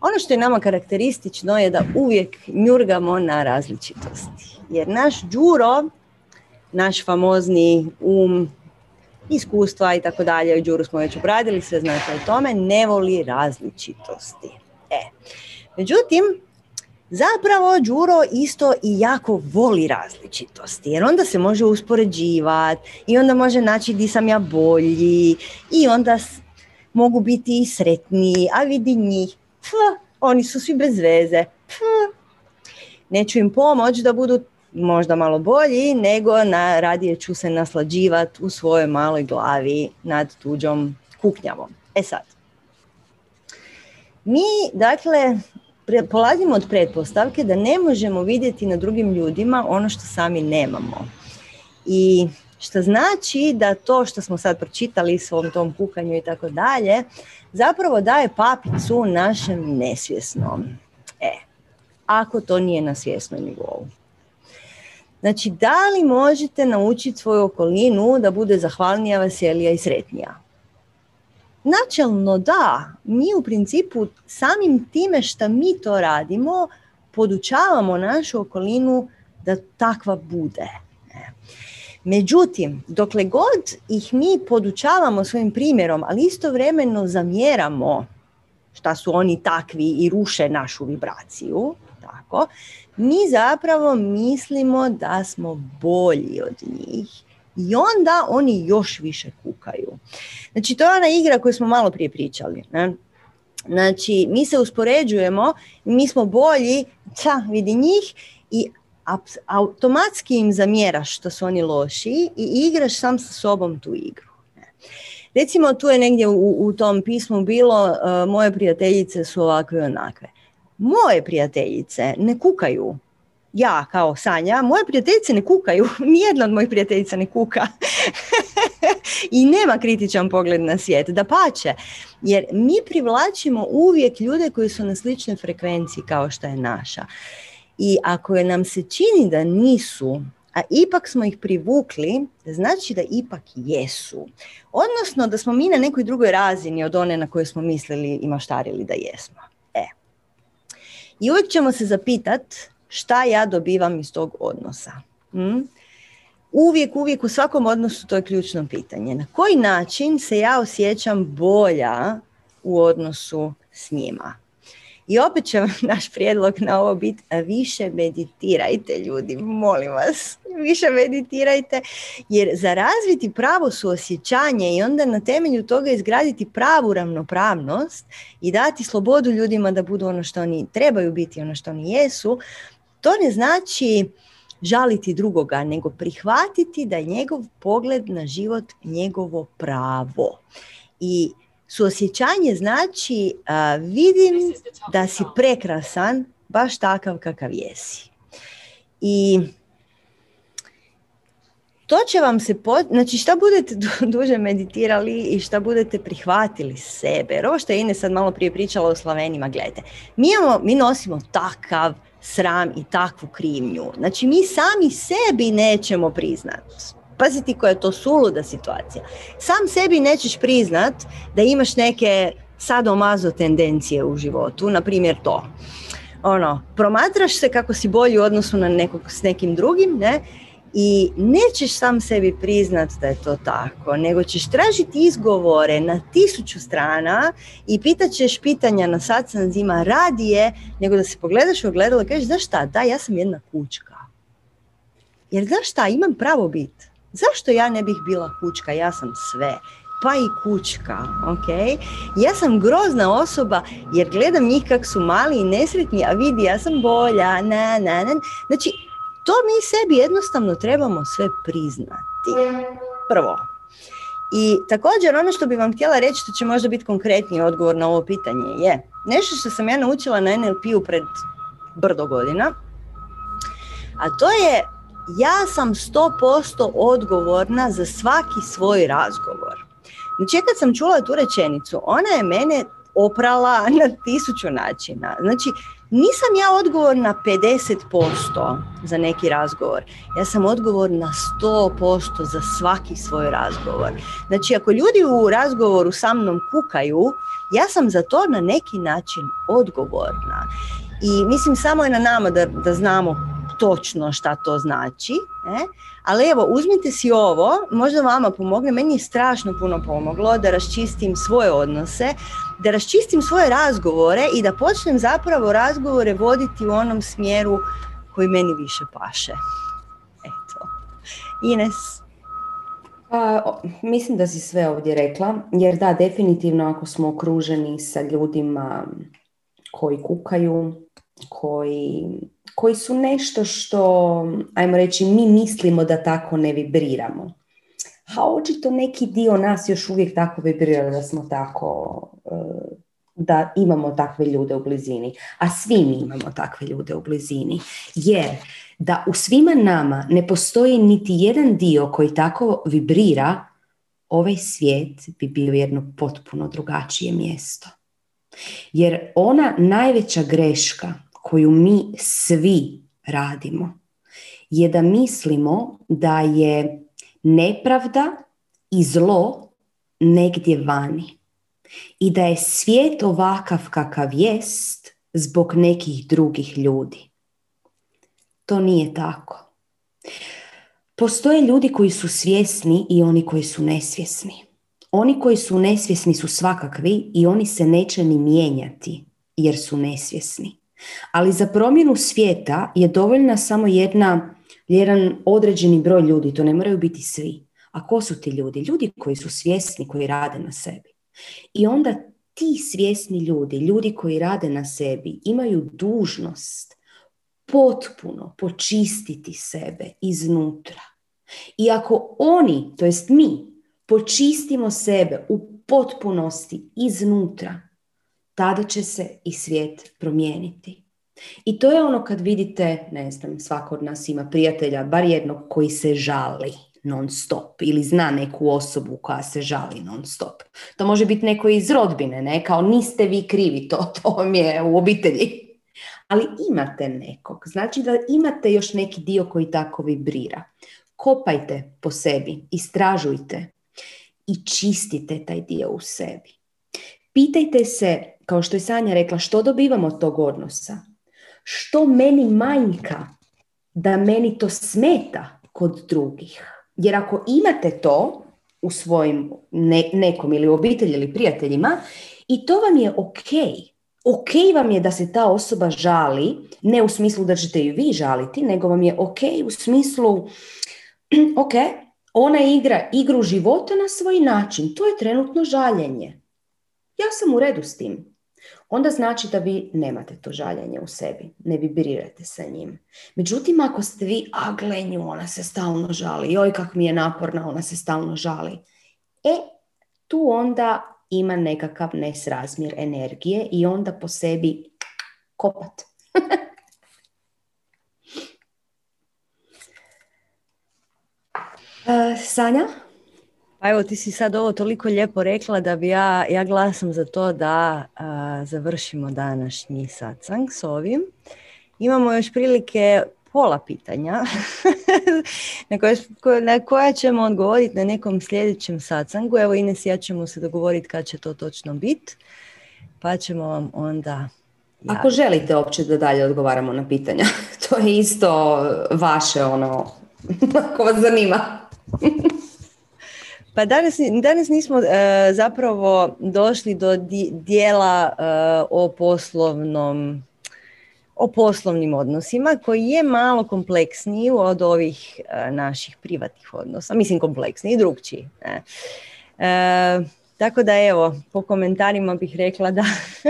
Speaker 1: ono što je nama karakteristično je da uvijek njurgamo na različitosti. Jer naš đuro, naš famozni um, iskustva i tako dalje, đuru smo već obradili, sve znate o tome, ne voli različitosti. E. Međutim, Zapravo Đuro isto i jako voli različitosti, jer onda se može uspoređivati i onda može naći di sam ja bolji i onda mogu biti i sretniji, a vidi njih, oni su svi bez veze, neću im pomoći da budu možda malo bolji, nego na, radije ću se naslađivati u svojoj maloj glavi nad tuđom kuknjavom. E sad, mi, dakle, polazimo od pretpostavke da ne možemo vidjeti na drugim ljudima ono što sami nemamo. I što znači da to što smo sad pročitali svom tom kukanju i tako dalje, zapravo daje papicu našem nesvjesnom. E, ako to nije na svjesnoj nivou. Znači, da li možete naučiti svoju okolinu da bude zahvalnija, veselija i sretnija? Načelno da, mi u principu samim time što mi to radimo, podučavamo našu okolinu da takva bude. Međutim, dokle god ih mi podučavamo svojim primjerom, ali istovremeno zamjeramo šta su oni takvi i ruše našu vibraciju, tako, mi zapravo mislimo da smo bolji od njih i onda oni još više kukaju. Znači, to je ona igra koju smo malo prije pričali. Ne? Znači, mi se uspoređujemo, mi smo bolji, ca, vidi njih i automatski im zamjeraš što su oni loši i igraš sam sa sobom tu igru. Recimo, tu je negdje u, u tom pismu bilo uh, moje prijateljice su ovakve i onakve. Moje prijateljice ne kukaju ja kao Sanja, moje prijateljice ne kukaju, (laughs) nijedna od mojih prijateljica ne kuka (laughs) i nema kritičan pogled na svijet, da pače, jer mi privlačimo uvijek ljude koji su na sličnoj frekvenciji kao što je naša. I ako je nam se čini da nisu, a ipak smo ih privukli, znači da ipak jesu. Odnosno da smo mi na nekoj drugoj razini od one na kojoj smo mislili i maštarili da jesmo. E. I uvijek ćemo se zapitati šta ja dobivam iz tog odnosa. Hm? Uvijek, uvijek u svakom odnosu to je ključno pitanje. Na koji način se ja osjećam bolja u odnosu s njima? I opet će vam (laughs) naš prijedlog na ovo biti, više meditirajte ljudi, molim vas, više meditirajte, jer za razviti pravo suosjećanje i onda na temelju toga izgraditi pravu ravnopravnost i dati slobodu ljudima da budu ono što oni trebaju biti, ono što oni jesu, to ne znači žaliti drugoga, nego prihvatiti da je njegov pogled na život njegovo pravo. I suosjećanje znači vidim da si prekrasan, baš takav kakav jesi. I to će vam se, po... znači šta budete (laughs) duže meditirali i šta budete prihvatili sebe, jer ovo što je Ine sad malo prije pričala o Slavenima, gledajte, mi, imamo, mi nosimo takav sram i takvu krivnju. Znači mi sami sebi nećemo priznat. Paziti koja je to suluda situacija. Sam sebi nećeš priznat da imaš neke sadomazo tendencije u životu, na primjer to. Ono, promatraš se kako si bolji u odnosu na nekog s nekim drugim, ne? i nećeš sam sebi priznat da je to tako, nego ćeš tražiti izgovore na tisuću strana i pitat ćeš pitanja na zima radije nego da se pogledaš u ogledalo i kažeš, znaš šta, da, ja sam jedna kućka. Jer znaš šta, imam pravo biti. Zašto ja ne bih bila kućka, ja sam sve pa i kućka, ok? Ja sam grozna osoba jer gledam njih kak su mali i nesretni, a vidi ja sam bolja, na, na, na. Znači, to mi sebi jednostavno trebamo sve priznati. Prvo. I također ono što bi vam htjela reći, što će možda biti konkretniji odgovor na ovo pitanje, je nešto što sam ja naučila na NLP-u pred brdo godina, a to je ja sam 100% odgovorna za svaki svoj razgovor. Znači, kad sam čula tu rečenicu, ona je mene oprala (laughs) na tisuću načina. Znači, nisam ja odgovorna 50% za neki razgovor. Ja sam odgovorna 100% za svaki svoj razgovor. Znači, ako ljudi u razgovoru sa mnom kukaju, ja sam za to na neki način odgovorna. I mislim, samo je na nama da, da znamo točno šta to znači, e? ali evo, uzmite si ovo, možda vama pomogne, meni je strašno puno pomoglo da raščistim svoje odnose, da raščistim svoje razgovore i da počnem zapravo razgovore voditi u onom smjeru koji meni više paše. Eto. Ines?
Speaker 2: Pa, mislim da si sve ovdje rekla, jer da, definitivno ako smo okruženi sa ljudima koji kukaju, koji, koji su nešto što, ajmo reći, mi mislimo da tako ne vibriramo. A očito neki dio nas još uvijek tako vibrira da smo tako, e, da imamo takve ljude u blizini. A svi mi imamo takve ljude u blizini. Jer da u svima nama ne postoji niti jedan dio koji tako vibrira, ovaj svijet bi bio jedno potpuno drugačije mjesto. Jer ona najveća greška koju mi svi radimo je da mislimo da je nepravda i zlo negdje vani i da je svijet ovakav kakav jest zbog nekih drugih ljudi. To nije tako. Postoje ljudi koji su svjesni i oni koji su nesvjesni. Oni koji su nesvjesni su svakakvi i oni se neće ni mijenjati jer su nesvjesni. Ali za promjenu svijeta je dovoljna samo jedna, jedan određeni broj ljudi, to ne moraju biti svi. A ko su ti ljudi? Ljudi koji su svjesni, koji rade na sebi. I onda ti svjesni ljudi, ljudi koji rade na sebi, imaju dužnost potpuno počistiti sebe iznutra. I ako oni, to jest mi, počistimo sebe u potpunosti iznutra, tada će se i svijet promijeniti. I to je ono kad vidite, ne znam, svako od nas ima prijatelja, bar jednog koji se žali non stop ili zna neku osobu koja se žali non stop. To može biti neko iz rodbine, ne? Kao niste vi krivi, to, to vam je u obitelji. Ali imate nekog, znači da imate još neki dio koji tako vibrira. Kopajte po sebi, istražujte i čistite taj dio u sebi. Pitajte se, kao što je Sanja rekla, što dobivamo od tog odnosa? Što meni manjka da meni to smeta kod drugih? Jer ako imate to u svojim nekom ili obitelji ili prijateljima i to vam je ok, ok vam je da se ta osoba žali, ne u smislu da ćete ju vi žaliti, nego vam je ok u smislu, (clears throat) ok, ona igra igru života na svoj način, to je trenutno žaljenje. Ja sam u redu s tim onda znači da vi nemate to žaljenje u sebi, ne vibrirate sa njim. Međutim, ako ste vi, a glenju, ona se stalno žali, joj kak mi je naporna, ona se stalno žali. E, tu onda ima nekakav nesrazmjer energije i onda po sebi kopat. uh, (laughs) Sanja?
Speaker 1: Pa evo, ti si sad ovo toliko lijepo rekla da bi ja, ja glasam za to da završimo današnji satsang s ovim. Imamo još prilike pola pitanja (laughs) na, koje, na koja ćemo odgovoriti na nekom sljedećem satsangu. Evo Ines ja ćemo se dogovoriti kad će to točno biti, pa ćemo vam onda...
Speaker 2: Ako želite uopće da dalje odgovaramo na pitanja, (laughs) to je isto vaše ono, (laughs) ako vas zanima.
Speaker 1: Pa danas, danas nismo uh, zapravo došli do dijela uh, o poslovnom o poslovnim odnosima koji je malo kompleksniji od ovih uh, naših privatnih odnosa. Mislim kompleksniji i drugčiji. Ne? tako da evo, po komentarima bih rekla da,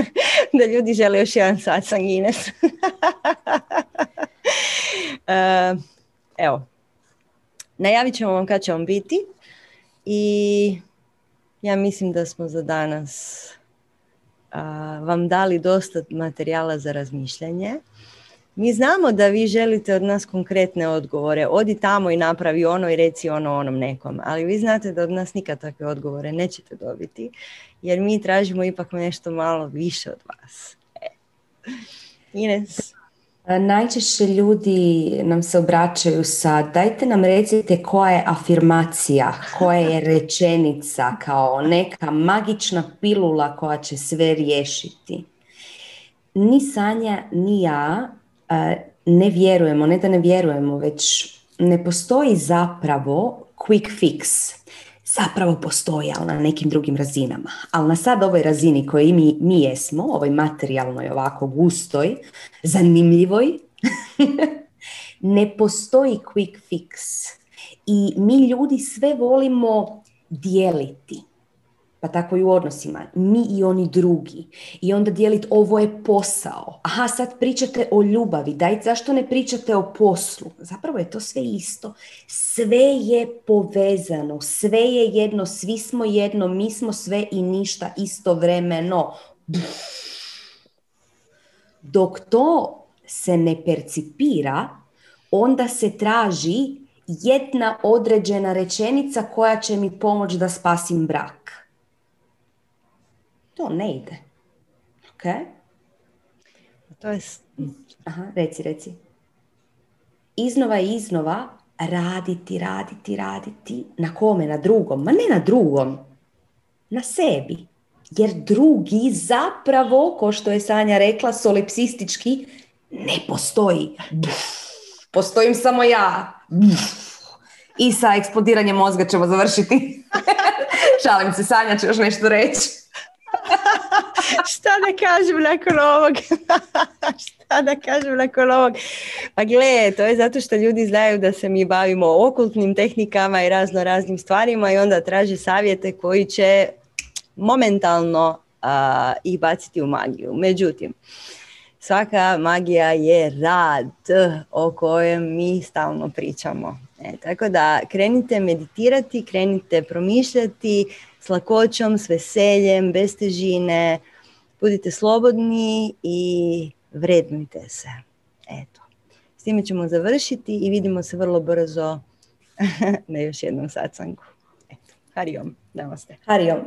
Speaker 1: (laughs) da ljudi žele još jedan sat sa Ines. (laughs) evo, najavit ćemo vam kad će vam biti. I ja mislim da smo za danas vam dali dosta materijala za razmišljanje. Mi znamo da vi želite od nas konkretne odgovore. Odi tamo i napravi ono i reci ono onom nekom. Ali vi znate da od nas nikad takve odgovore nećete dobiti. Jer mi tražimo ipak nešto malo više od vas. E. Ines?
Speaker 2: Najčešće ljudi nam se obraćaju sa dajte nam recite koja je afirmacija, koja je rečenica kao neka magična pilula koja će sve riješiti. Ni Sanja, ni ja ne vjerujemo, ne da ne vjerujemo, već ne postoji zapravo quick fix. Zapravo postoji, ali na nekim drugim razinama. Ali na sad ovoj razini koji mi, mi jesmo, ovoj materijalnoj, ovako gustoj, zanimljivoj, (laughs) ne postoji quick fix. I mi ljudi sve volimo dijeliti pa tako i u odnosima, mi i oni drugi. I onda dijeliti ovo je posao. Aha, sad pričate o ljubavi, daj zašto ne pričate o poslu? Zapravo je to sve isto. Sve je povezano, sve je jedno, svi smo jedno, mi smo sve i ništa istovremeno. Dok to se ne percipira, onda se traži jedna određena rečenica koja će mi pomoći da spasim brak to ne ide. Ok?
Speaker 1: To je...
Speaker 2: Aha, reci, reci. Iznova i iznova raditi, raditi, raditi. Na kome? Na drugom? Ma ne na drugom. Na sebi. Jer drugi zapravo, ko što je Sanja rekla, solipsistički, ne postoji. Postojim samo ja. I sa eksplodiranjem mozga ćemo završiti. (laughs) Šalim se, Sanja će još nešto reći. (laughs)
Speaker 1: Šta da kažem nakon ovog? (laughs) Šta da kažem nakon ovog? Pa gle, to je zato što ljudi znaju da se mi bavimo okultnim tehnikama i razno raznim stvarima i onda traže savjete koji će momentalno ih baciti u magiju. Međutim, svaka magija je rad o kojem mi stalno pričamo. E, tako da krenite meditirati, krenite promišljati, s lakoćom, s veseljem, bez težine. Budite slobodni i vrednujte se. Eto. S time ćemo završiti i vidimo se vrlo brzo (laughs) na još jednom satsangu. Eto. Hariom. Namaste.
Speaker 2: Hariom.